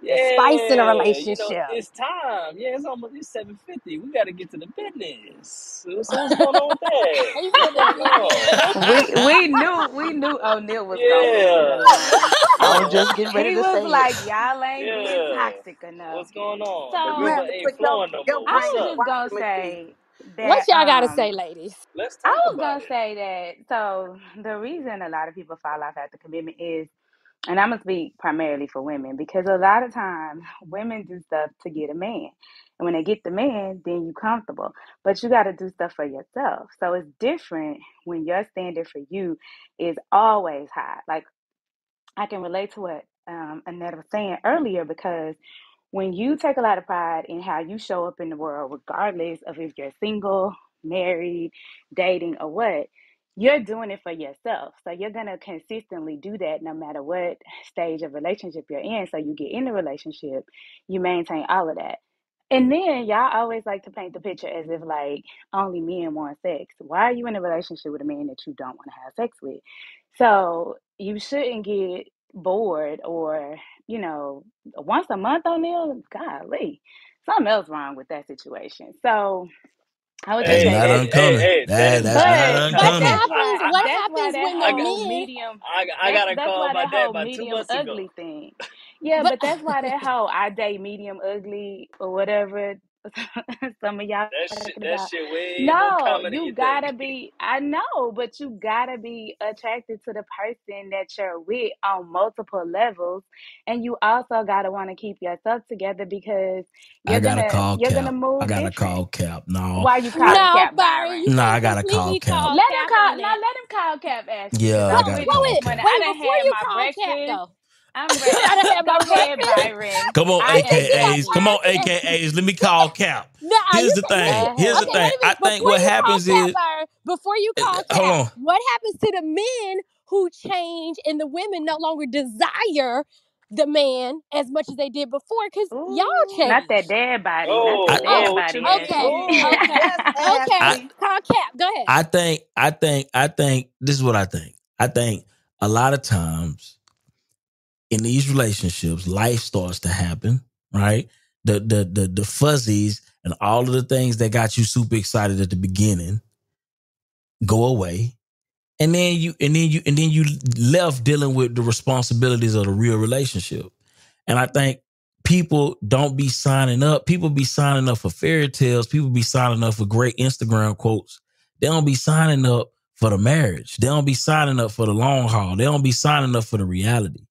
The Yeah, spice in a you know, relationship. it's time. Yeah, it's almost it's seven fifty. We got to get to the business. So, so what's going on with that? He What's said the going on? We we knew we knew O'Neal was gonna leave it Yeah. alone. I was just getting ready He to was say like, it. Looks like y'all ain't being toxic enough. What's going on? So The You have river to ain't put flowing no your more. I What's brain was the just gonna washing machine. say What y'all gotta um say, ladies? Let's I was about gonna it. say that so the reason a lot of people fall off after commitment is and I'm gonna speak primarily for women because a lot of times women do stuff to get a man. And when they get the man, then you comfortable. But you gotta do stuff for yourself. So it's different when your standard for you is always high. Like I can relate to what um, Annette was saying earlier because when you take a lot of pride in how you show up in the world, regardless of if you're single, married, dating, or what, you're doing it for yourself. So you're going to consistently do that no matter what stage of relationship you're in. So you get in the relationship, you maintain all of that. And then y'all always like to paint the picture as if like only men want sex. Why are you in a relationship with a man that you don't want to have sex with? So you shouldn't get bored or, you know, once a month on there, golly, something else wrong with that situation. So I would just That's Hey, say not hey, that. hey, uncommon. hey, That that, that's I, not But What uncommon. happens? What that's happens when the I, got, whole men? medium I, I got a that's call why my that dad whole about two medium months ago. ugly thing. Yeah, But but that's why that whole I date medium ugly or whatever some of y'all That shit, that shit way more No, you you gotta be I know, but you gotta be attracted to the person that you're with on multiple levels. And you also gotta want to keep yourself together because you're gotta gonna call you're gonna Cap. I gotta different. call Cap. No, Why you calling no, Cap Byron, Byron? no, I gotta call Cap. call Let him call on no, let him call Cap Ashley Yeah, I Well, I'm gotta ready well, call wait. Cap. I wait. done Before you my call Cap, though, I'm ready. I done had my Go ahead. Byron. Come on, I You am think you got AKAs. Come on. AKAs. Let me call Cap. No, Here's the thing. Go Here's the Okay, ahead. thing. wait a I think Before what happens is, Byron, before you uh, call hold Cap, on. what happens to the men who change and the women no longer desire the man as much as they did before? Because y'all Ooh, not that changed. dead body. Not that Oh, Oh, dead oh, body okay, mean? okay, okay. I, Call Cap. Go ahead. I think, I think, I think. This is what I think. I think a lot of times in these relationships, life starts to happen. Right. The the the the fuzzies and all of the things that got you super excited at the beginning go away. And then you and then you and then you left dealing with the responsibilities of the real relationship. And i think people don't be signing up. People be signing up for fairy tales. People be signing up for great instagram quotes. They don't be signing up for the marriage. They don't be signing up for the long haul. They don't be signing up for the reality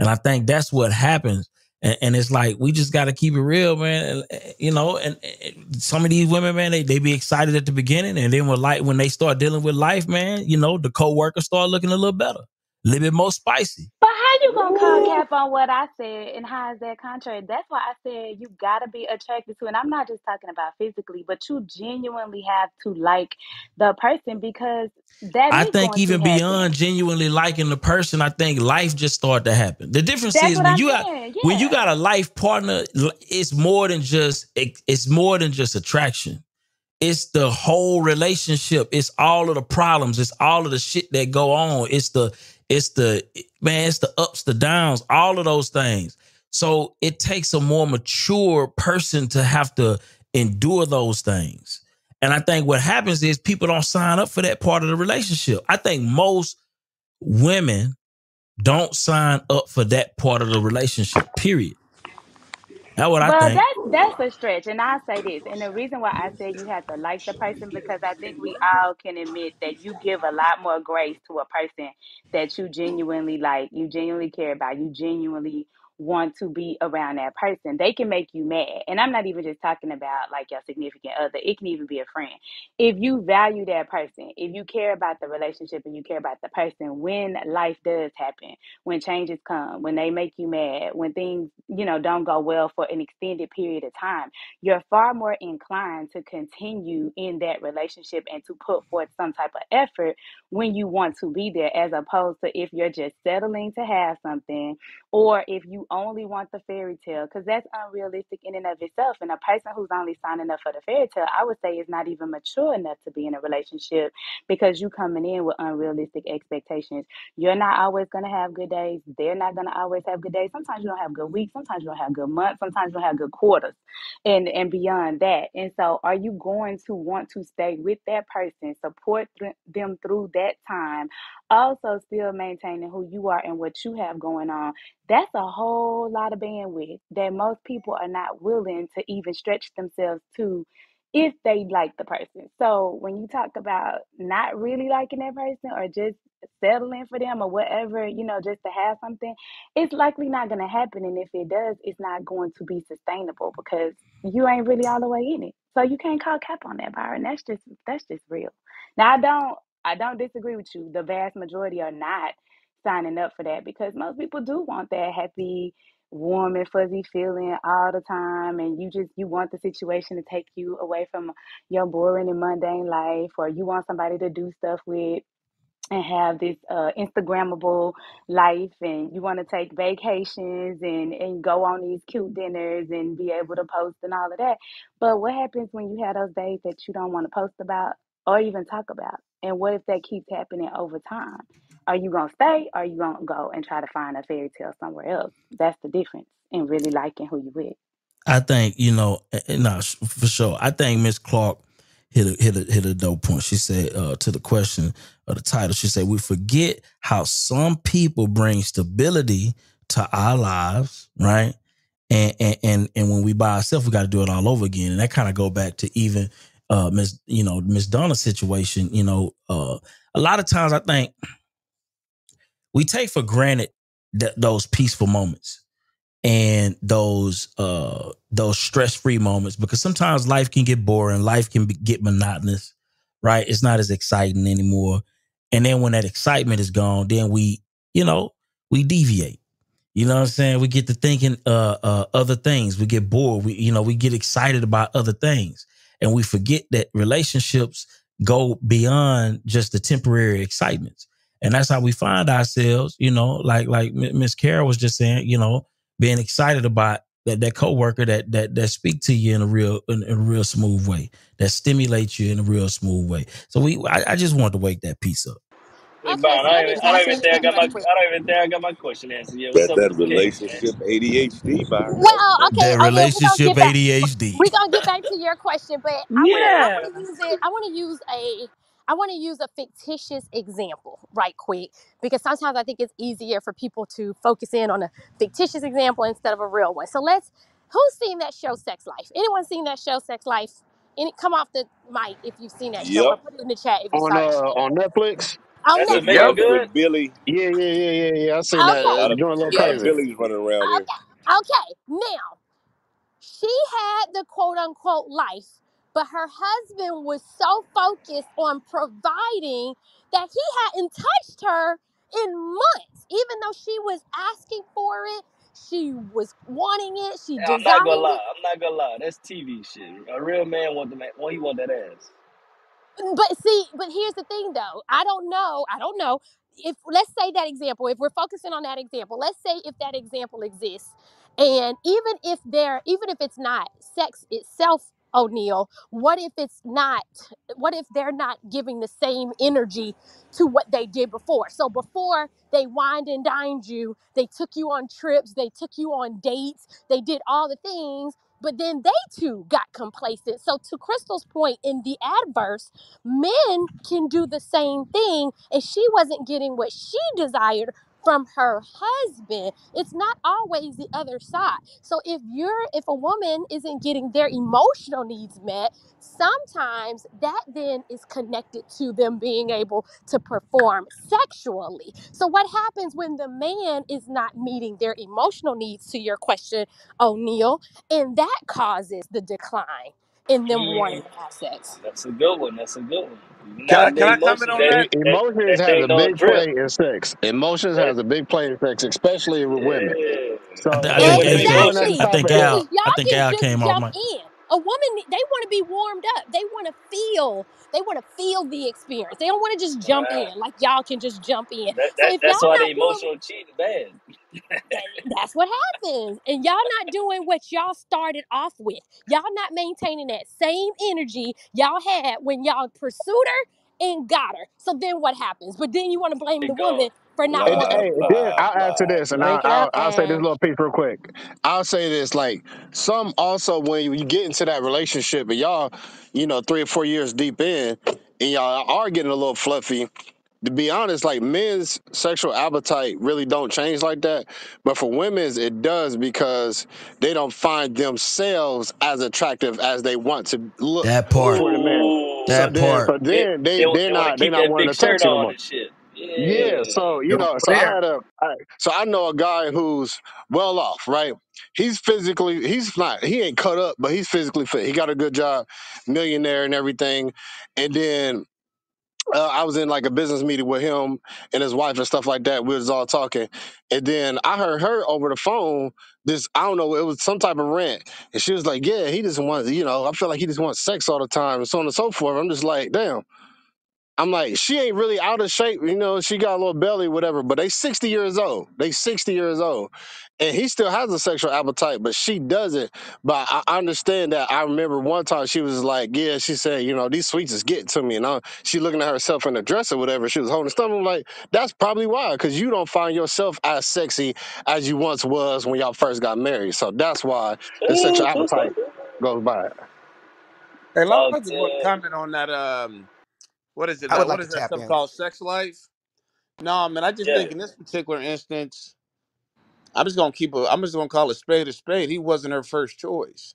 and I think that's what happens. And, and it's like we just got to keep it real, man. And, uh, You know, and, and some of these women, man, they, they be excited at the beginning, and then when like when they start dealing with life, man, you know, the coworkers start looking a little better, a little bit more spicy. But how you gonna call cap on what I said and how is that contrary? That's why I said you gotta be attracted to, and I'm not just talking about physically, but you genuinely have to like the person because that I think even beyond genuinely liking the person, I think life just start to happen. The difference That's is when I'm you got saying. when you got a life partner, it's more than just it- it's more than just attraction. It's the whole relationship. It's all of the problems. It's all of the shit that go on. It's the it's the man, it's the ups, the downs, all of those things. So it takes a more mature person to have to endure those things. And I think what happens is people don't sign up for that part of the relationship. I think most women don't sign up for that part of the relationship, period. What I Well, think. that's that's a stretch, and I'll say this. And the reason why I say you have to like the person because I think we all can admit that you give a lot more grace to a person that you genuinely like, you genuinely care about, you genuinely want to be around that person. They can make you mad. And I'm not even just talking about like your significant other, it can even be a friend. If you value that person, if you care about the relationship and you care about the person, when life does happen, when changes come, when they make you mad, when things, you know, don't go well for an extended period of time, you're far more inclined to continue in that relationship and to put forth some type of effort when you want to be there, as opposed to if you're just settling to have something or if you only want the fairy tale, because that's unrealistic in and of itself. And a person who's only signing up for the fairy tale, I would say, is not even mature enough to be in a relationship because you coming in with unrealistic expectations. You're not always going to have good days. They're not going to always have good days. Sometimes you don't have good weeks. Sometimes you don't have good months. Sometimes you don't have good quarters and and beyond that. And so, are you going to want to stay with that person, support th- them through that time, also still maintaining who you are and what you have going on? That's a whole lot of bandwidth that most people are not willing to even stretch themselves to if they like the person. So when you talk about not really liking that person or just settling for them or whatever, you know, just to have something, it's likely not going to happen. And if it does, it's not going to be sustainable because you ain't really all the way in it. So you can't call cap on that, Byron. That's just that's just real. Now I don't I don't disagree with you. The vast majority are not signing up for that because most people do want that happy warm and fuzzy feeling all the time and you just you want the situation to take you away from your boring and mundane life or you want somebody to do stuff with and have this uh, Instagrammable life, and you want to take vacations and, and go on these cute dinners and be able to post and all of that. But what happens when you have those days that you don't want to post about or even talk about? And what if that keeps happening over time? Are you going to stay or are you going to go and try to find a fairy tale somewhere else? That's the difference in really liking who you with. I think you know, no, for sure. I think Miss Clark hit a hit a hit a dope point. She said uh, to the question of the title, she said we forget how some people bring stability to our lives, right? And and and, and when we by ourselves, we got to do it all over again. And that kind of go back to even uh Miss you know Miss Donna situation. You know, uh, a lot of times I think we take for granted that those peaceful moments and those uh those stress-free moments because sometimes life can get boring life can be, get monotonous right? It's not as exciting anymore. And then when that excitement is gone then we you know we deviate. You know what i'm saying? We get to thinking uh uh other things. We get bored. We you know we get excited about other things and we forget that relationships go beyond just the temporary excitements and that's how we find ourselves you know like like miss carol was just saying you know being excited about that that coworker that that that speak to you in a real in, in a real smooth way, that stimulates you in a real smooth way. So we, I, I just wanted to wake that piece up. Hey, Okay, Byron, so I don't even, I don't even think I got my I don't even think I got my question answered yet. What's Bet up, that Mr. King, man? relationship ADHD, Byron. Well, that's okay. That yeah, we're gonna relationship get back. ADHD. We're gonna get back to your question, but I wanna I Yeah. wanna use it. I wanna use a I wanna use a fictitious example right quick because sometimes I think it's easier for people to focus in on a fictitious example instead of a real one. So let's who's seen that show Sex Life? Anyone seen that show Sex Life? Any come off the mic if you've seen that show or yep. put it in the chat if you On saw uh that show. on Netflix. On That's The what make it good. with Billy. Yeah, yeah, yeah, yeah, yeah. I seen that. A Okay. Uh, lot of doing a little lot Yeah. of crazy. Billies running around here. Okay. Okay. Now she had the quote unquote life, but her husband was so focused on providing that he hadn't touched her in months. Even though she was asking for it, she was wanting it, she Yeah, I'm not gonna desired lie. it. I'm not gonna lie. That's TV shit. A real man want the man. Well, he want that ass. But see, but here's the thing though. I don't know. I don't know. If let's say that example, if we're focusing on that example, let's say if that example exists, and even if there, even if it's not sex itself, O'Neal, what if it's not? What if they're not giving the same energy to what they did before? So before they wined and dined you, they took you on trips, they took you on dates, they did all the things, but then they too got complacent. So to Crystal's point, in the adverse men can do the same thing and she wasn't getting what she desired from her husband. It's not always the other side. So if you're if a woman isn't getting their emotional needs met, sometimes that then is connected to them being able to perform sexually. So what happens when the man is not meeting their emotional needs to your question, O'Neal, and that causes the decline in them wanting Mm, to have that's a good one. That's a good one. Can I not can I comment emotions on that that? that Emotions that has thing a don't big drip. play in sex. Emotions That has a big play in sex, especially with women. yeah. I, th- So I It think when wasn't they doing AJ. that I emotions. think of shit, Because Al. I y'all think can Al just came off jump my. in. A woman, they want to be warmed up. They want to feel. They want to feel the experience. They don't want to just jump Wow. in like y'all can just jump in. That that y'all that's why the doing emotional cheating bad. that's what happens. And y'all not doing what y'all started off with. Y'all not maintaining that same energy y'all had when y'all pursued her and got her. So then what happens? But then you want to blame the woman for not And, wanting hey, to do it. then I'll answer blah this, and I'll, Break. I'll up, I'll say this Al. little piece real quick. I'll say this like some also when you get into that relationship and y'all, you know, three or four years deep in, and y'all are getting a little fluffy. To be honest, like men's sexual appetite really don't change like that, but for women's it does because they don't find themselves as attractive as they want to look That part. for the man. Ooh. So That then, part. so then they they they they want to not they're not wanting big to touch shirt you no on more. and shit. Yeah, so you know, so I had a, I, so I know a guy who's well off, right? He's physically, he's not, he ain't cut up, but he's physically fit. He got a good job, millionaire and everything. And then uh, I was in like a business meeting with him and his wife and stuff like that. We was all talking, and then I heard her over the phone. This I don't know, it was some type of rant, and she was like, "Yeah, he just wants, you know, I feel like he just wants sex all the time, and so on and so forth." I'm just like, "Damn." I'm like, she ain't really out of shape, you know. She got a little belly, whatever. But they 60 years old. They 60 years old, and he still has a sexual appetite, but she doesn't. But I I understand that. I remember one time she was like, "Yeah," she said, "You know, these sweets is getting to me," and I, she looking at herself in the dress or whatever. She was holding the stomach. I'm like, that's probably why, because you don't find yourself as sexy as you once was when y'all first got married. So that's why the sexual appetite goes by. Hey, I Talk just want to to comment on that. Um, what is it? I That would like is to that stuff in. called? Sex life? No, man. I just yeah. think in this particular instance, I'm just gonna keep. A, I'm just gonna call it spade a spade. He wasn't her first choice,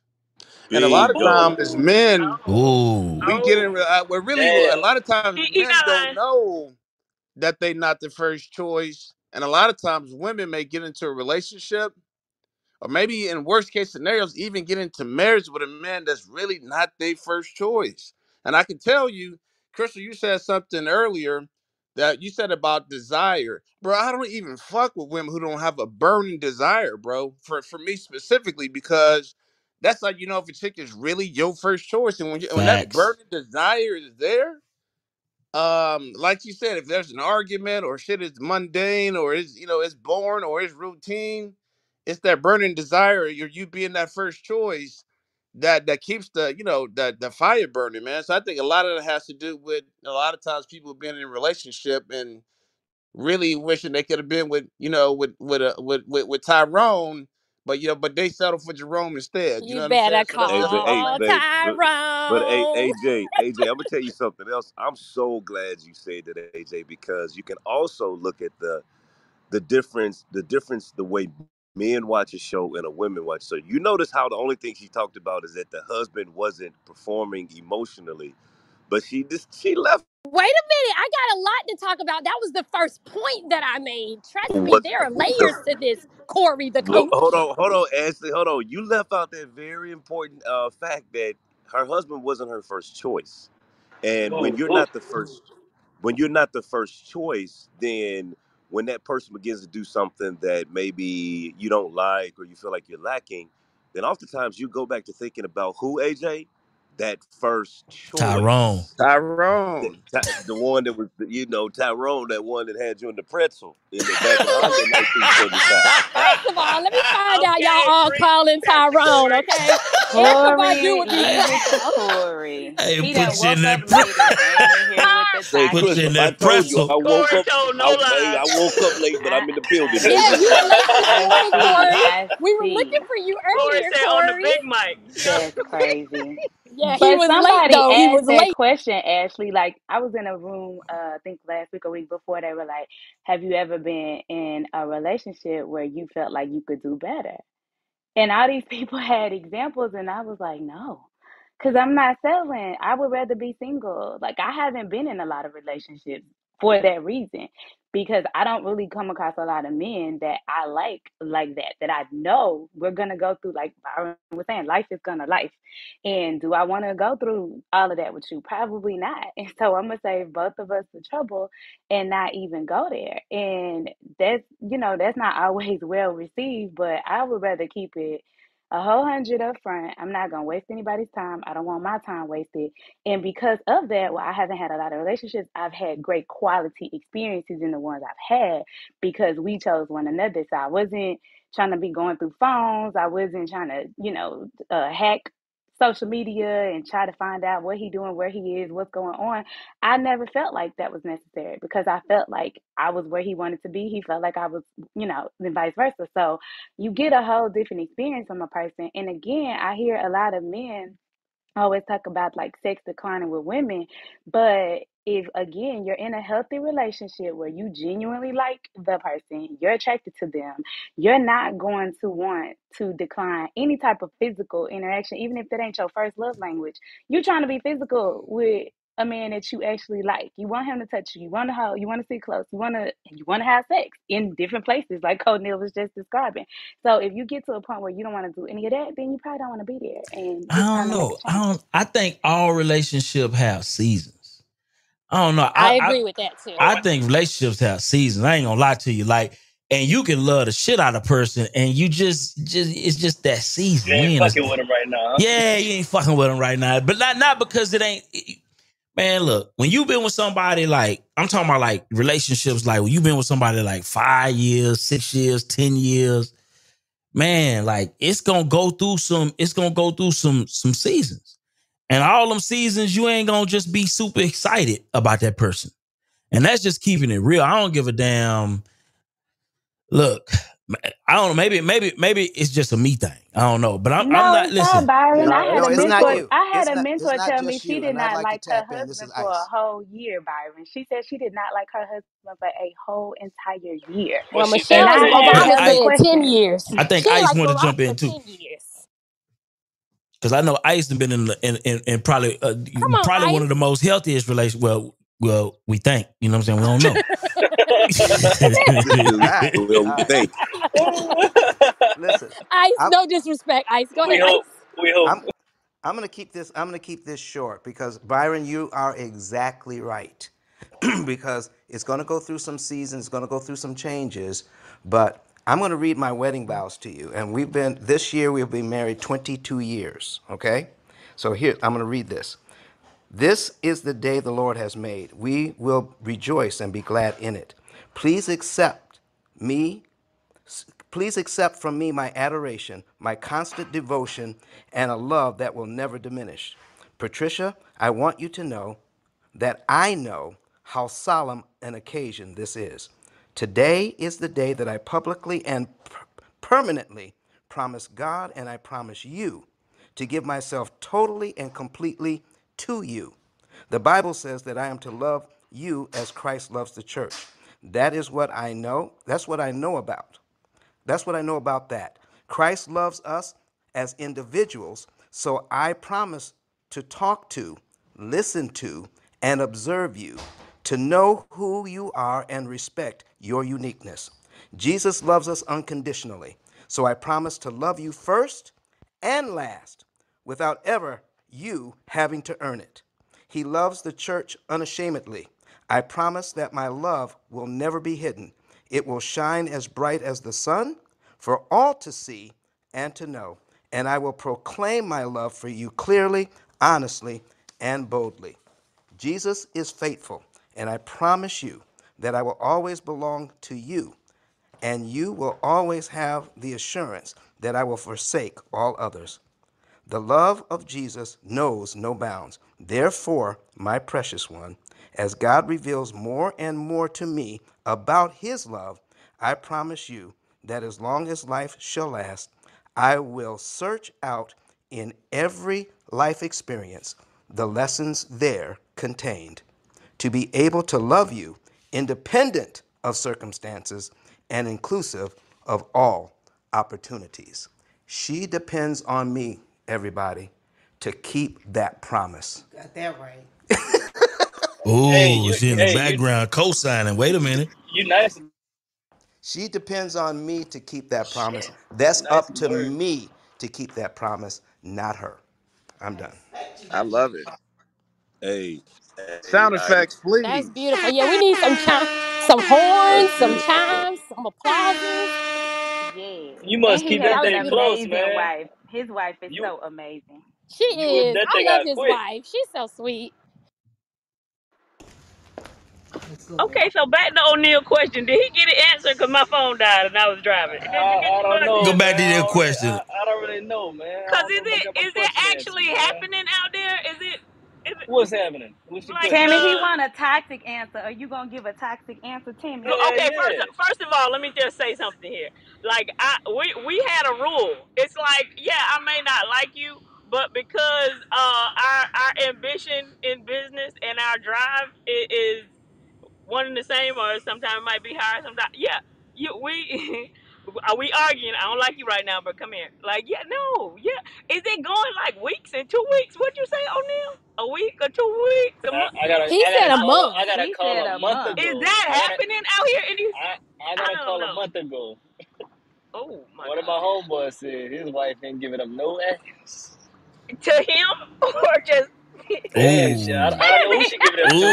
and a lot of times as No. men, Ooh. we get in. Uh, we're really a Damn. lot of times He, he men got don't line. know that they not the first choice, and a lot of times women may get into a relationship or maybe in worst case scenarios, even get into marriage with a man that's really not their first choice. And I can tell you, Crystal, you said something earlier that you said about desire. Bro, I don't even fuck with women who don't have a burning desire, bro. For for me specifically, because that's like you know if a chick is really your first choice, and when you, when that Facts. burning desire is there, um like you said if there's an argument or shit is mundane or is you know it's boring or it's routine it's that burning desire or you being that first choice that that keeps the you know the the fire burning man so i think a lot of it has to do with a lot of times people being in a relationship and really wishing they could have been with you know with with a with, with with tyrone but you know but they settled for jerome instead you You know what i'm saying better so that's Hey, that's but i'm hey, call saying but but but A- Tyrone. AJ, AJ, I'm gonna tell you something else. I'm so glad you said that, AJ, because you can also look at the the difference, the difference, the way men watch a show and a woman watch. So you notice how the only thing she talked about is that the husband wasn't performing emotionally, but she just she left Wait a minute. I got a lot to talk about. That was the first point that I made. Trust me, was there are layers to this, Corey the Lo- Hold coach. on, hold on, Ashley, hold on. You left out that very important uh, fact that her husband wasn't her first choice, and when you're whoa. not the first, when you're not the first choice, then when that person begins to do something that maybe you don't like or you feel like you're lacking, then oftentimes you go back to thinking about who AJ, that first Tyrone. choice, the, tyrone the one that was, you know, Tyrone, that one that had you in the pretzel in the back in Honda in 1975. First of all, let me find out y'all okay, all calling Tyrone, okay? Erykah Badu Corey, would be to proud. Corey. Hey, He put you in that. Pre- late and came in here with the Hey, put you in that told you I pretzel. woke up. told no I. I woke up late, but I, I'm in the building, I Yeah, you were late this morning. Corey. We were looking for you Corey earlier, said on the big mic. That's crazy. Yeah, he But was late somebody though. He was asked that late. question, Ashley. Like I was in a room, uh, I think last week or week before. They were like, "Have you ever been in a relationship where you felt like you could do better?" And all these people had examples, and I was like, no, because I'm not settling. I would rather be single. Like, I haven't been in a lot of relationships for that reason, because I don't really come across a lot of men that I like like that, that I know we're to go through, like Byron was saying, life is to life. And do I want to go through all of that with you? Probably not. And so I'm to save both of us the trouble and not even go there. And that's, you know, that's not always well received, but I would rather keep it a whole hundred up front. I'm not gonna waste anybody's time. I don't want my time wasted. And because of that, well, I haven't had a lot of relationships. I've had great quality experiences in the ones I've had because we chose one another. So I wasn't trying to be going through phones. I wasn't trying to, you know, uh, hack social media and try to find out what he doing, where he is, what's going on. I never felt like that was necessary because I felt like I was where he wanted to be. He felt like I was, you know, and vice versa. So you get a whole different experience from a person. And again, I hear a lot of men I always talk about like sex declining with women, but if again you're in a healthy relationship where you genuinely like the person, you're attracted to them, you're not going to want to decline any type of physical interaction, even if that ain't your first love language. You're trying to be physical with a man that you actually like. You want him to touch you. You want to hold. You want to sit close. You want to. You want to have sex in different places, like Code Neil was just describing. So if you get to a point where you don't want to do any of that, then you probably don't want to be there, and I don't time to make know. I don't. I think all relationship have seasons. I don't know. I I, I agree with that too. I think relationships have seasons. I ain't gonna lie to you. Like, and you can love the shit out of person, and you just, just it's just that season. You ain't We in fucking with him right now. yeah, you ain't fucking with them right now, but not not because it ain't. Man, look, when you've been with somebody like I'm talking about like relationships, like when you've been with somebody like five years, six years, ten years, man, like it's gonna go through some, it's gonna go through some some seasons. And all them seasons, you ain't gonna just be super excited about that person. And that's just keeping it real. I don't give a damn. Look, I don't know. Maybe, maybe, maybe it's just a me thing. I don't know. But I'm, No, I'm not. it's Listen, Byron. No, I had no, a mentor. I had It's a not. mentor tell me she did not like like her tap in. This husband for a whole year, Byron. She said she did not like her husband for a whole entire year. Well, she Michelle And never I said asked but Obama her the I, said ten years. I think She ain't Ice like want to jump in too, because I know Ice has been in, in, in, in probably, uh, Come on, probably one of the most healthiest relations. Well, well, we think. You know what I'm saying? We don't know. Well, we think. Listen, Ice, I'm no disrespect, Ice. Go we ahead, hope. Ice. We hope. I'm I'm gonna keep this I'm gonna keep this short because Byron, you are exactly right. because it's gonna go through some seasons, it's gonna go through some changes, but I'm gonna read my wedding vows to you. And we've been this year we've been married 22 years. Okay? So here I'm gonna read this. This is the day the Lord has made. We will rejoice and be glad in it. Please accept me Please accept from me my adoration, my constant devotion, and a love that will never diminish. Patricia, I want you to know that I know how solemn an occasion this is. Today is the day that I publicly and per- permanently promise God and I promise you to give myself totally and completely to you. The Bible says that I am to love you as Christ loves the church. That is what I know. That's what I know about. That's what I know about that. Christ loves us as individuals, so I promise to talk to, listen to, and observe you, to know who you are and respect your uniqueness. Jesus loves us unconditionally, so I promise to love you first and last without ever you having to earn it. He loves the church unashamedly. I promise that my love will never be hidden. It will shine as bright as the sun for all to see and to know. And I will proclaim my love for you clearly, honestly, and boldly. Jesus is faithful, and I promise you that I will always belong to you, and you will always have the assurance that I will forsake all others. The love of Jesus knows no bounds. Therefore, my precious one, as God reveals more and more to me about his love, I promise you that as long as life shall last, I will search out in every life experience the lessons there contained to be able to love you independent of circumstances and inclusive of all opportunities. She depends on me, everybody, to keep that promise. Got that right. Ooh, Hey, you, she in the hey, you, background co-signing. Wait a minute. you nice, She depends on me to keep that promise. That's nice up to word. me to keep that promise, not her. I'm done. I love it. Hey, Sound I, effects, That's please. beautiful. Yeah, we need some chi- some horns, some chimes, some applause. Yeah. You must keep That that has was an thing close, man. wife. His wife is You so amazing. She is. I love his quick. wife. She's so sweet. Okay, so back to O'Neal question. Did he get an answer? Because my phone died and I was driving. Did you get I, I don't know, Go back to I their don't really, question. I, I don't really know, man. Cause is if I it got my is it question answered, actually man. happening out there? Is it is it What's happening? What's like question? Tammy, he want a toxic answer. Are you gonna give a toxic answer, Tammy? no, Yeah, okay, first yeah. first of all, let me just say something here. Like I we we had a rule. It's like, yeah, I may not like you, but because uh our our ambition in business and our drive i- is one and the same, or sometimes it might be higher. Sometimes, yeah, you we are we arguing? I don't like you right now, but come here. Like, yeah, no, yeah. Is it going like weeks and two weeks? What'd you say, O'Neal? A week or two weeks? A month? I, I gotta, He I said gotta a call, month. I gotta He call said a a month month. Is that gotta, happening out here in these? I, I I gotta don't call a month ago. Oh my One of my God. homeboys said his wife ain't giving him no ass. To him or just? Man, shit, I, Ooh. I don't know who she giving it to,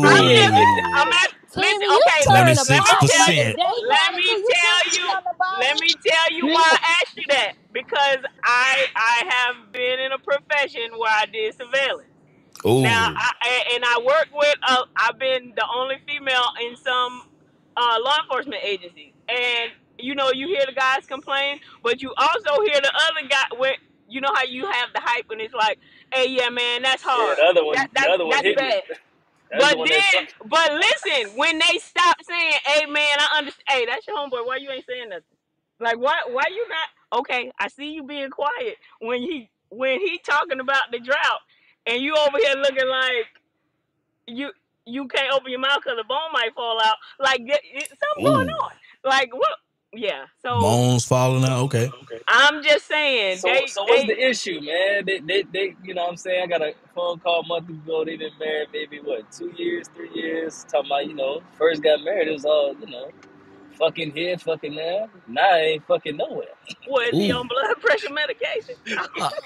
but I'm he ain't just, getting it. I'm Ooh. at, listen, okay, stirring the let me tell you, 76%. let me tell you, let me tell you why I asked you that. Because I, I have been in a profession where I did surveillance. Now, Ooh. I, a- and I work with, uh, I've been the only female in some uh, law enforcement agencies. And, you know, you hear the guys complain, but you also hear the other guy, where, you know how you have the hype and it's like, hey, yeah, man, that's Yeah, hard. the other That, one, the other one that's bad. That's But one that suck. then, but listen, when they stop saying, "Hey man, I understand," hey, that's your homeboy. Why you ain't saying nothing? Like, why? Why you not? Okay, I see you being quiet when he when he talking about the drought, and you over here looking like you you can't open your mouth because the bone might fall out. Like, it, it, something going on. Like, what? Yeah. So Bones falling out. Okay. okay. I'm just saying So, they so what's they the issue, man? They, they, they, you know what I'm saying? I got a phone call a month ago. They been married maybe, what, two years, three years? Talking about, you know, first got married, it was all, you know, fucking here, fucking there. Now I ain't fucking nowhere. was he Ooh. on blood pressure medication? Oh.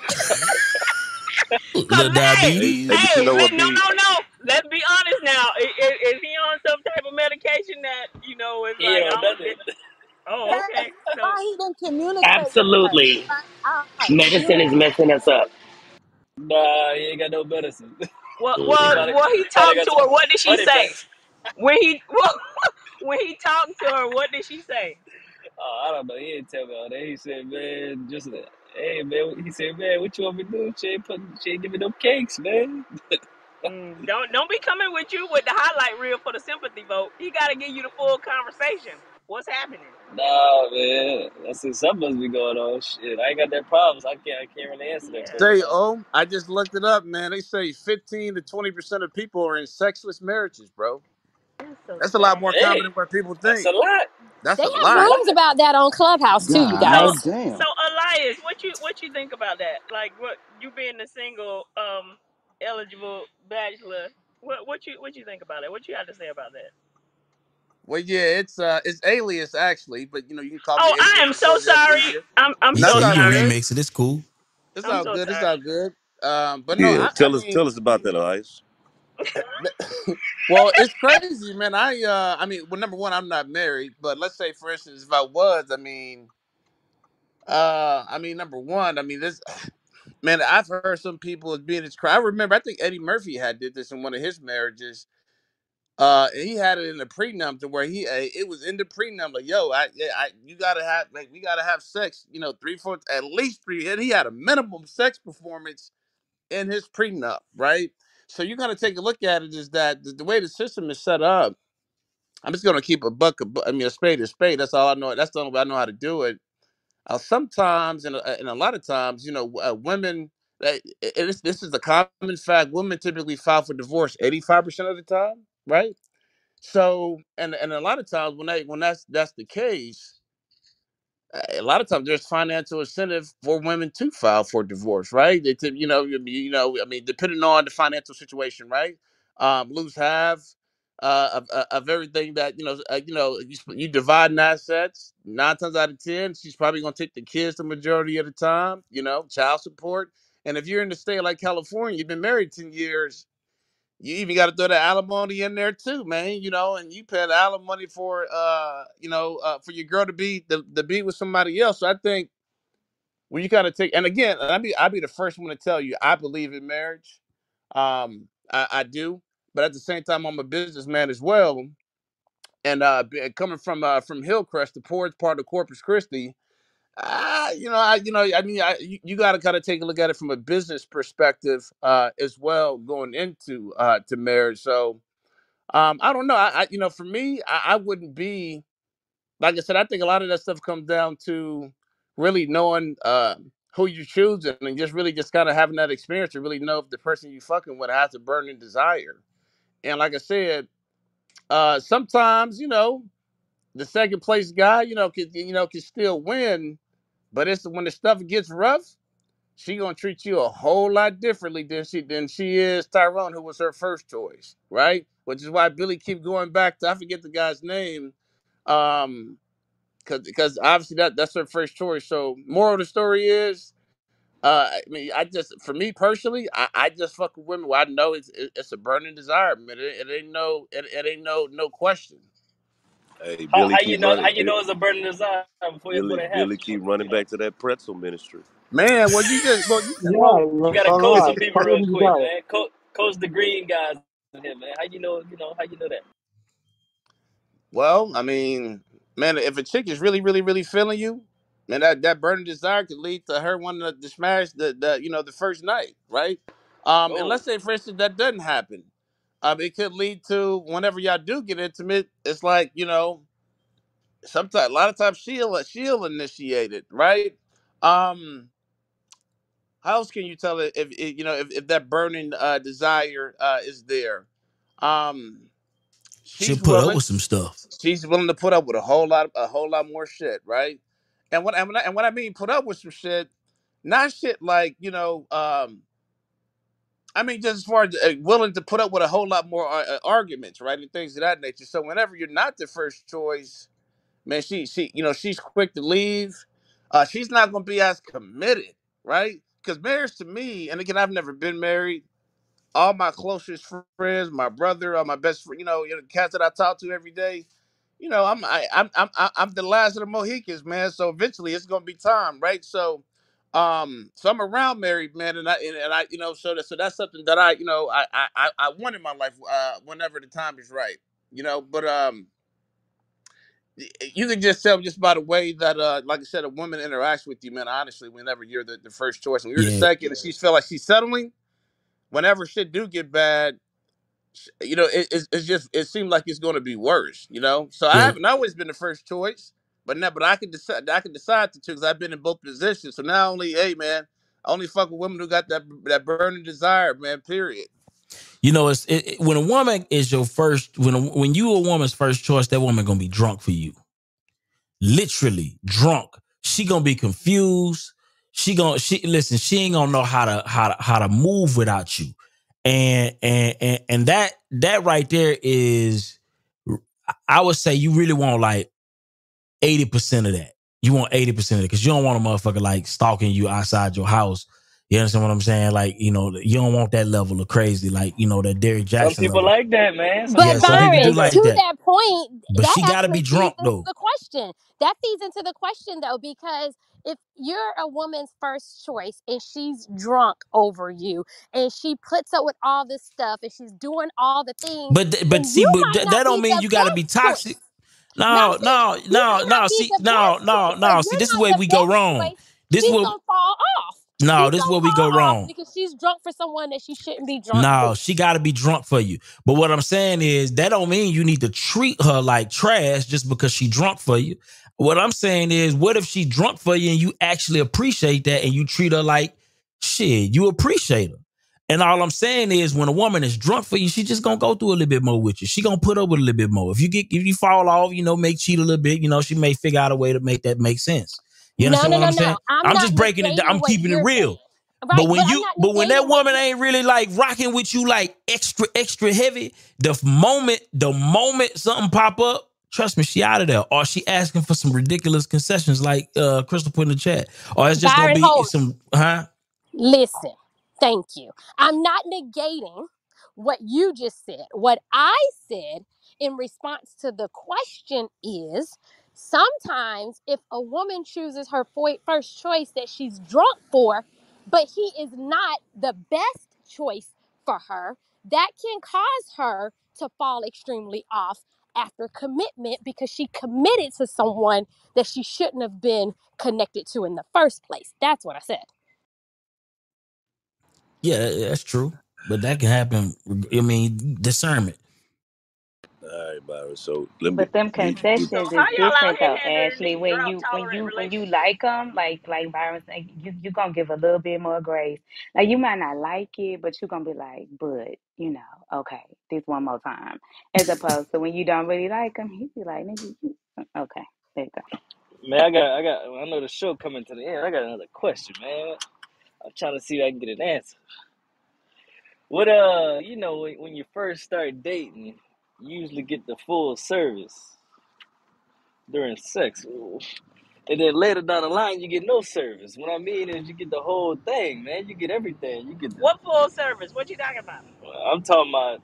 Cause little hey, hey, diabetes. hey, you hey, know let, no, no, no. Let's be honest now. Is, is he on some type of medication that you know is He like ain't I on don't? nothing. It, oh, That's okay. So, why he didn't communicate. Absolutely. All right, Medicine is messing us up. Nah, he ain't got no medicine. what, he well, well, he he talked to her. What did she say when he well, when he talked to her? What did she say? Oh, I don't know. He didn't tell me all that. He said, man, just, hey, man. He said, man, what you want me to do? She ain't, put, she ain't give me no cakes, man. Mm, don't don't be coming with you with the highlight reel for the sympathy vote. He got to give you the full conversation. What's happening? Nah, man. I said something must be going on. Shit, I ain't got that problems. I can't. I can't really answer that Yeah, question. Say, oh, I just looked it up, man. They say 15 to 20% of people are in sexless marriages, bro. that's so That's a lot sad. more common Hey, than what people that's think. a lot. That's They a have That's a lot. rooms about that on Clubhouse too, you So God guys. so. Elias, what you what you think about that? Like what you being a single um eligible bachelor. What what you what you think about it? What you have to say about that? Well, yeah, it's uh, it's Alias actually, but you know you can call me Oh, I am so so sorry. I'm I'm He That's so said you all can sorry. good. remix it. It's cool. It's I'm all so good. It's sorry. all good. Um, but no, Yeah, I, I tell us, mean, tell us about that, Elias. well, it's crazy, man. I uh, I mean, well, number one, I'm not married, but let's say, for instance, if I was, I mean, uh, I mean, number one, I mean, this, man, I've heard some people as being this. I remember, I think Eddie Murphy had did this in one of his marriages Uh, he had it in the prenup to where he, uh, it was in the prenup like, yo, I, yeah, I, you gotta have, like, we gotta have sex, you know, three, four, at least three, and he had a minimum sex performance in his prenup, right? So you gotta take a look at it is that the, the way the system is set up. I'm just gonna keep a buck, a bu- I mean, a spade is spade. That's all I know. That's the only way I know how to do it. Uh, sometimes, and a, and a lot of times, you know, uh, women. uh, this is a common fact. Women typically file for divorce eighty five percent of the time, right? So, and and a lot of times when they when that's that's the case, a lot of times there's financial incentive for women to file for divorce, right? They, you know, you know, I mean, depending on the financial situation, right? Um, lose half uh, of, of of everything that you know, uh, you know, you, you divide assets. Nine times out of ten, she's probably gonna take the kids the majority of the time. You know, child support. And if you're in a state like California, you've been married ten years you even got to throw the alimony in there too, man. You know, and you pay the alimony for, uh, you know, uh, for your girl to be the be with somebody else. So I think when you kind of take, and again, I be I be the first one to tell you, I believe in marriage. Um, I, I do, but at the same time, I'm a businessman as well. And uh, coming from uh, from Hillcrest, the poorest part of Corpus Christi, uh, you know, I, you know, I mean, I, you, you got to kind of take a look at it from a business perspective uh, as well, going into uh, to marriage. So, um, I don't know. I, I you know, for me, I, I wouldn't be like I said. I think a lot of that stuff comes down to really knowing uh, who you choose and just really just kind of having that experience to really know if the person you fucking with has a burning desire. And like I said, uh, sometimes you know the second place guy, you know, can you know can still win, but it's when the stuff gets rough. She gonna treat you a whole lot differently than she than she is Tyrone, who was her first choice, right? Which is why Billy keep going back to I forget the guy's name, um, because because obviously that that's her first choice. So moral of the story is, uh, I mean, I just for me personally, I, I just fuck with women. I know it's it's a burning desire, man. It, it ain't no it, it ain't no no question. Hey, How, Billy how you know? running. How you know it's a burning desire before you put Billy a half Billy keep running back to that pretzel ministry. Man, well you just well you Yeah, you gotta all coach right. some people real quick, desire. man. Coach, coach the green guys here, man. How you know? You know how you know that? Well, I mean, man, if a chick is really, really, really feeling you, man, that, that burning desire could lead to her wanting to, to smash the, the, you know, the first night, right? Um, and Oh, let's say, for instance, that doesn't happen. Um, it could lead to whenever y'all do get intimate, it's like, you know, sometimes, a lot of times she'll, she'll initiate it, right? Um, how else can you tell it if, if you know, if, if that burning uh, desire uh, is there? Um, She'll put up with some stuff. she's willing to put up with a whole lot, a whole lot more shit, right? And what and when I, and what I mean put up with some shit, not shit like you know, um, I mean just as far as uh, willing to put up with a whole lot more uh, uh, arguments, right, and things of that nature. So whenever you're not the first choice, man, she she you know she's quick to leave. Uh, she's not gonna be as committed, right? Because marriage to me, and again, I've never been married. All my closest friends, my brother, all my best friend, you know, you know, the cats that I talk to every day, you know, I'm I, I'm I'm I'm the last of the Mohicans, man. So eventually it's gonna be time, right? So, um, so I'm around married man, and I and, and I, you know, so that, so that's something that I, you know, I I I I want in my life, uh, whenever the time is right, you know. But um, y- you can just tell just by the way that, uh, like I said, a woman interacts with you, man. Honestly, whenever you're the, the first choice, and you're the Yeah. second, and she's feel like she's settling, whenever shit do get bad you know, it, it's, it's just it seemed like it's going to be worse. You know, so I Yeah. haven't always been the first choice, but now, but I can decide. I can decide to because I've been in both positions. So now only, hey man, I only fuck with women who got that that burning desire, man. Period. You know, it's it, it- when a woman is your first when a, when you a woman's first choice, that woman gonna be drunk for you. Literally drunk. She gonna be confused. She gonna she listen. She ain't gonna know how to how to how to move without you. And and and and that that right there is, I would say you really want like eighty percent of that. You want eighty percent of it because you don't want a motherfucker like stalking you outside your house. You understand what I'm saying? Like you know, you don't want that level of crazy, like you know that Derrick some people level. like that, man. Some But Yeah, people some like that. Byron, like to that, that point, but that she got to be drunk though. the question. That feeds into the question though, because if you're a woman's first choice and she's drunk over you and she puts up with all this stuff and she's doing all the things, But th- but see, but th- that don't mean you got to be toxic. choice. No, no, no, no. See, no, no, no. See, this is where we go wrong. This will fall off. no. She's This is where we go wrong. because she's drunk for someone that she shouldn't be drunk No, for. she got to be drunk for you. But what I'm saying is that don't mean you need to treat her like trash just because she drunk for you. What I'm saying is, what if she drunk for you and you actually appreciate that and you treat her like shit? You appreciate her. And all I'm saying is, when a woman is drunk for you, she just gonna go through a little bit more with you. She gonna put up with a little bit more. If you get, if you fall off, you know, make cheat a little bit, you know, she may figure out a way to make that make sense. You No, understand no, what no, I'm saying? I'm I'm just breaking it down. I'm keeping it real. saying. But when but you, but when that woman ain't really like rocking with you like extra, extra heavy, the moment, the moment something pop up, trust me, she out of there. Or she asking for some ridiculous concessions like uh Crystal put in the chat. Or it's just gonna be Holmes. some, huh? Listen, thank you. I'm not negating what you just said. What I said in response to the question is sometimes if a woman chooses her first choice that she's drunk for, but he is not the best choice for her, that can cause her to fall extremely off after commitment because she committed to someone that she shouldn't have been connected to in the first place. That's what I said. Yeah, that's true. But that can happen. I mean, discernment. All right, Byron. So let me. But them You, you, concessions How is y'all out different though, Ashley. When you when you when you like them, like like Byron said, you you gonna give a little bit more grace. Like you might not like it, but you are gonna be like, but you know, okay, this one more time. As opposed to when you don't really like them, you be like, nigga, you, okay, there you go. Man, I got, I got. I know the show coming to the end. I got another question, man. I'm trying to see if I can get an answer. What, uh, you know, when, when you first start dating, you usually get the full service during sex, and then later down the line, you get no service. What I mean is, you get the whole thing, man. You get everything. You get the. What full service? What you talking about? I'm talking about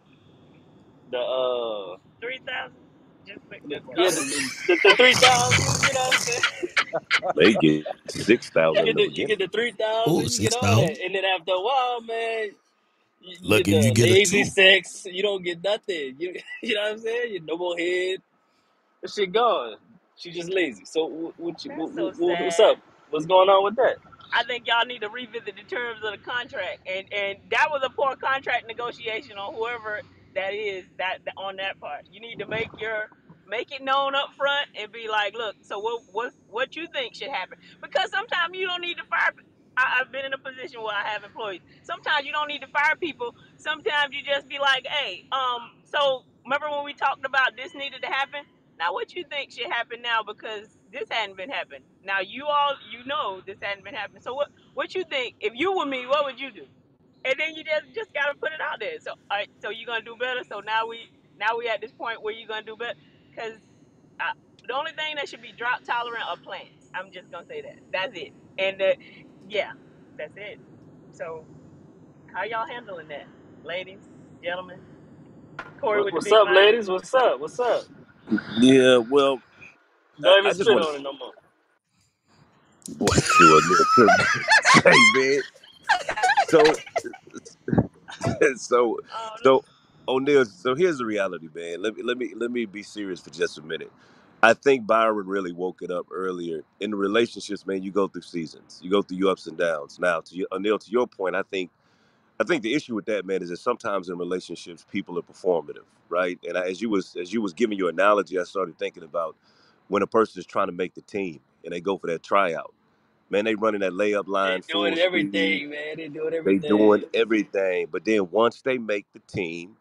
the, uh, Three thousand? Just, just yeah, the the, the, the three thousand. You know what I'm saying? they get six thousand. You get the the you get the three thousand. You get six all that, thousand. and then after a while, man. You, you get Lucky if you the get a lazy two. sex. You don't get nothing. You, you know what I'm saying? You no more head. That shit gone. She just lazy. So what, what you, That's what, so what, what's up? What's going on with that? I think y'all need to revisit the terms of the contract, and and that was a poor contract negotiation on whoever that is that, that on that part. You need to make your make it known up front and be like, look, so what what what you think should happen? Because sometimes you don't need to fire. I, I've been in a position where I have employees. Sometimes you don't need to fire people. Sometimes you just be like, hey, um, so remember when we talked about this needed to happen? Now, what you think should happen now because this hadn't been happening? Now, you all you know this hadn't been happening. So, what what you think? If you were me, what would you do? And then you just just gotta put it out there. So, all right, so you're gonna do better. So now we now we at this point where you're gonna do better because uh, the only thing that should be drought tolerant are plants. I'm just gonna say that. That's it. And uh, yeah, that's it. So, how y'all handling that, ladies, gentlemen? Corey What, what's up, mic. ladies? What's up? What's up? Yeah, well, I, Don't even I just want on it no more. to boy do a little could say, man. So, so, Oh, so, O'Neal. So here's the reality, man. Let me let me let me be serious for just a minute. I think Byron really woke it up earlier. In relationships, man, you go through seasons, you go through your ups and downs. Now, to your, O'Neal, to your point, I think I think the issue with that, man, is that sometimes in relationships, people are performative, right? And I, as you was as you was giving your analogy, I started thinking about when a person is trying to make the team and they go for that tryout. Man, they running that layup line full doing speed. everything, man. They doing everything. They doing everything, but then once they make the team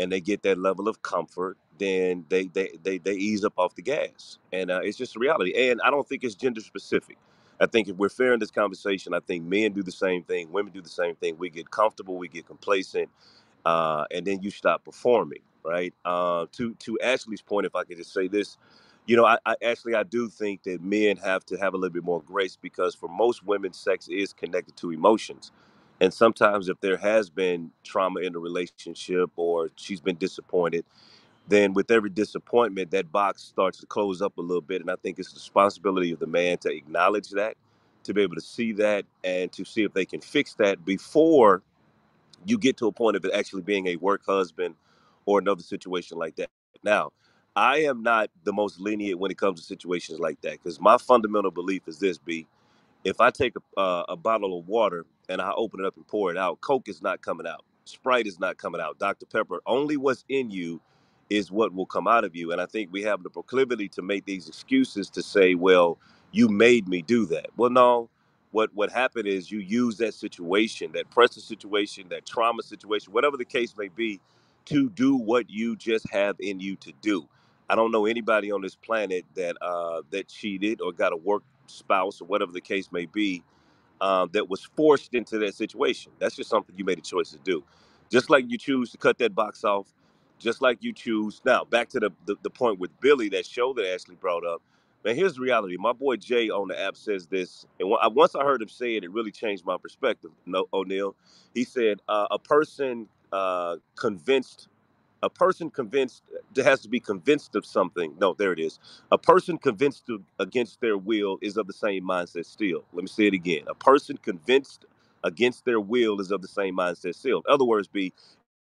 and they get that level of comfort, then they they they, they ease up off the gas, and uh, it's just a reality. And I don't think it's gender specific. I think if we're fair in this conversation, I think men do the same thing, women do the same thing. We get comfortable, we get complacent, uh, and then you stop performing, right? Uh, to to Ashley's point, if I could just say this, you know, I, I actually I do think that men have to have a little bit more grace because for most women, sex is connected to emotions, and sometimes if there has been trauma in a relationship or she's been disappointed, then with every disappointment, that box starts to close up a little bit, and I think it's the responsibility of the man to acknowledge that, to be able to see that, and to see if they can fix that before you get to a point of it actually being a work husband or another situation like that. Now, I am not the most lenient when it comes to situations like that because my fundamental belief is this: B, if I take a, uh, a bottle of water and I open it up and pour it out, Coke is not coming out, Sprite is not coming out, Dr Pepper. Only what's in you is what will come out of you. And I think we have the proclivity to make these excuses to say, well, you made me do that. Well, no. What what happened is you use that situation, that pressure situation, that trauma situation, whatever the case may be, to do what you just have in you to do. I don't know anybody on this planet that uh, that cheated or got a work spouse or whatever the case may be um, that was forced into that situation. That's just something you made a choice to do. Just like you choose to cut that box off, just like you choose. Now, back to the, the, the point with Billy, that show that Ashley brought up. Man, here's the reality. My boy Jay on the app says this, and when I, once I heard him say it, it really changed my perspective. No, O'Neal, he said uh, a person uh, convinced a person convinced has to be convinced of something. No, there it is. A person convinced to, against their will is of the same mindset still. Let me say it again. A person convinced against their will is of the same mindset still. In other words, be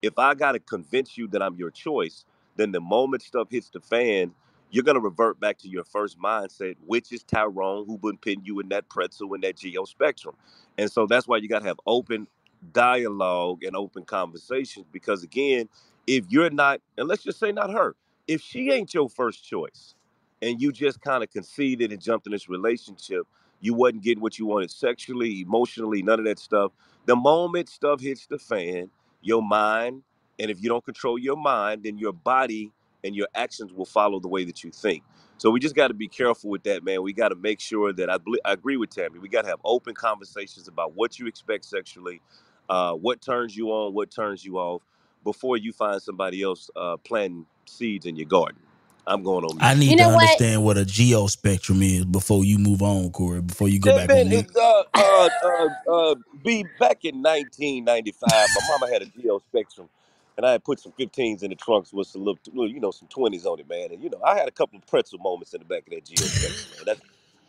if I got to convince you that I'm your choice, then the moment stuff hits the fan, you're gonna revert back to your first mindset, which is Tyrone, who been putting you in that pretzel in that geo spectrum. And so that's why you gotta have open dialogue and open conversations because again, if you're not, and let's just say not her, if she ain't your first choice and you just kind of conceded and jumped in this relationship, you wasn't getting what you wanted sexually, emotionally, none of that stuff. The moment stuff hits the fan, your mind, and if you don't control your mind, then your body and your actions will follow the way that you think. So we just got to be careful with that, man. We got to make sure that I, I agree with Tammy. We got to have open conversations about what you expect sexually, uh, what turns you on, what turns you off, before you find somebody else uh, planting seeds in your garden. I'm going on I need You to know what? understand what a geo spectrum is before you move on, Corey. Before you go Yeah, back man, on mute. uh, uh, uh, uh, be back in 1995. My mama had a Geo Spectrum, and I had put some 15s in the trunks with some little, little, you know, some 20s on it, man. And you know, I had a couple of pretzel moments in the back of that Geo Spectrum, man. That's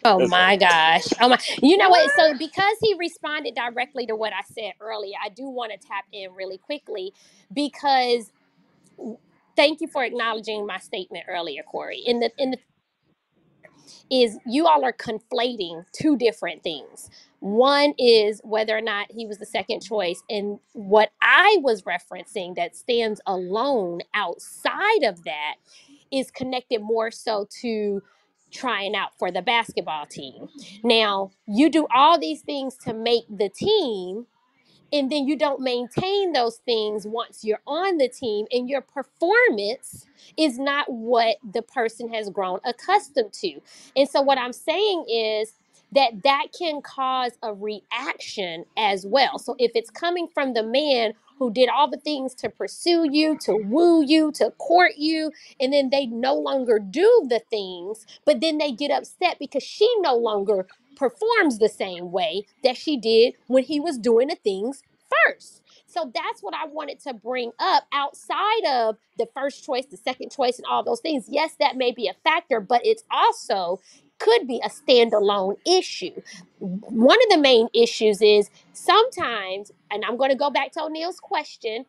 Oh that's my gosh. Oh my. You know what? So because he responded directly to what I said earlier, I do want to tap in really quickly because thank you for acknowledging my statement earlier, Corey. In the in the is you all are conflating two different things. One is whether or not he was the second choice, and what I was referencing that stands alone outside of that is connected more so to trying out for the basketball team. Now, you do all these things to make the team, and then you don't maintain those things once you're on the team and your performance is not what the person has grown accustomed to and so what i'm saying is that that can cause a reaction as well so if it's coming from the man who did all the things to pursue you to woo you to court you and then they no longer do the things but then they get upset because she no longer performs the same way that she did when he was doing the things first. So that's what I wanted to bring up outside of the first choice, the second choice, and all those things. Yes, that may be a factor, but it's also could be a standalone issue. One of the main issues is sometimes, and I'm going to go back to O'Neal's question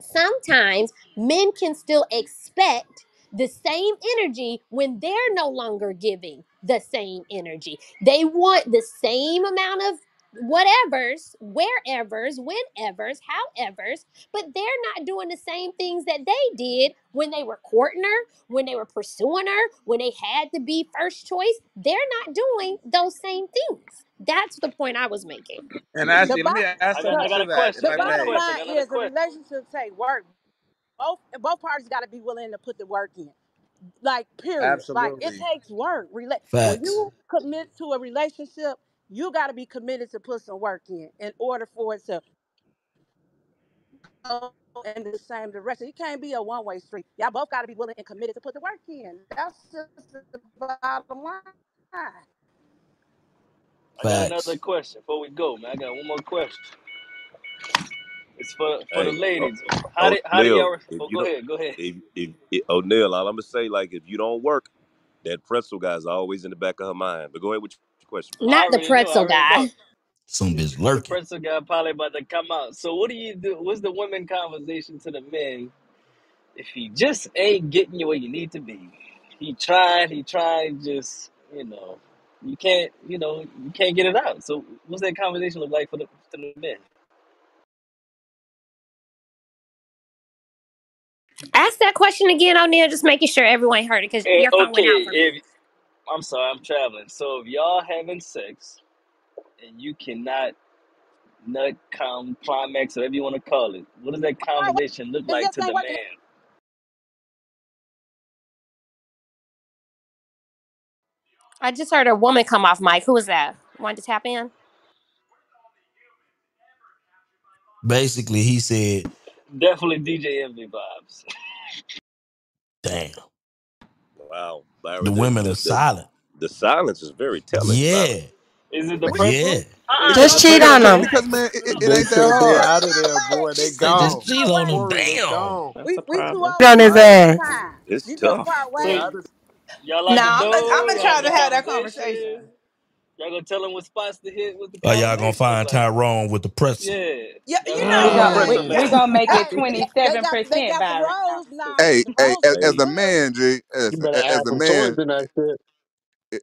sometimes men can still expect the same energy when they're no longer giving the same energy. They want the same amount of whatevers, wherevers, whenevers, howevers, but they're not doing the same things that they did when they were courting her, when they were pursuing her, when they had to be first choice. They're not doing those same things. That's the point I was making. And The actually, let me bottom, add I got I the, got a that, question. the I I got a bottom may. question. I line is a question. relationship take work. Both both parties got to be willing to put the work in. Like period. Like it takes work. Rela- when you commit to a relationship, you got to be committed to put some work in in order for it to go in the same direction. It can't be a one way street. Y'all both got to be willing and committed to put the work in. That's just the bottom line. I got another question before we go, man. I got one more question. It's for for the Hey, uh, ladies. How did how do O'Neal, y'all? if Oh, you go don't, ahead. Go ahead. if, if, if O'Neal, all I'm gonna say, like, if you don't work, that pretzel guy's always in the back of her mind. But go ahead with your question, Not the already know. I pretzel guy. Some bitch The lurking. pretzel guy probably about to come out. So what do you do? What's the women conversation to the men if he just ain't getting you where you need to be? He tried. He tried. Just you know, you can't. You know, you can't get it out. So what's that conversation look like for the for the men? Ask that question again, O'Neal. Just making sure everyone heard it because Eh, your phone okay, went out for me. if I'm sorry, I'm traveling. So if y'all having sex and you cannot nut, come, climax, whatever you want to call it, what does that conversation look like to the man? I just heard a woman come off mic. Who was that? Wanted to tap in? Basically, he said, Definitely DJ Envy vibes. "Damn, Wow, the Byron, the, women are the the silent." the silence is very telling, Byron. Yeah, Is it the yeah. Uh-uh, Just cheat on them. Because man, it, it, it ain't that said they hard. out of there, boy. They Say just cheat on them. way. Corey, they Damn. gone. We a we too problem. old on his ass. It's You tough. part So ways. I just, y'all like the Nah, I'm gonna, I'm dude? gonna Y'all try to have that conversation. Conversation? Y'all gonna tell him what spots to hit? What's the Are y'all gonna find? Tyrone with the press. Yeah, Yeah, y'all We him know, we, we man. we Hey, gonna make it hey, twenty they seven got they percent got some Byron. No, I'm roles just now. kidding. hey, hey, as, as a man, G, as, better as a man, in that shit.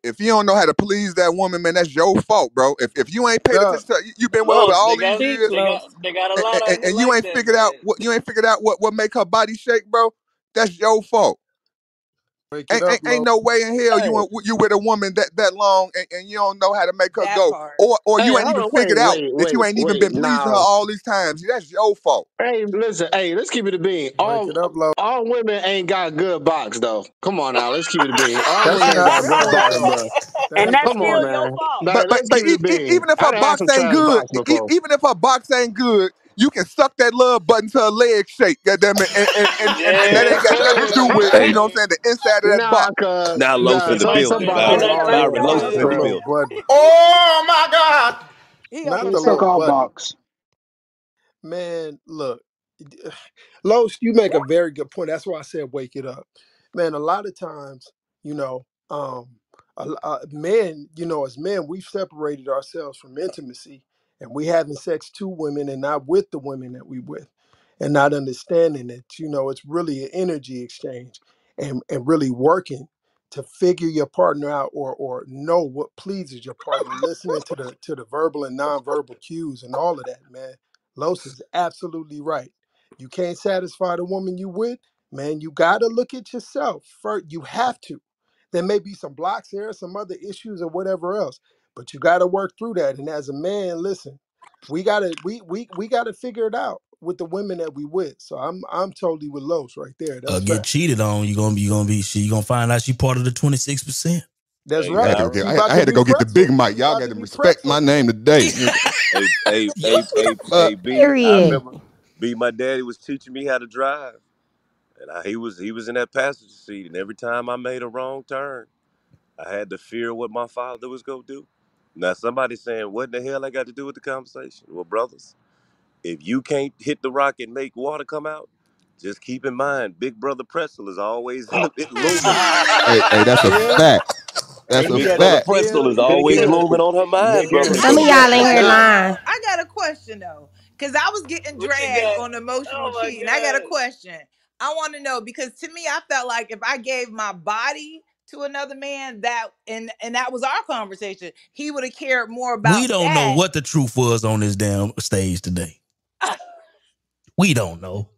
if you don't know how to please that woman, man, that's your fault, bro. If if you ain't paid yeah. attention to, you, you've been with her all these got years, they got they got a and, lot and, out and you like ain't that, figured out what you ain't figured out what what make her body shake, bro. That's your fault. Wake Ain't, up, ain't, ain't no way in hell Hey, you want- you with a woman that that long and, and you don't know how to make her That go, part. or or hey, you ain't even on, wait, figured out wait, that wait, you ain't even wait. been pleasing her all these times. That's your fault. hey, listen, hey, let's keep it a bean. All it up, all women ain't got good box though. Come on now, let's keep it a bean. All women ain't got good box, bro. And that's Come on, still point. your man. fault. But but but keep it e- a e- bean. even if I her box ain't good, even if her box ain't good, you can suck that little button to a leg shake. Goddamn it, and and, and and and that ain't Yes, got nothing to do with hey, you know what I'm saying the inside of that nah, box. cause now You nah, in the some building. it. boxes You Byron, are correct all Byron, that, box, Los Not is in the man. bro. little building. Oh my God! He on Not your the the shit. little Suck our button. box. Man, look. Los, you make a very good point. That's why I said wake it up. Man, a lot of times, you know, um, a, l- uh, men, you know, as men, we've separated ourselves from intimacy and we having sex to women and not with the women that we with and not understanding that, you know, it's really an energy exchange and, and really working to figure your partner out or or know what pleases your partner, listening to the to the verbal and nonverbal cues and all of that, man. Los is absolutely right you can't satisfy the woman you with, man, you got to look at yourself first. You have to. There may be some blocks there some other issues or whatever else, but you got to work through that. And as a man, listen, we got to we we we got to figure it out with the women that we with. So I'm I'm totally with Los right there. Uh, Mm. Get fact. cheated on, you gonna be you gonna be she you gonna find out she part of the twenty six percent. That's Hey, I had right. to Byron. She I, about I to had to be go get the big pretzel. mic. She Y'all about got to to be respect my pretzel. name today. Hey, hey, hey, hey, Uh, hey, B. I Period. remember B. My daddy was teaching me how to drive, and I, he was he was in that passenger seat, and every time I made a wrong turn, I had to fear what my father was gonna do. Now somebody's saying, "What the hell I got to do with the conversation?" Well, brothers, if you can't hit the rock and make water come out, just keep in mind, Big Brother Pretzel is always in oh. bit looming. hey, hey, that's a Yeah, fact. That's Big a he Big got Brother fact. Pretzel is always looming on her mind, brother. Some of you got y'all to in watch here lying. I got a question though, because I was getting what you dragged got? on oh, emotional Oh my cheating. I got a God. question. I want to know because to me, I felt like if I gave my body to another man, that and and that was our conversation, he would have cared more about We don't know what the truth was on this damn stage today. We don't know.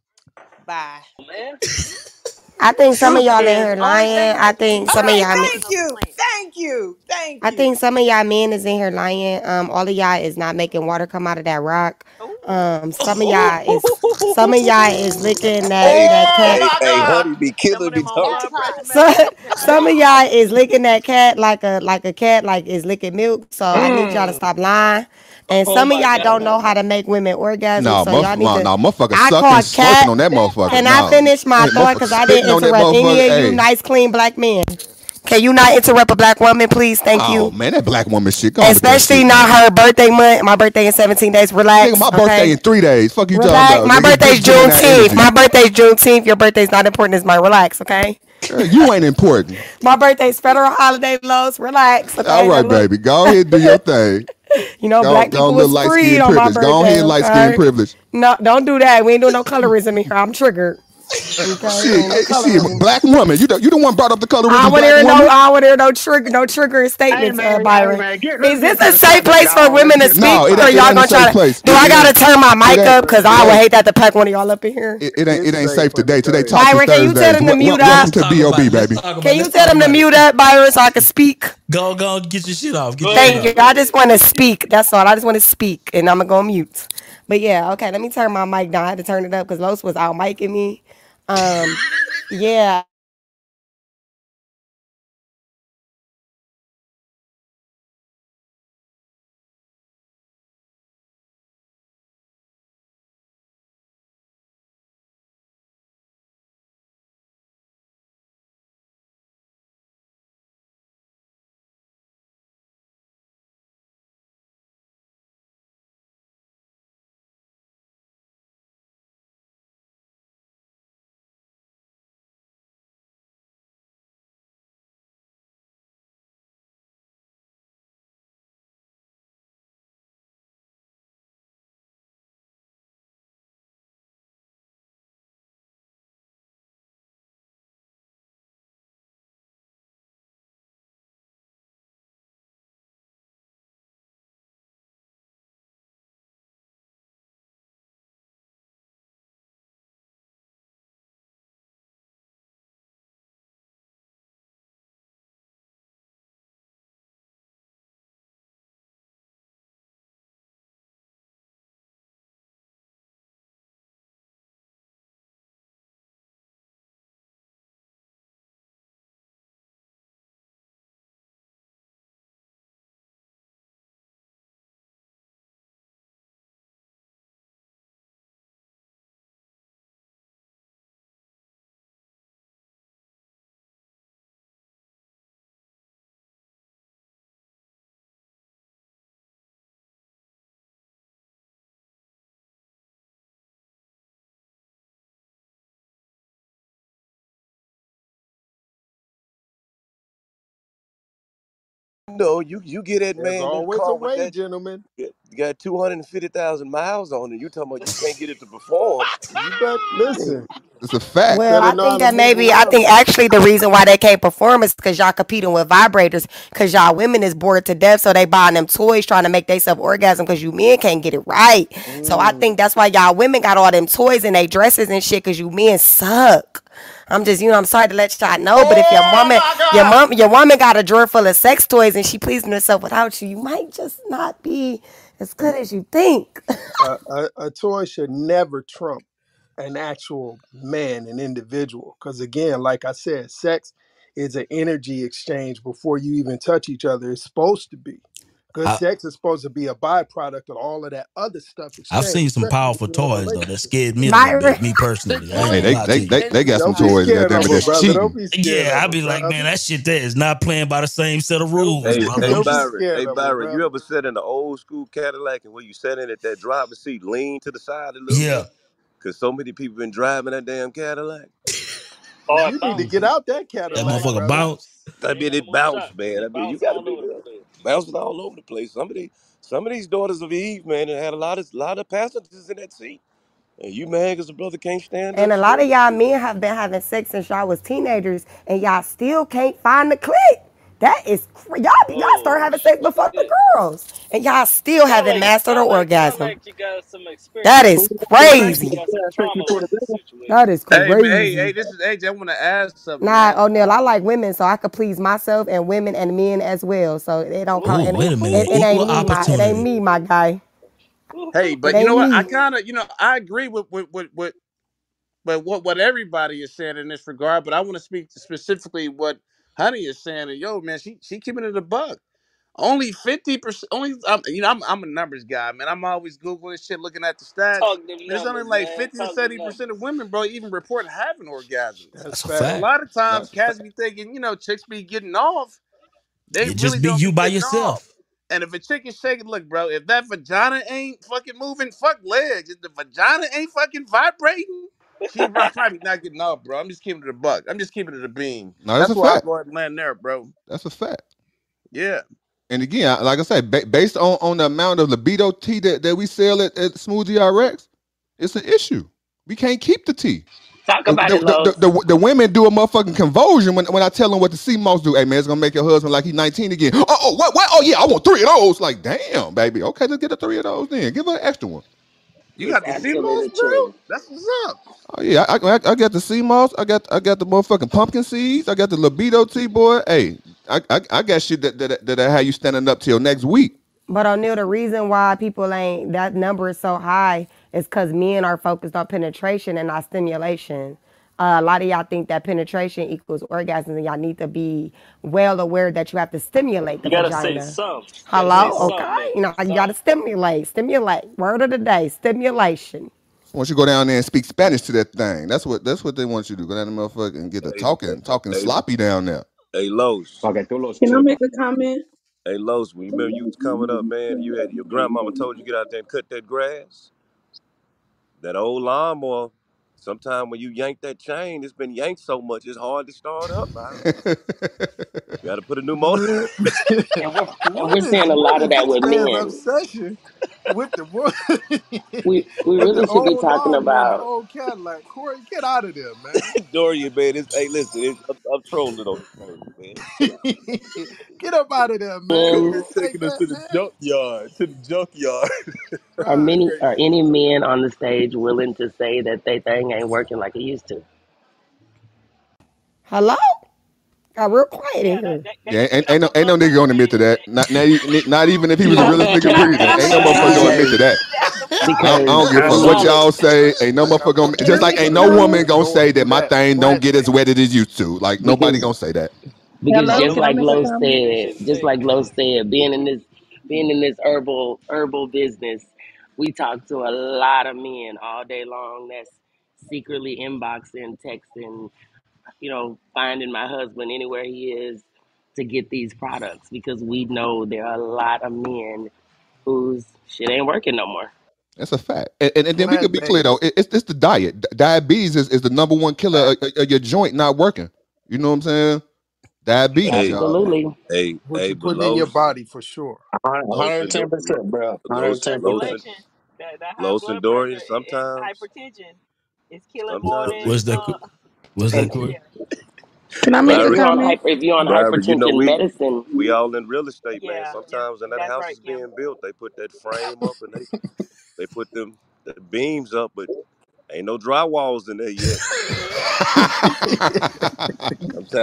Bye. Oh, man. I think some of y'all in here lying. I think some of y'all. separate men- us thank you, thank you, thank I think some of y'all men is in here lying. Um, all of y'all is not making water come out of that rock. Um, some of y'all is some of y'all is licking that Hey, that Oh cat. hey, hey, honey, be Some killing me them on talking. That blood part. pressure So some of y'all is licking that cat like a like a cat like is licking milk. So I need y'all to Mm. stop lying. And Oh some of y'all God. don't know how to make women orgasm. No, So y'all need no, to. no, motherfucker I sucking, call slurping cat. on that That motherfucker. Can part. I No, finish my hey, thought? Because I didn't spitting interrupt any motherfucker. of you nice, clean black men. Can you not interrupt a black woman, please? Thank oh you. man, that black woman shit. Go on with that Especially shit, not man. her birthday month. My birthday in 17 days. Nigga, Relax, my birthday okay? in three days. Fuck you talking about, My nigga. birthday's Get, get on that Juneteenth. My birthday's Juneteenth. Your birthday's not important as my relax, okay? Girl, you ain't important. My birthday's federal holiday, Los. Relax, All okay? Now right, look, baby. Go ahead do your thing. You know, Go, black go, people was freed skin on my privilege. Go birthday, ahead, light skin privilege. No, don't do that. We ain't doing no colorism in here. I'm triggered. Okay, Shit, ain't shit, black woman. You the, you the one brought up the I colorism, want to hear no. woman. I want to hear no trigger, no triggering Hey statements, man, uh, Byron. man, get Is this a safe place for women to get to No, speak, it or ain't. It y'all ain't a gonna try safe to? place. Do I gotta turn my mic up? Cause It I would hate that to pack one of y'all up in here. It, it ain't. It ain't safe. safe Let me today. Today, ahead. talking Byron, can you tell Thursdays. them to Wel- wel- mute welcome up? Let's to BOB, baby. Can you Let's tell talk them to mute up, Byron, so I can speak? Go, go, get your shit off. Get Go your shit ahead, Thank you. I just want to speak. That's all. I just want to speak, and I'm gonna go mute. But yeah, okay. Let me turn my mic down. I had to turn it up because Los was out micing me. Um, yeah. No, you you get that There's man always a way, that gentlemen. You got two hundred and fifty thousand miles on it. You talking about you can't get it to perform? You bet. Listen, It's a fact. Well, I think that maybe I think actually the reason why they can't perform is because y'all competing with vibrators because y'all women is bored to death, so they buying them toys trying to make themselves orgasm because you men can't get it right. So I Mm. think that's why y'all women got all them toys and they dresses and shit because you men suck. I'm just, you know, I'm sorry to let y'all know, but if your Oh woman, my your mom, your woman got a drawer full of sex toys and she pleasing herself without you, you might just not be as good as you think. A, a, a toy should never trump an actual man, an individual. Because again, like I said, sex is an energy exchange before you even touch each other. It's supposed to be. Good I, sex is supposed to be a byproduct of all of that other stuff I've seen some powerful you're in a toys though that scared me a little bit. Me personally, Hey, gonna they they they they got some Don't be toys. scared Goddamn of that's oh, brother. Cheating. Yeah, I'd be like, man, that shit there is not playing by the same set of rules, be Hey, hey brother. don't be Byron, hey Byron, you ever sat in the old school Cadillac and where you sat in it, that driver's seat lean to the side a little Yeah. Cause so many people been driving that damn Cadillac. oh, You need to get out that that Cadillac, oh, motherfucker it bounce. bounce. I mean, it more bounced, man. I mean, you got to be over the there, place. bouncing all over the place. Some of these, some of these daughters of Eve, man, had a lot of, lot of passengers in that seat. And you mad because the brother can't stand it. And up a lot of y'all men have been having sex since y'all was teenagers, and y'all still can't find the click. That is cra- y'all. Y'all start having sex before the girls, and y'all still Sound haven't like mastered the sound like sound orgasm. like you got some That experience. is you crazy. got some trauma with this situation. is Hey, man, hey, hey, crazy. this is AJ. I want to ask something, Nah, man. O'Neal, I like women, so I could please myself and women and men as well. So it don't count. Ooh, It, wait a minute, it, it ooh, ain't me, my. It ain't opportunity. me, my guy. Hey. It but you know ain't what? I me. kind of, you know, I agree with with with, with but what what everybody is saying in this regard. But I want to speak to specifically what Honey is saying. And yo, man, she she keeping it a buck. Only fifty percent. Only um, you know, I'm I'm a numbers guy, man. I'm always googling shit, looking at the stats. Talk them And it's only numbers, like man. fifty to Talk them seventy percent of women, bro, even report having orgasms. That's That's a So a fact. fact. lot of times, That's a fact. cats be thinking, you know, chicks be getting off. They It really just be don't you be by getting off. yourself. And if a chick is shaking, look, bro, if that vagina ain't fucking moving, fuck legs. If the vagina ain't fucking vibrating, she probably not getting off, bro. I'm just keeping it a buck. I'm just keeping it a beam. No, that's That's a why I fact. go ahead and land there, bro. That's a fact. Yeah. And again, like I said, ba- based on, on the amount of libido tea that, that we sell at, at Smoothie RX, it's an issue. We can't keep the tea. Talk The, about the, it, the, Los. the, the women do a motherfucking convulsion when, when I tell them what the sea moss do. Hey man, it's gonna make your husband like he's 19 again. Oh, oh what what? Oh yeah, I want three of those. Like, damn, baby. Okay, let's get the three of those then. Give her an extra one. You got the sea moss, absolutely bro? true. That's what's up. Oh yeah, I, I, I got the sea moss. I got I got the motherfucking pumpkin seeds. I got the libido tea, boy. Hey, I, I, I got shit that that that, that have you standing up till next week. But O'Neal, the reason why people ain't that number is so high is because men are focused on penetration and not stimulation. Uh, a lot of y'all think that penetration equals orgasm, and y'all need to be well aware that you have to stimulate the You gotta say vagina. some. You gotta say Hello, something, okay. man. You know you got to stimulate, stimulate. Word of the day, stimulation. Once you go down there and speak Spanish to that thing, that's what that's what they want you to do. Go down there, motherfucker, and get the Hey, talking talking hey, sloppy down there. hey, Los. Pa que tú lo Can I make a comment? Hey, Los, when you remember you was coming up, man, you had your grandmama told you get out there and cut that grass. That old lawnmower, sometime when you yank that chain, it's been yanked so much it's hard to start up, You gotta put a new motor. Man, And we're and we're seeing a lot of that this with man's men. obsession with the wo- We we really should be old talking lawnmower and the about old Cadillac? Corey, get out of there, man. Dorian, man, it's, hey, listen, it's, I'm, I'm trolling on this thing, man. Get up out of there, man. You um, men Taking us to the junkyard, to the junkyard. Are many are any men on the stage willing to say that they thing ain't working like it used to? Hello, got real quiet in here. Yeah, ain't, ain't no ain't no nigga gonna admit to that. Not not, e- not even if he was a No, realistic can I breeder. can I Ain't no say motherfucker gonna admit to that. that's the I, I don't give a I fuck what y'all say. Ain't no right. I motherfucker gonna. put Can my I Just like make foot a ain't no woman gonna say that my thing don't get as gladly. wet as it used to. Like nobody gonna say that. Because. Hello, just like make a Lo said, just like Lo that. said, being in this being in this herbal herbal business, we talk to a lot of men all day long that's secretly inboxing, texting, you know, finding my husband anywhere he is to get these products because we know there are a lot of men whose shit ain't working no more. That's a fact. And, and, and then we could be clear though. It, it's it's the diet. Diabetes is, is the number one killer of, of- of your joint not working. You know what I'm saying? Diabetes, hey, y'all. Absolutely. hey, What hey, you putting in your body for sure. Los and Do- 110%, bro. Los, Los 110%. and Circulation, that, that high Los and blood pressure Dorian. and, and Sometimes, hypertension is killing more sometimes, than What's that? uh What's that, And yeah Can I make and a if Byron, you're on comment? hyper if you're on Byron. You know hypertension we medicine, we all in real estate, man. yeah yeah Sometimes when that house right is Kim. being built, they put that frame up and they they put them the beams up, but ain't no drywalls in there yet.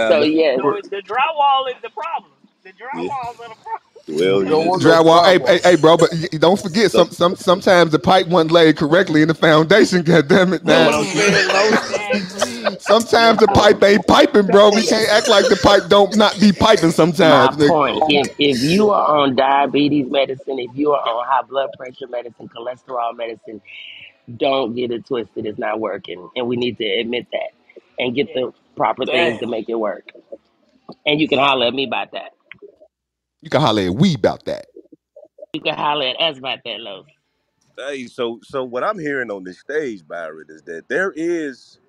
so Sometimes, yes, So the drywall is the problem. The yeah. drywalls are the problem. Well, you don't just want no Drywall. Hey, hey, drywall. hey, bro. But y- don't forget, so some some sometimes the pipe wasn't laid correctly in the foundation. God damn it, know now. what I'm saying, Exactly. sometimes the pipe ain't piping, bro. We can't act like the pipe don't not be piping my sometimes. nigga. point. If if you are on diabetes medicine, if you are on high blood pressure medicine, cholesterol medicine, don't get it twisted. It's not working, and we need to admit that and get the proper things Damn. to make it work. And you can holler at me about that. You can holler at we about that. You can holler at us about that, Los. Hey, so so what I'm hearing on this stage, Byron, is that there is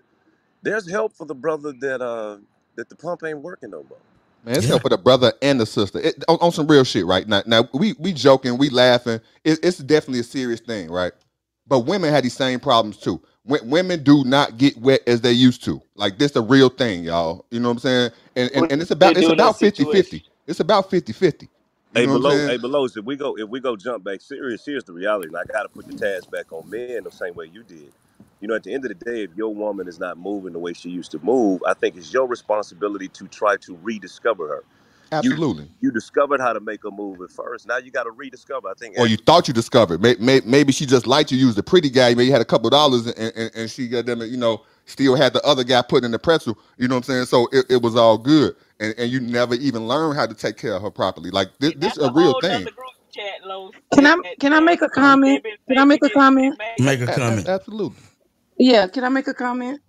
there's help for the brother that uh that the pump ain't working no more. Man, it's Yeah. help for the brother and the sister. It, on, on some real shit, right? Now, now we we joking, we laughing. It, it's definitely a serious thing, right? But women had these same problems too. W- women do not get wet as they used to. Like this the real thing, y'all. You know what I'm saying? And and, and it's they about it's do that about fifty situation? fifty. It's about fifty fifty. You Hey, know what I'm below, saying? hey, below. If we go, if we go jump back, serious, here's the reality. And I got to put the task back on men the same way you did. You know, at the end of the day, if your woman is not moving the way she used to move, I think it's your responsibility to try to rediscover her. You, Absolutely. you discovered how to make a move at first. Now you got to rediscover. I think Or you thought you discovered. May, may, maybe she just liked you. You was a pretty guy. Maybe you had a couple of dollars, and, and, and she got them. You know, still had the other guy put in the pretzel. You know what I'm saying? So it, it was all good, and, and you never even learned how to take care of her properly. Like this, this is a a real thing. chat, Los, Can I can I make a comment? Can I make a comment? make. Make a A- a- comment. absolutely. Yeah, can I make a comment?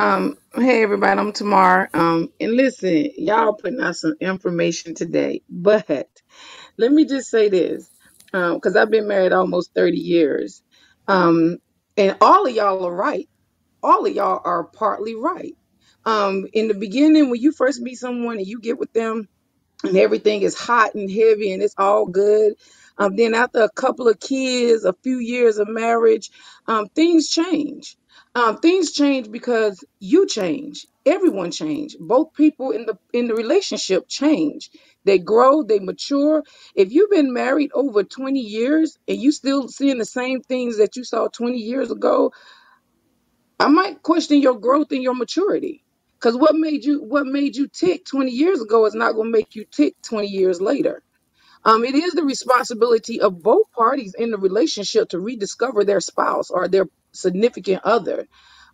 Um, hey everybody, I'm Tamar. Um, and listen, y'all putting out some information today, but let me just say this, um, because I've been married almost 30 years. Um, and all of y'all are right. All of y'all are partly right. Um, in the beginning, when you first meet someone and you get with them and everything is hot and heavy and it's all good. Um, then after a couple of kids, a few years of marriage, um, things change. Um, things change because you change. Everyone change. Both people in the in the relationship change. They grow, they mature. If you've been married over 20 years and you still seeing the same things that you saw 20 years ago, I might question your growth and your maturity. Because what made you what made you tick 20 years ago is not gonna make you tick 20 years later. Um, it is the responsibility of both parties in the relationship to rediscover their spouse or their significant other.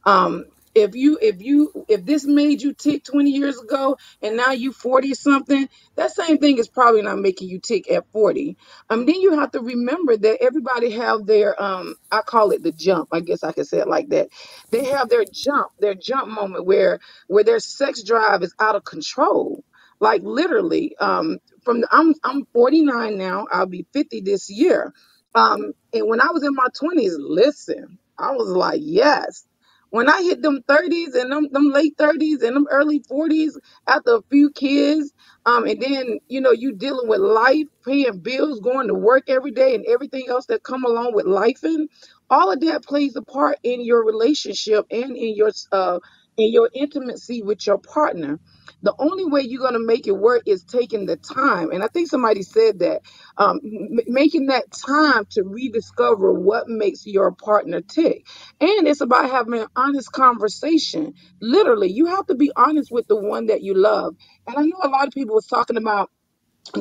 Um if you if you if this made you tick 20 years ago and now you 40 something that same thing is probably not making you tick at 40 um then you have to remember that everybody have their um i call it the jump. I guess i could say it like that. They have their jump their jump moment where where their sex drive is out of control. Like literally um from the, i'm i'm 49 now. I'll be 50 this year. Um and when i was in my 20s listen i was like yes when I hit them 30s and them, them late 30s and them early 40s after a few kids, um, and then you know you dealing with life, paying bills, going to work every day, and everything else that come along with life, and all of that plays a part in your relationship and in your uh in your intimacy with your partner. The only way you're gonna make it work is taking the time, and I think somebody said that um, m- making that time to rediscover what makes your partner tick and it's about having an honest conversation. Literally, you have to be honest with the one that you love. And I know a lot of people was talking about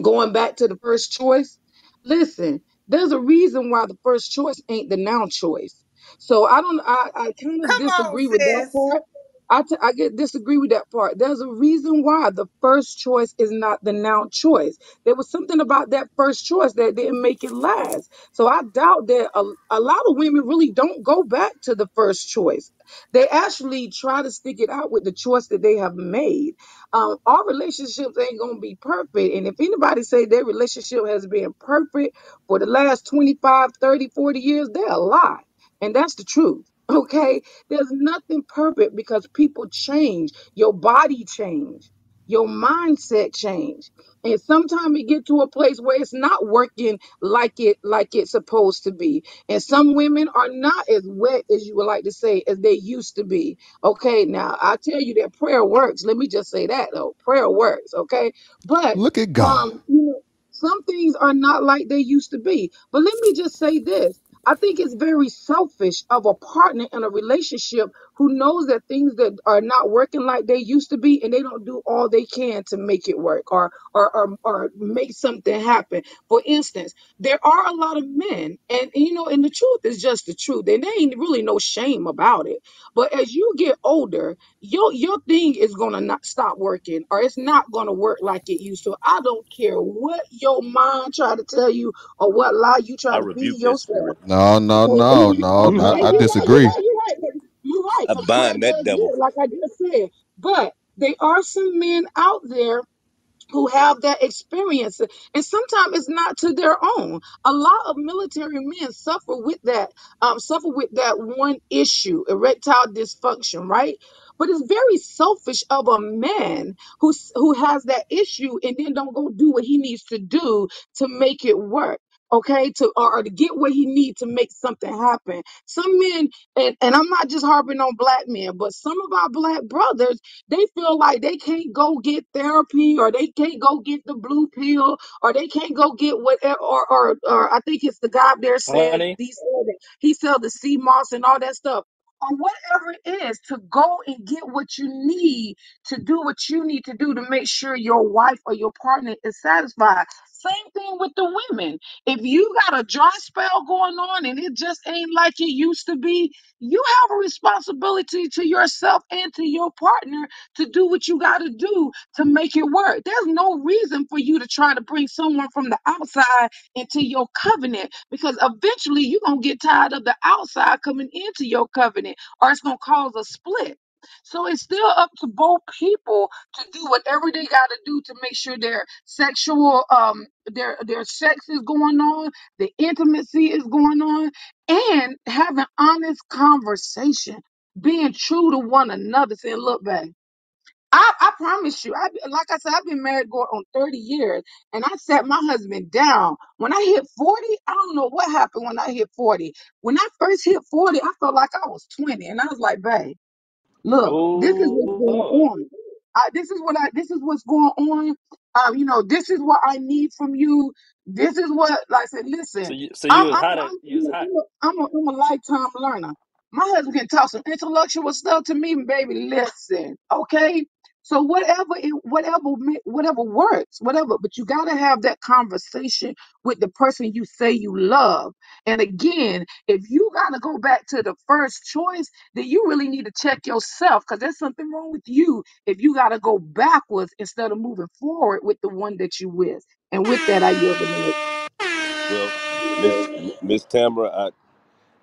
going back to the first choice listen there's a reason why the first choice ain't the now choice so i don't i, I kind of Come on, disagree with that sis. part I, t- I get disagree with that part. There's a reason why the first choice is not the now choice. There was something about that first choice that didn't make it last. So I doubt that a, a lot of women really don't go back to the first choice. They actually try to stick it out with the choice that they have made um, our relationships ain't gonna be perfect. And if anybody say their relationship has been perfect for the last 25, 30, 40 years, they're a lie. And that's the truth. Okay. There's nothing perfect because people change. Your body change. Your mindset change. And sometimes it get to a place where it's not working like it like it's supposed to be. And some women are not as wet as you would like to say as they used to be Okay, now I tell you that prayer works. Let me just say that though. Prayer works, okay? But Look at God. um, you know, some things are not like they used to be. But let me just say this. I think it's very selfish of a partner in a relationship who knows that things that are not working like they used to be and they don't do all they can to make it work or or or, or make something happen. For instance, there are a lot of men and you know, and the truth is just the truth. And there ain't really no shame about it but as you get older, your your thing is gonna not stop working, or it's not gonna work like it used to. I don't care what your mind try to tell you or what lie you try I to feed rebuke that yourself. spirit. No, no, no, no. I, I you're right, you're disagree. Right, you're right, but you're right, I because prayer bind that devil. like I just said. But there are some men out there who have that experience and sometimes it's not to their own a lot of military men suffer with that um suffer with that one issue erectile dysfunction right but it's very selfish of a man who who has that issue and then don't go do what he needs to do to make it work okay to or, or to get what he needs to make something happen some men and, and i'm not just harping on black men but some of our black brothers they feel like they can't go get therapy or they can't go get the blue pill or they can't go get whatever eh, or or, or I think it's the guy up there said Honey, he said he sell the sea moss and all that stuff. Or whatever it is to go and get what you need to do what you need to do to make sure your wife or your partner is satisfied. Same thing with the women. If you got a dry spell going on and it just ain't like it used to be, you have a responsibility to yourself and to your partner to do what you got to do to make it work. There's no reason for you to try to bring someone from the outside into your covenant because eventually you're going to get tired of the outside coming into your covenant or it's going to cause a split. So it's still up to both people to do whatever they got to do to make sure their sexual um their their sex is going on, the intimacy is going on, and having honest conversation, being true to one another, saying, look, babe. I, I promise you, I like I said, I've been married going on 30 years, and I sat my husband down. When I hit 40, I don't know what happened when I hit 40. When I first hit 40, I felt like I was 20, and I was like, babe. Look, this is what's Oh going Lord. on. I, this is what I. This is what's going on. Um, you know, this is what I need from you. This is what, like I said, So listen. you so you I'm, was I'm, hot at I'm, you you was know, hot. I'm, a, I'm, a, I'm a lifetime learner. My husband can talk some intellectual stuff to me, baby. Listen, okay. So whatever, it, whatever, whatever works, whatever. But you got to have that conversation with the person you say you love. And again, if you got to go back to the first choice then you really need to check yourself because there's something wrong with you if you got to go backwards instead of moving forward with the one that you with. And with that, I yield the mic. Well, Miss Miss Tamara, I,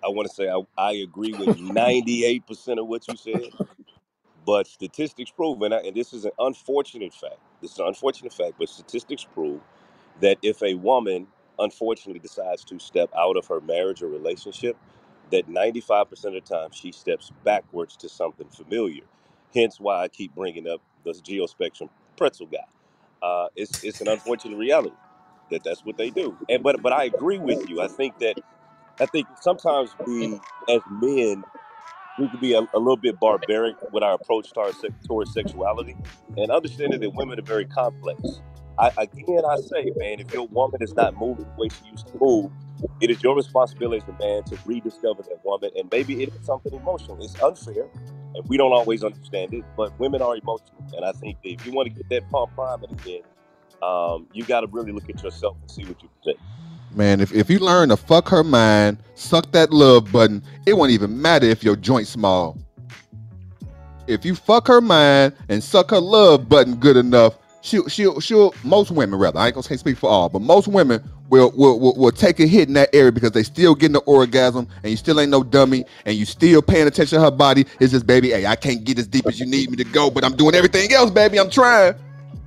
I want to say I, I agree with 98% of what you said. But statistics prove, and, I, and this is an unfortunate fact. This is an unfortunate fact, but statistics prove that if a woman unfortunately decides to step out of her marriage or relationship, that 95% of the time she steps backwards to something familiar. Hence why I keep bringing up the geospectrum pretzel guy. Uh, it's it's an unfortunate reality that that's what they do. And but but I agree with you. I think that I think sometimes we as men we can be a, a little bit barbaric with our approach towards, se- towards sexuality and understanding that women are very complex. I, again, I say, man, if your woman is not moving the way she used to move, it is your responsibility as a man to rediscover that woman. And maybe it is something emotional. It's unfair, and we don't always understand it, but women are emotional. And I think that if you want to get that pump priming again, um, you got to really look at yourself and see what you present. Man, if, if you learn to fuck her mind, suck that love button, it won't even matter if your joint's small. If you fuck her mind and suck her love button good enough, she'll she'll she'll most women rather, I ain't gonna speak for all, but most women will will, will, will take a hit in that area because they still getting the orgasm and you still ain't no dummy and you still paying attention to her body. It's just baby, hey, I can't get as deep as you need me to go, but I'm doing everything else, baby. I'm trying.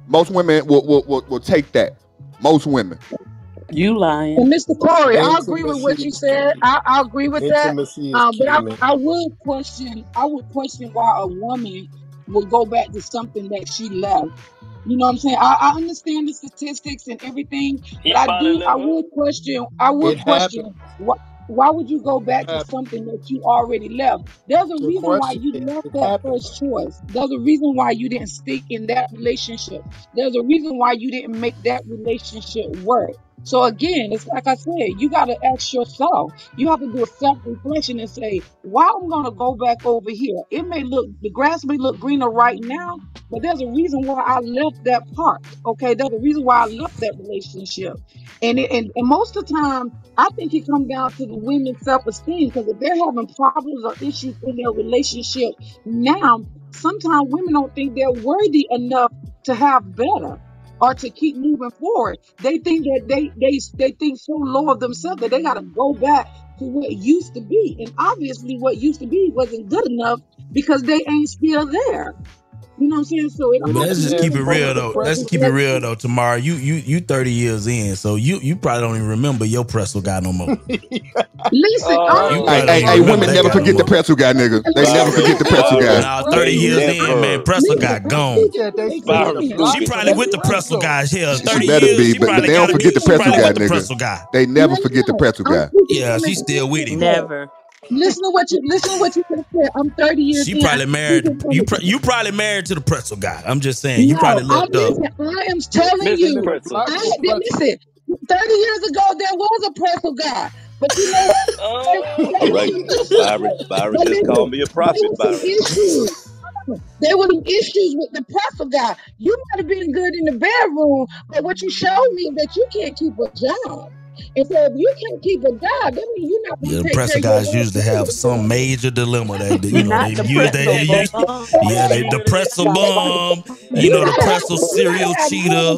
Most women will will, will, will take that. Most women. You lying. And Mr. Corey, I agree with what you said. I, I agree with that. Intimacy is Um, but I, key. I would question, I would question why a woman would go back to something that she left. You know what I'm saying? I, I understand the statistics and everything, He but I do, I left would question, I would It happens. question why, why would you go back to something that you already left? There's a Good reason why you left that happens. first choice. There's a reason why you didn't stick in that relationship. There's a reason why you didn't make that relationship work. So again, it's like I said, you got to ask yourself. You have to do a self-reflection and say, why I'm going to go back over here. It may look, the grass may look greener right now, but there's a reason why I left that part. Okay, there's a reason why I left that relationship. And it, and, and most of the time, I think it comes down to the women's self-esteem because if they're having problems or issues in their relationship now, sometimes women don't think they're worthy enough to have better or to keep moving forward. They think that they they they think so low of themselves that they got to go back to what used to be, and obviously what used to be wasn't good enough because they ain't still there. You know what I'm saying? So it But all let's just keep it real though. Let's keep it real though. Tomorrow, you you you thirty years in, so you you probably don't even remember your pretzel guy no more. Listen, uh, You honestly, Hey, hey, hey, women never guy no forget the more. pretzel guy, nigga. They never forget the I, I pretzel guy. Byron, Now the thirty years president, in, man, never. pretzel listen, guy gone. think He said it's they it's say Byron, the listen, block she probably with the listen, pretzel pretzel. guys. Hell, She, she thirty better years, be, she but, but probably they got don't a forget the she pretzel guy, nigga. They never forget the no, pretzel guy. Yeah, from she's still with him. Never. Listen to what you listen to what you said. I'm 30 years She in. Probably married. speaking To, from you pro- you probably married to the pretzel guy. I'm just saying, you no. probably I looked up. listen. I am telling they you. the Pretzel. block I is the did pretzel. listen. 30 years ago, there was a pretzel guy, but you know what? Oh. There, there All was Byron. Byron But just called me a there prophet, was some Byron. There were some issues with the pretzel guy. You might have been good in the bedroom, but what you showed me that you can't keep a job. And so if you can't keep a job, that means you're not Yeah, the to pretzel guys wife usually have some major dilemma that that, you know they Not the use that they use. ball. Um, yeah, they the pretzel bomb. You You know the gotta pretzel you serial have more than cheater,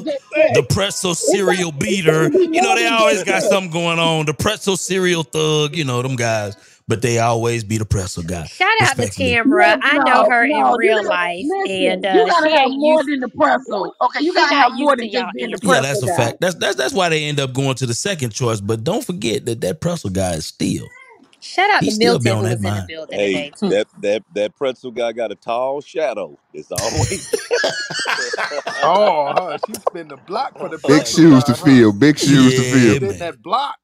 the sex. pretzel It's serial beater. You know they always got sex. something going on. The pretzel serial thug. You know them guys, but they always be the pretzel guy. Shout out to Respectfully. Tamara. No, I know her in no. You real gotta life, and listen. You uh, gotta she have more used. than the pretzel. Okay, you gotta have more than just being the the Yeah, pretzel that's a fact. That's that's that's why they end up going to the second choice. But don't forget that that pretzel guy is still. Shout out He to still be Milton on who that was in the mind. building Hey, today that that that pretzel guy got a tall shadow. It's always. Oh, huh? She spin the block for the Big pretzel shoes to guy, huh? fill. Big shoes to Yeah, fill. Spin man. that block.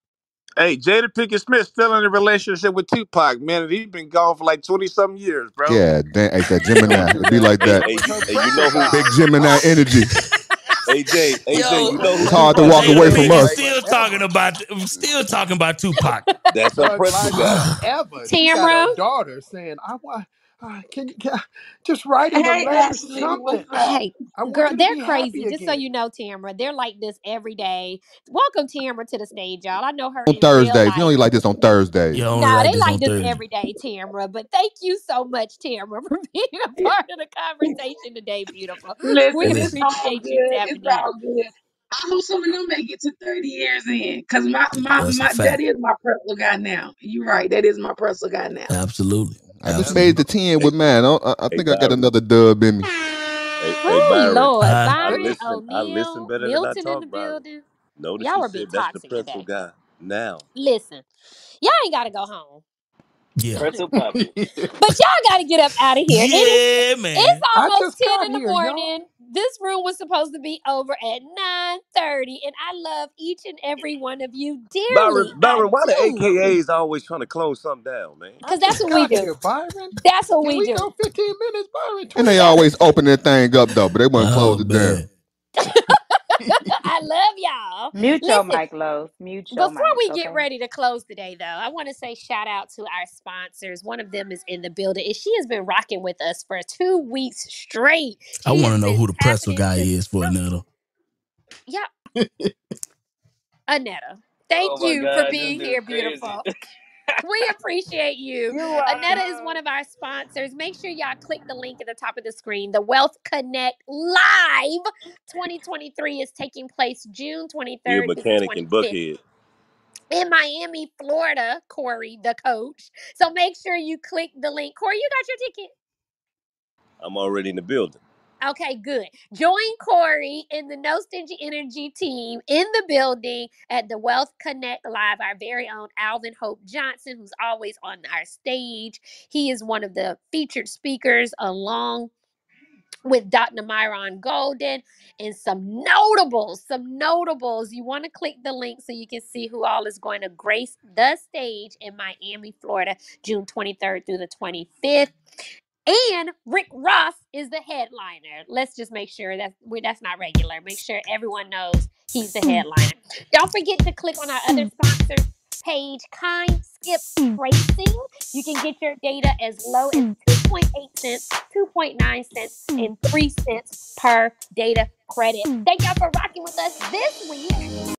Hey, Jada Pinkett Smith still in a relationship with Tupac, man. and He's been gone for like 20 something years, bro. Yeah, damn. Hey, that Gemini. It be like that. hey, was you, hey, you know who? Big Gemini energy. AJ, AJ, you know who? It's hard to walk is? away from us. still talking about still talking about Tupac. That's her Thug pretzel life guy. forever. She got Tamra, a daughter saying, "I want, uh, can you can, just write him a Hey, letter, Ashley, what's something. up? hey, I want girl, you to they're be crazy. happy Just so again." you know, Tamra, they're like this every day. Welcome Tamra to the stage, y'all. I know her On in real Thursdays. You life. only like this on Thursdays. You only Nah, like they this like on this Thursday. every day, Tamra. But thank you so much, Tamra, for being a part of the conversation today, beautiful. Listen, We it's Listen, all appreciate you good. tapping in. all good. I hope some of them make it to 30 years in. Cause my, my, that's a my that fact. is my pretzel guy now. You're right. That is my pretzel guy now. Absolutely. I just That's made the to 10 with mine. I, I I hey, think I got Byron. another dub in me. Hey, hey, Oh Byron. Lord, Uh, I Byron listen. I listen O'Neal, better than I Milton in talk, the Byron. building. Notice Y'all she are being said that's the toxic pretzel today. guy. Now, Listen, y'all ain't gotta go home. Yeah. Pretzel Poppy. But y'all got to get up out of here. It is Yeah, man. it's I almost just 10 got in the here, y'all. morning. This room was supposed to be over at 9:30 and I love each and every one of you Byron. dearly. I Byron, why the do. AKAs always trying to close something down, man? I Cuz that's just what we got do. here, Byron. That's what Can we we do. go 15 minutes, Byron? And 20 they That's always open that thing up though, but they wouldn't oh, close Oh it down. man. I love y'all. Mute your Listen, mic, Lowe's. Mute your Before mic, we get ready to close today, though, I want to say shout out to our sponsors. One of them is in the building, and she has been rocking with us for two weeks straight. I want to know who the pretzel guy into. is for another. Yeah, Anetta. Thank Oh you for God, this being here, crazy. beautiful. We appreciate you. You Anetta is one of our sponsors. Make sure y'all click the link at the top of the screen. The Wealth Connect Live 2023 is taking place June You a 23rd through the mechanic in 25th Buckhead. in Miami, Florida, Corey, the coach. So make sure you click the link. Corey, you got your ticket? I'm already in the building. Okay, good. Join Corey and the No Stingy Energy team in the building at the Wealth Connect Live. Our very own Alvin Hope Johnson, who's always on our stage. He is one of the featured speakers along with Dr. Myron Golden and some notables, some notables. You want to click the link so you can see who all is going to grace the stage in Miami, Florida, June 23rd through the 25th. And Rick Ross is the headliner. Let's just make sure that we that's not regular. Make sure everyone knows he's the mm. headliner. Don't forget to click on our other mm. sponsors page, Kind Skip mm. Tracing. You can get your data as low as 2.8 cents, 2.9 cents, and 3 cents per data credit. Thank y'all for rocking with us this week.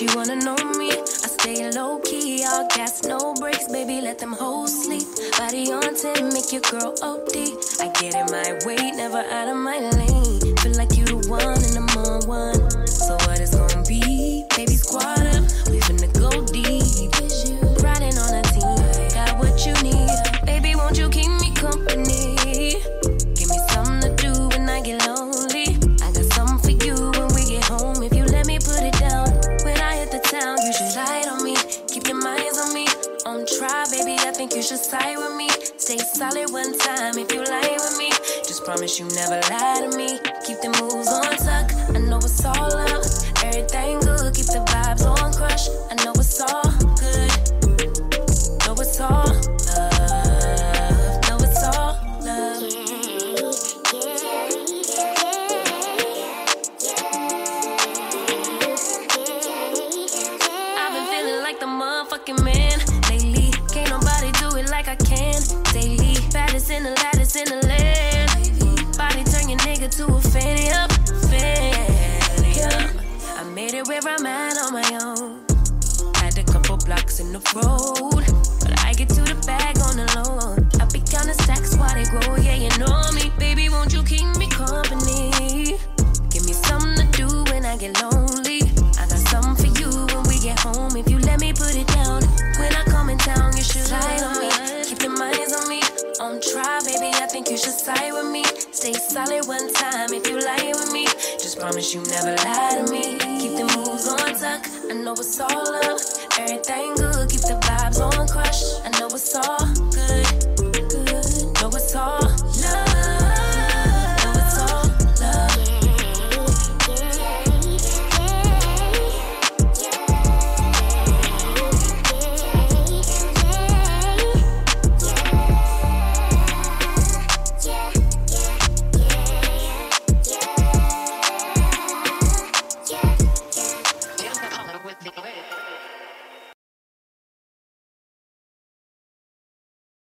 She wanna know me. I stay low key, all gas, no brakes, baby, let them hoes sleep. Body on 10, make your girl OD. I get in my way, never out of my lane. Feel like you the one and I'm on one. Should side with me. Stay solid one time if you lie with me. Just promise you never lie to me. Keep the moves on tuck. I know it's all up. Everything in the road. But I get to the bag on the low. I be counting stacks while they grow. Yeah, you know me. Baby, won't you keep me company? Give me something to do when I get lonely. I got something for you when we get home. If you let me put it down. When I come in town, you should slide on me. Keep your minds on me. On try, baby, I think you should side with me. Stay solid one time if you lie with me. Just promise you never lie to me. I know it's all up. Everything good, keep the vibes on crush. I know it's all good.